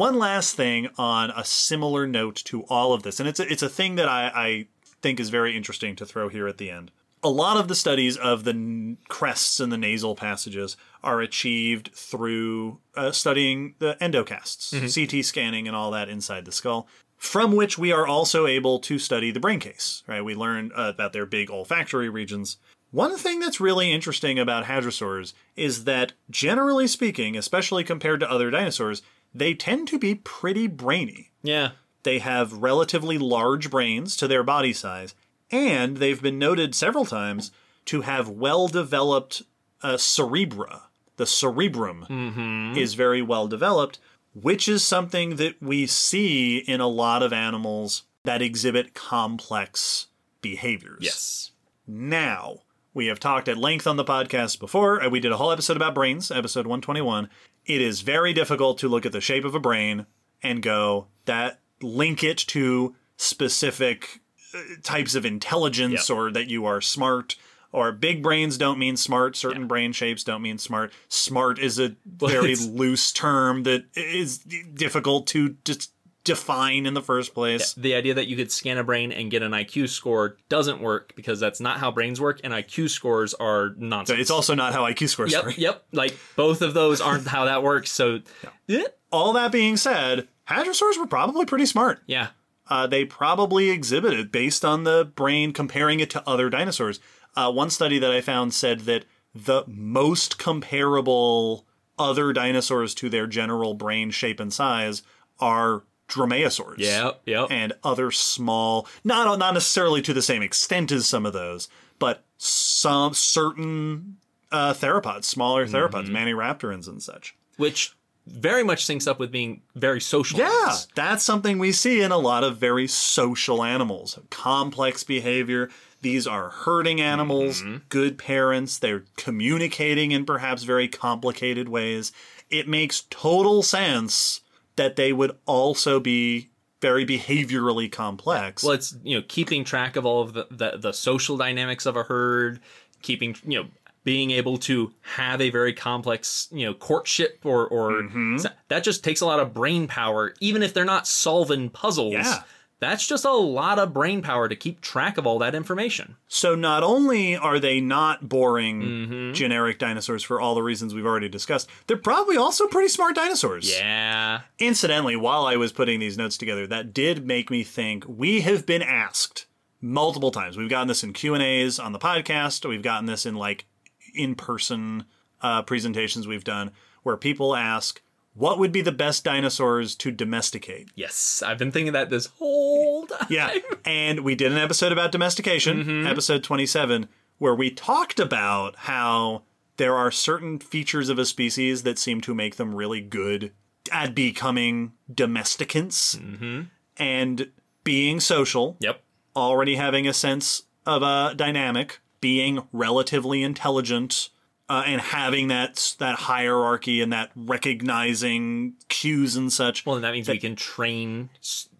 One last thing on a similar note to all of this, and it's a, it's a thing that I, I think is very interesting to throw here at the end. A lot of the studies of the n- crests and the nasal passages are achieved through uh, studying the endocasts, CT scanning, and all that inside the skull. From which we are also able to study the brain case. Right, we learn uh, about their big olfactory regions. One thing that's really interesting about hadrosaurs is that, generally speaking, especially compared to other dinosaurs, they tend to be pretty brainy. Yeah. They have relatively large brains to their body size, and they've been noted several times to have well developed uh, cerebra. The cerebrum is very well developed, which is something that we see in a lot of animals that exhibit complex behaviors. Yes. Now, we have talked at length on the podcast before, we did a whole episode about brains, episode 121. It is very difficult to look at the shape of a brain and go, that link it to specific uh, types of intelligence Yeah. or that you are smart. Or big brains don't mean smart. Certain brain shapes don't mean smart. Smart is a very loose term that is difficult to just define in the first place. The idea that you could scan a brain and get an IQ score doesn't work because that's not how brains work, and IQ scores are nonsense. It's also not how IQ scores Yep, work. yep. Like both of those aren't how that works. So, yeah, All that being said, hadrosaurs were probably pretty smart. yeah, Uh, they probably exhibited based on the brain comparing it to other dinosaurs. Uh, one study that I found said that the most comparable other dinosaurs to their general brain shape and size are dromaeosaurs. Yep, yep. And other small, not not necessarily to the same extent as some of those, but some certain uh, theropods, smaller theropods, Mm-hmm. maniraptorans and such. Which very much syncs up with being very social. Yeah, animals. that's something we see in a lot of very social animals. Complex behavior. These are herding animals, Mm-hmm. good parents. They're communicating in perhaps very complicated ways. It makes total sense that they would also be very behaviorally complex. Well, it's you know keeping track of all of the, the the social dynamics of a herd, keeping you know being able to have a very complex you know courtship or or Mm-hmm. that just takes a lot of brain power. Even if they're not solving puzzles, Yeah. That's just a lot of brain power to keep track of all that information. So not only are they not boring Mm-hmm. generic dinosaurs for all the reasons we've already discussed, they're probably also pretty smart dinosaurs. Yeah, Incidentally, while I was putting these notes together, that did make me think we have been asked multiple times. We've gotten this in Q&As on the podcast, we've gotten this in like in-person uh, presentations we've done where people ask what would be the best dinosaurs to domesticate? yes, I've been thinking that this whole time. Yeah. and we did an episode about domestication, mm-hmm. episode 27, where we talked about how there are certain features of a species that seem to make them really good at becoming domesticants mm-hmm. and being social, Yep. already having a sense of a dynamic, being relatively intelligent. Uh, and having that that hierarchy and that recognizing cues and such. Well, and that means that, we can train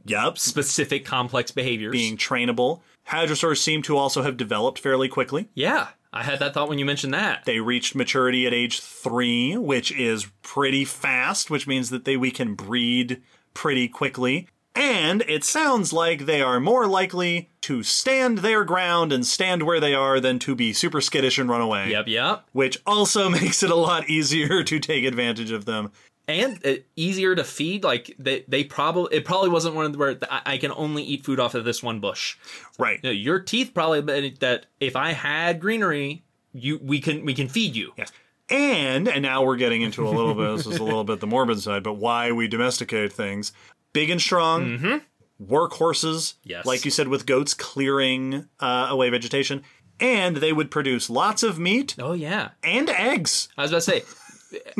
Yep, specific complex behaviors. being trainable. Hadrosaurs seem to also have developed fairly quickly. yeah, I had that thought when you mentioned that. They reached maturity at age three, which is pretty fast, which means that they we can breed pretty quickly. And it sounds like they are more likely to stand their ground and stand where they are than to be super skittish and run away. Yep, yep. Which also makes it a lot easier to take advantage of them. and uh, easier to feed. Like they, they probably it probably wasn't one of the where I, I can only eat food off of this one bush. Right. You know, your teeth probably that if I had greenery, you we can we can feed you. Yes. And and now we're getting into a little bit this is a little bit the morbid side, but why we domesticate things. Big and strong, workhorses, Yes. like you said, with goats clearing uh, away vegetation, and they would produce lots of meat Oh yeah, and eggs. I was about to say.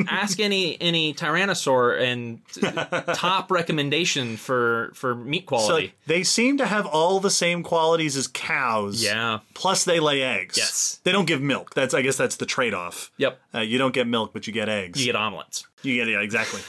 Ask any any tyrannosaur and top recommendation for for meat quality. like, they seem to have all the same qualities as cows. yeah. Plus, they lay eggs. Yes. They don't give milk. That's I guess that's the trade off. Yep. Uh, you don't get milk, but you get eggs. You get omelets. You get yeah, exactly.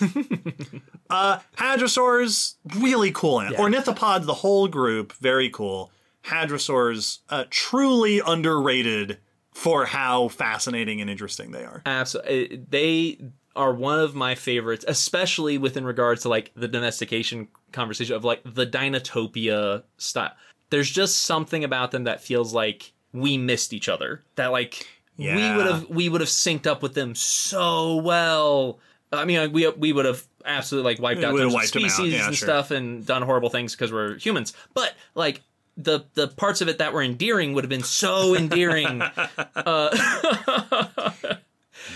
uh, hadrosaurs, really cool. ant- Ornithopods, the whole group, very cool. Hadrosaurs, uh, truly underrated for how fascinating and interesting they are. Absolutely. Uh, they are one of my favorites, especially within regards to like the domestication conversation of like the Dinotopia style. There's just something about them that feels like we missed each other. That like we would have we would have synced up with them so well. I mean, we we would have absolutely like wiped out would have tons of wiped 'em out. species Yeah, and sure. stuff and done horrible things because we're humans. But like the the parts of it that were endearing would have been so endearing. uh,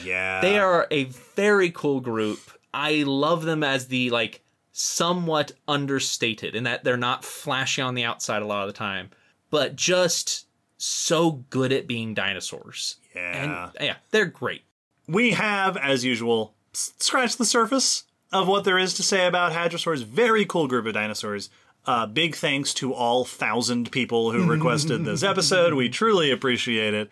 Yeah. They are a very cool group. I love them as the like somewhat understated in that they're not flashy on the outside a lot of the time, but just so good at being dinosaurs. Yeah. And yeah, they're great. we have, as usual, scratched the surface of what there is to say about hadrosaurs. Very cool group of dinosaurs. Uh, big thanks to all thousand people who requested this episode. We truly appreciate it.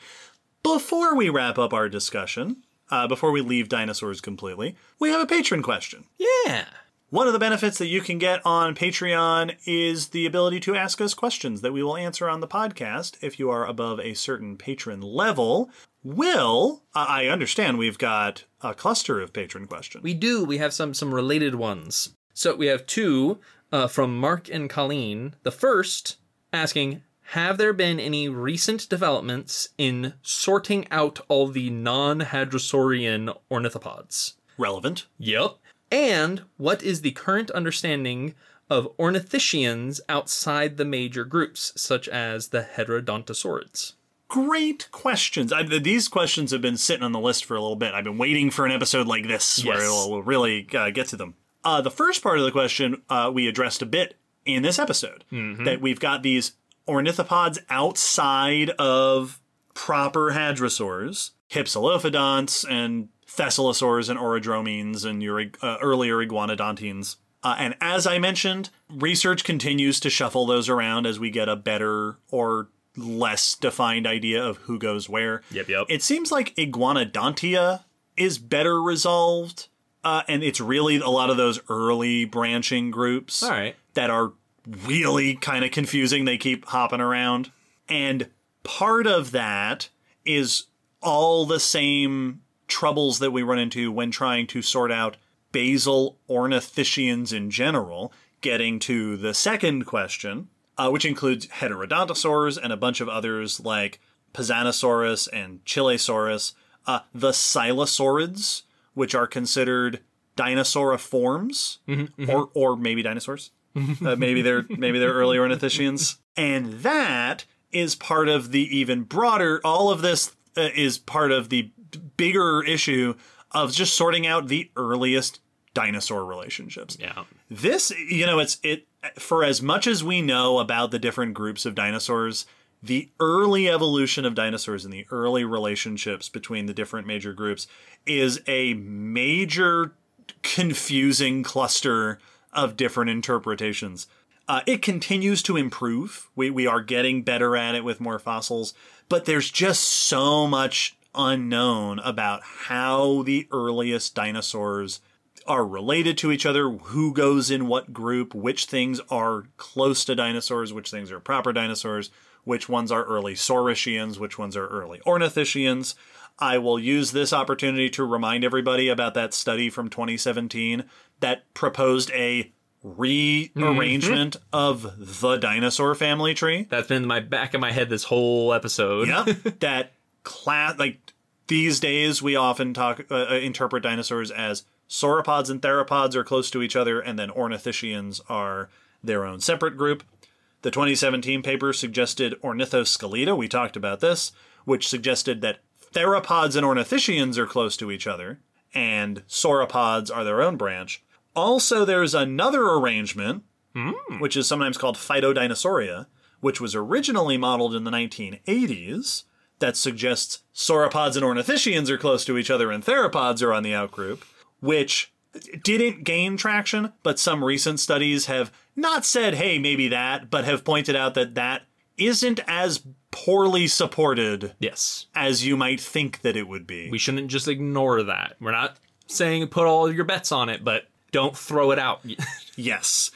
Before we wrap up our discussion, uh, before we leave dinosaurs completely, we have a patron question. Yeah. One of the benefits that you can get on Patreon is the ability to ask us questions that we will answer on the podcast if you are above a certain patron level. Will, I I understand we've got a cluster of patron questions. We do. We have some some related ones. So we have two uh, from Mark and Colleen. The first asking, have there been any recent developments in sorting out all the non-hadrosaurian ornithopods? Relevant. Yep. And what is the current understanding of ornithischians outside the major groups, such as the Heterodontosaurids? great questions. I, these questions have been sitting on the list for a little bit. I've been waiting for an episode like this where Yes. we'll, we'll really uh, get to them. Uh, the first part of the question uh, we addressed a bit in this episode that we've got these ornithopods outside of proper hadrosaurs, hypsilophodonts and thescelosaurs and orodromines and your uh, earlier iguanodontines. Uh, and as I mentioned, research continues to shuffle those around as we get a better or less defined idea of who goes where. Yep, yep. It seems like Iguanodontia is better resolved, uh, and it's really a lot of those early branching groups All right. that are really kind of confusing. They keep hopping around. And part of that is all the same troubles that we run into when trying to sort out basal ornithischians in general, getting to the second question, uh, which includes heterodontosaurs and a bunch of others like Pisanosaurus and Chilesaurus, uh, the Silesaurids, which are considered dinosauriforms, or or maybe dinosaurs. Uh, maybe they're maybe they're early ornithischians, and that is part of the even broader. All of this uh, is part of the bigger issue of just sorting out the earliest dinosaur relationships. Yeah. This, you know, it's it for as much as we know about the different groups of dinosaurs, the early evolution of dinosaurs and the early relationships between the different major groups is a major confusing cluster of different interpretations. Uh, it continues to improve. We we are getting better at it with more fossils, but there's just so much unknown about how the earliest dinosaurs are related to each other, who goes in what group, which things are close to dinosaurs, which things are proper dinosaurs, which ones are early Saurischians, which ones are early Ornithischians. I will use this opportunity to remind everybody about that study from 2017 that proposed a rearrangement of the dinosaur family tree. That's been in my back of my head this whole episode. Yeah, that class like these days we often talk uh, uh, interpret dinosaurs as sauropods and theropods are close to each other, and then ornithischians are their own separate group. The 2017 paper suggested Ornithoscelida. We talked about this, which suggested that theropods and ornithischians are close to each other, and sauropods are their own branch. Also, there's another arrangement, hmm. which is sometimes called Phytodinosauria, which was originally modeled in the 1980s, that suggests sauropods and ornithischians are close to each other and theropods are on the outgroup, which didn't gain traction, but some recent studies have not said, hey, maybe that, but have pointed out that that isn't as poorly supported Yes. as you might think that it would be. We shouldn't just ignore that. We're not saying put all your bets on it, but don't throw it out. Yes.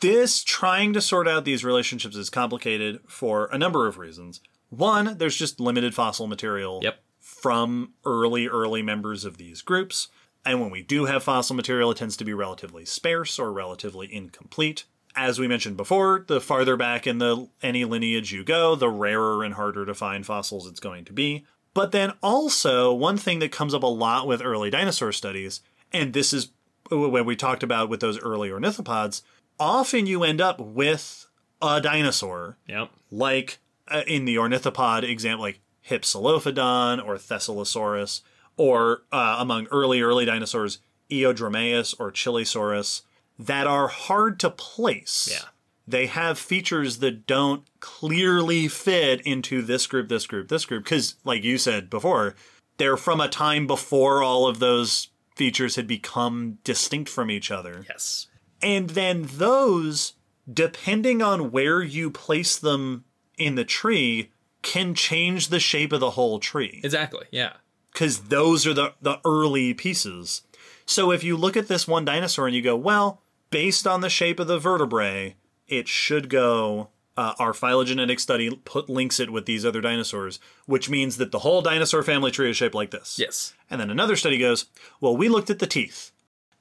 This trying to sort out these relationships is complicated for a number of reasons. One, there's just limited fossil material yep. from early, early members of these groups. And when we do have fossil material, it tends to be relatively sparse or relatively incomplete. As we mentioned before, the farther back in the any lineage you go, the rarer and harder to find fossils it's going to be. But then also, one thing that comes up a lot with early dinosaur studies, and this is when we talked about with those early ornithopods, often you end up with a dinosaur Yep. like uh, in the ornithopod example, like Hypsilophodon or Thescelosaurus, or uh, among early, early dinosaurs, Eodromaeus or Chilesaurus, that are hard to place. Yeah. They have features that don't clearly fit into this group, this group, this group, because, like you said before, they're from a time before all of those features had become distinct from each other. Yes. And then those, depending on where you place them in the tree, can change the shape of the whole tree. Exactly. Yeah. Because those are the, the early pieces. So if you look at this one dinosaur and you go, well, based on the shape of the vertebrae, it should go. Uh, our phylogenetic study put links it with these other dinosaurs, which means that the whole dinosaur family tree is shaped like this. Yes. And then another study goes, well, we looked at the teeth,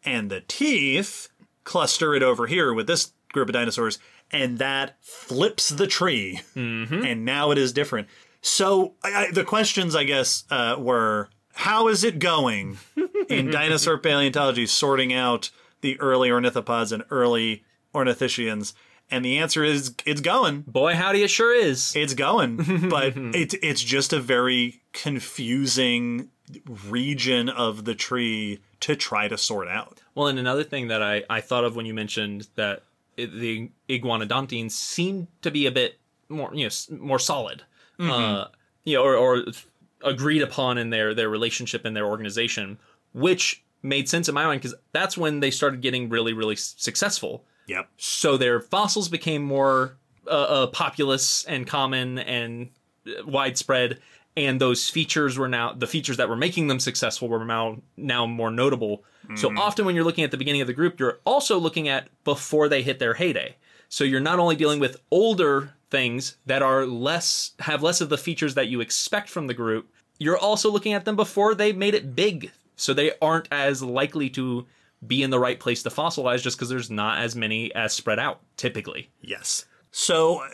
and the teeth cluster it over here with this group of dinosaurs, and that flips the tree, and now it is different. So I, I, the questions, I guess, uh, were how is it going in dinosaur paleontology, sorting out the early ornithopods and early ornithischians? And the answer is it's going. Boy, howdy, it sure is. It's going, but it's it's just a very confusing region of the tree to try to sort out. Well, and another thing that I, I thought of when you mentioned that it, the iguanodontines seem to be a bit more you know more solid, uh, you know, or, or agreed upon in their their relationship and their organization, which made sense in my mind because that's when they started getting really really successful. Yep. So their fossils became more uh, uh, populous and common and uh, widespread, and those features were now the features that were making them successful were now now more notable. So often when you're looking at the beginning of the group, you're also looking at before they hit their heyday. So you're not only dealing with older things that are less have less of the features that you expect from the group, you're also looking at them before they made it big. So they aren't as likely to be in the right place to fossilize just because there's not as many as spread out typically. Yes. So uh,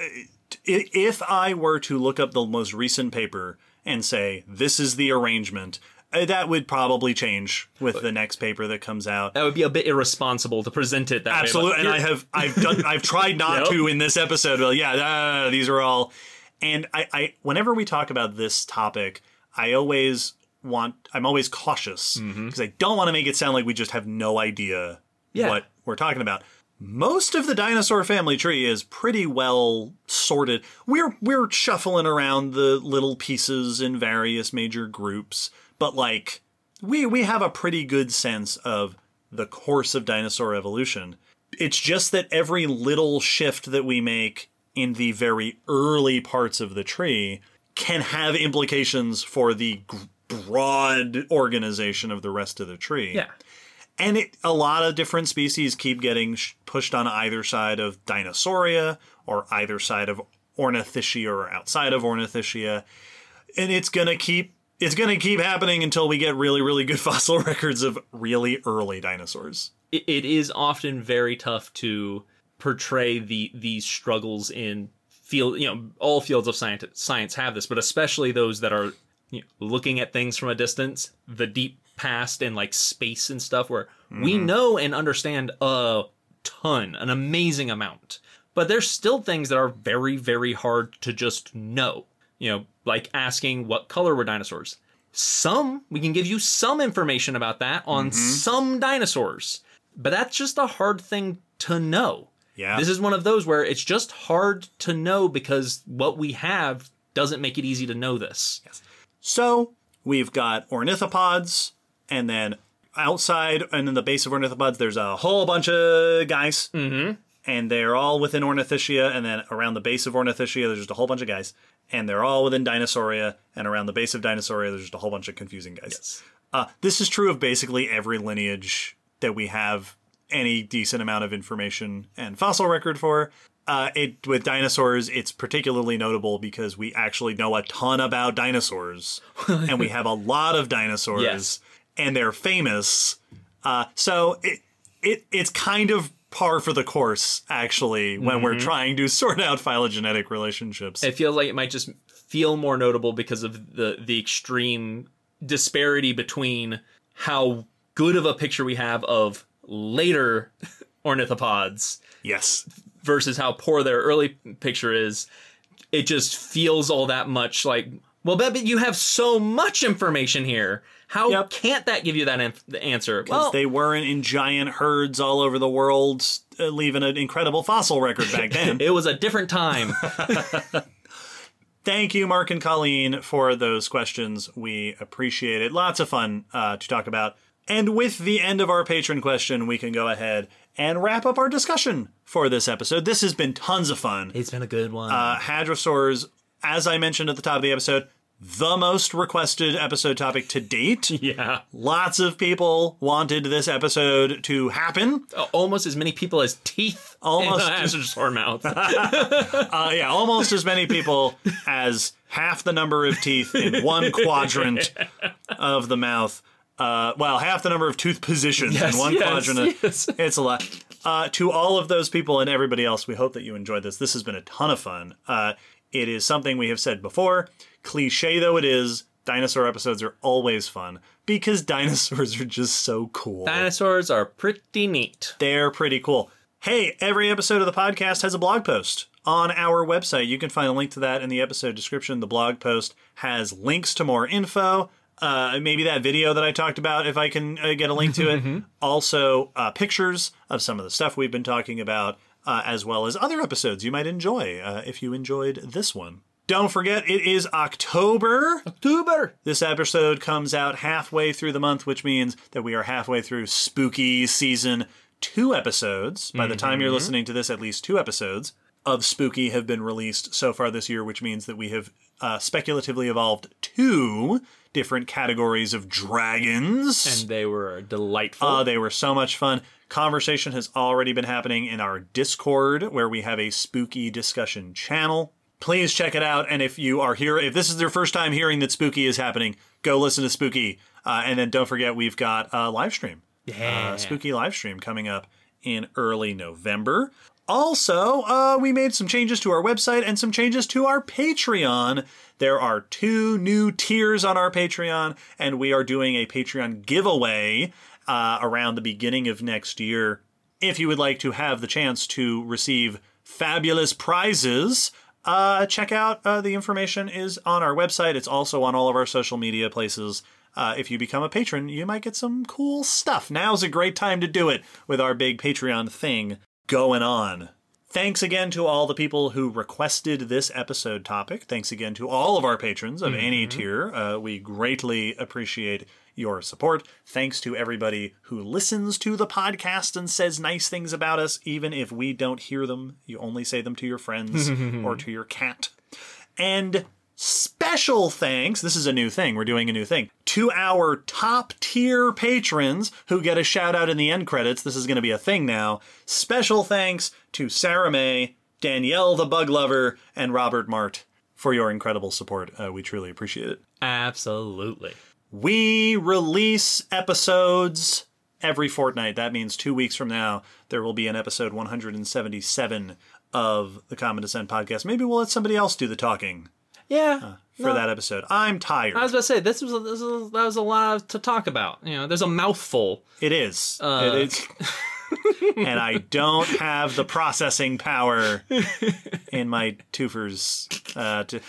if I were to look up the most recent paper and say this is the arrangement, uh, that would probably change with the next paper that comes out. That would be a bit irresponsible to present it that way. Absolutely, and I have I've done I've tried not to in this episode. Well, yeah, uh, these are all, and I, I whenever we talk about this topic, I always want I'm always cautious mm-hmm. because I don't want to make it sound like we just have no idea Yeah. what we're talking about. Most of the dinosaur family tree is pretty well sorted. We're we're shuffling around the little pieces in various major groups, but like we we have a pretty good sense of the course of dinosaur evolution. It's just that every little shift that we make in the very early parts of the tree can have implications for the broad organization of the rest of the tree. yeah. And it, a lot of different species keep getting sh- pushed on either side of Dinosauria or either side of Ornithischia or outside of Ornithischia. And it's going to keep it's going to keep happening until we get really really good fossil records of really early dinosaurs. it, it is often very tough to portray the these struggles in field you know all fields of science science have this but especially those that are you know, looking at things from a distance the deep past and like space and stuff where we mm-hmm. know and understand a ton an amazing amount. But there's still things that are very very hard to just know. You know like asking what color were dinosaurs. Some we can give you some information about that on mm-hmm. some dinosaurs but that's just a hard thing to know. Yeah. this is one of those where it's just hard to know because what we have doesn't make it easy to know this So we've got ornithopods, and then outside and in the base of ornithopods, there's a whole bunch of guys. Mm-hmm. And they're all within Ornithischia, and then around the base of Ornithischia, there's just a whole bunch of guys. And they're all within Dinosauria, and around the base of Dinosauria, there's just a whole bunch of confusing guys. Uh, this is true of basically every lineage that we have any decent amount of information and fossil record for. Uh, it with dinosaurs, it's particularly notable because we actually know a ton about dinosaurs, and we have a lot of dinosaurs, Yes. and they're famous. Uh, so it, it it's kind of par for the course actually when we're trying to sort out phylogenetic relationships. it feels like it might just feel more notable because of the the extreme disparity between how good of a picture we have of later ornithopods yes, versus how poor their early picture is, it just feels all that much like, well, but you have so much information here. How Yep. can't that give you that inf- answer? Well, they weren't in giant herds all over the world, uh, leaving an incredible fossil record back then. it was a different time. Thank you, Mark and Colleen, for those questions. We appreciate it. Lots of fun uh, to talk about. And with the end of our patron question, we can go ahead and wrap up our discussion for this episode. This has been tons of fun. it's been a good one. Uh, hadrosaurs, as I mentioned at the top of the episode, the most requested episode topic to date. yeah. Lots of people wanted this episode to happen. Almost as many people as teeth Almost. in a hadrosaur mouth. Uh, yeah, almost as many people as half the number of teeth in one quadrant of the mouth. Uh, well, half the number of tooth positions Yes, in one yes, quadrant. yes. It's a lot. Uh, to all of those people and everybody else, we hope that you enjoyed this. This has been a ton of fun. Uh, it is something we have said before. Cliche though it is, dinosaur episodes are always fun because dinosaurs are just so cool. Dinosaurs are pretty neat. They're pretty cool. Hey, every episode of the podcast has a blog post on our website. You can find a link to that in the episode description. The blog post has links to more info. Uh, maybe that video that I talked about, if I can uh, get a link to it. Also, uh, pictures of some of the stuff we've been talking about, uh, as well as other episodes you might enjoy uh, if you enjoyed this one. Don't forget, it is October. October. This episode comes out halfway through the month, which means that we are halfway through spooky season two episodes. By the time you're listening to this, at least two episodes of spooky have been released so far this year, which means that we have uh, speculatively evolved two different categories of dragons. And they were delightful. Uh, they were so much fun. Conversation has already been happening in our Discord, where we have a spooky discussion channel. Please check it out. And if you are here, if this is your first time hearing that spooky is happening, go listen to spooky. Uh, and then don't forget, we've got a live stream, yeah. uh, spooky live stream coming up in early November. Also, uh, we made some changes to our website and some changes to our Patreon. There are two new tiers on our Patreon, and we are doing a Patreon giveaway uh, around the beginning of next year. If you would like to have the chance to receive fabulous prizes, uh, check out uh, the information is on our website. It's also on all of our social media places. Uh, if you become a patron, you might get some cool stuff. Now's a great time to do it with our big Patreon thing going on. Thanks again to all the people who requested this episode topic. Thanks again to all of our patrons of any tier. Uh, we greatly appreciate your support. Thanks to everybody who listens to the podcast and says nice things about us, even if we don't hear them. You only say them to your friends or to your cat. And special thanks this is a new thing we're doing a new thing to our top tier patrons who get a shout out in the end credits this is going to be a thing now special thanks to sarah may danielle the bug lover and robert mart for your incredible support uh, we truly appreciate it Absolutely. we release episodes every fortnight. That means two weeks from now, there will be an episode 177 of the Common Descent podcast. Maybe we'll let somebody else do the talking Yeah. for no, that episode. I'm tired. I was about to say this was this was that was a lot to talk about. You know, there's a mouthful. It is. Uh, it is. and I don't have the processing power in my twofers uh, to.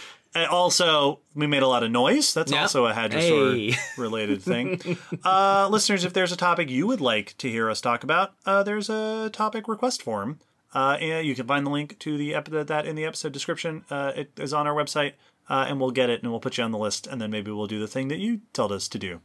Also, we made a lot of noise. That's Yep. also a Hadrosaur Hey. related thing. uh, listeners, if there's a topic you would like to hear us talk about, uh, there's a topic request form. Uh, and you can find the link to the ep- that in the episode description. Uh, it is on our website, uh, and we'll get it and we'll put you on the list, and then maybe we'll do the thing that you told us to do.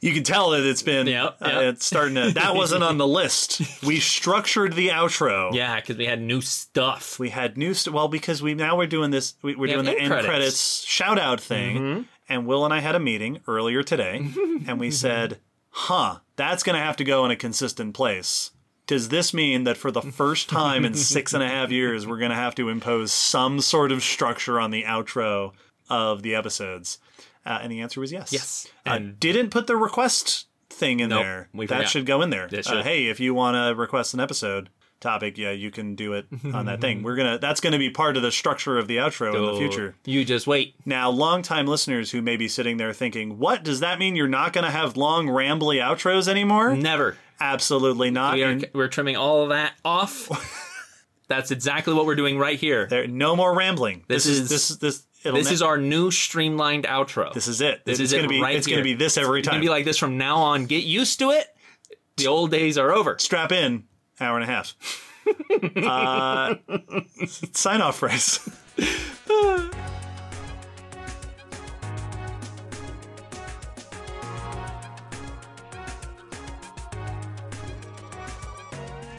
You can tell that it's been Yep, uh, it's starting to. That wasn't on the list. We structured the outro. Yeah, because we had new stuff. We had new st- well because we now we're doing this. We, we're have doing the end credits. Mm-hmm. credits, shout out thing. And Will and I had a meeting earlier today, and we said, "Huh, that's going to have to go in a consistent place." Does this mean that for the first time in six and a half years, we're going to have to impose some sort of structure on the outro of the episodes? Uh, and the answer was yes. Yes. I And- didn't put the request thing in Nope, there. that forgot. should go in there. Uh, hey, if you want to request an episode topic, yeah, you can do it on that thing. We're gonna. That's gonna be part of the structure of the outro in the future. You just wait. Now, longtime listeners who may be sitting there thinking, "What does that mean? You're not gonna have long, rambly outros anymore?" Never. Absolutely not. We are And we're trimming all of that off. That's exactly what we're doing right here. there, no more rambling. This is is- this is this. It'll This ne- is our new streamlined outro. This is it. This it's is gonna it be. right it's gonna be this every time. It's gonna be like this from now on. Get used to it. The old days are over. Strap in. Hour and a half. uh, sign off phrase.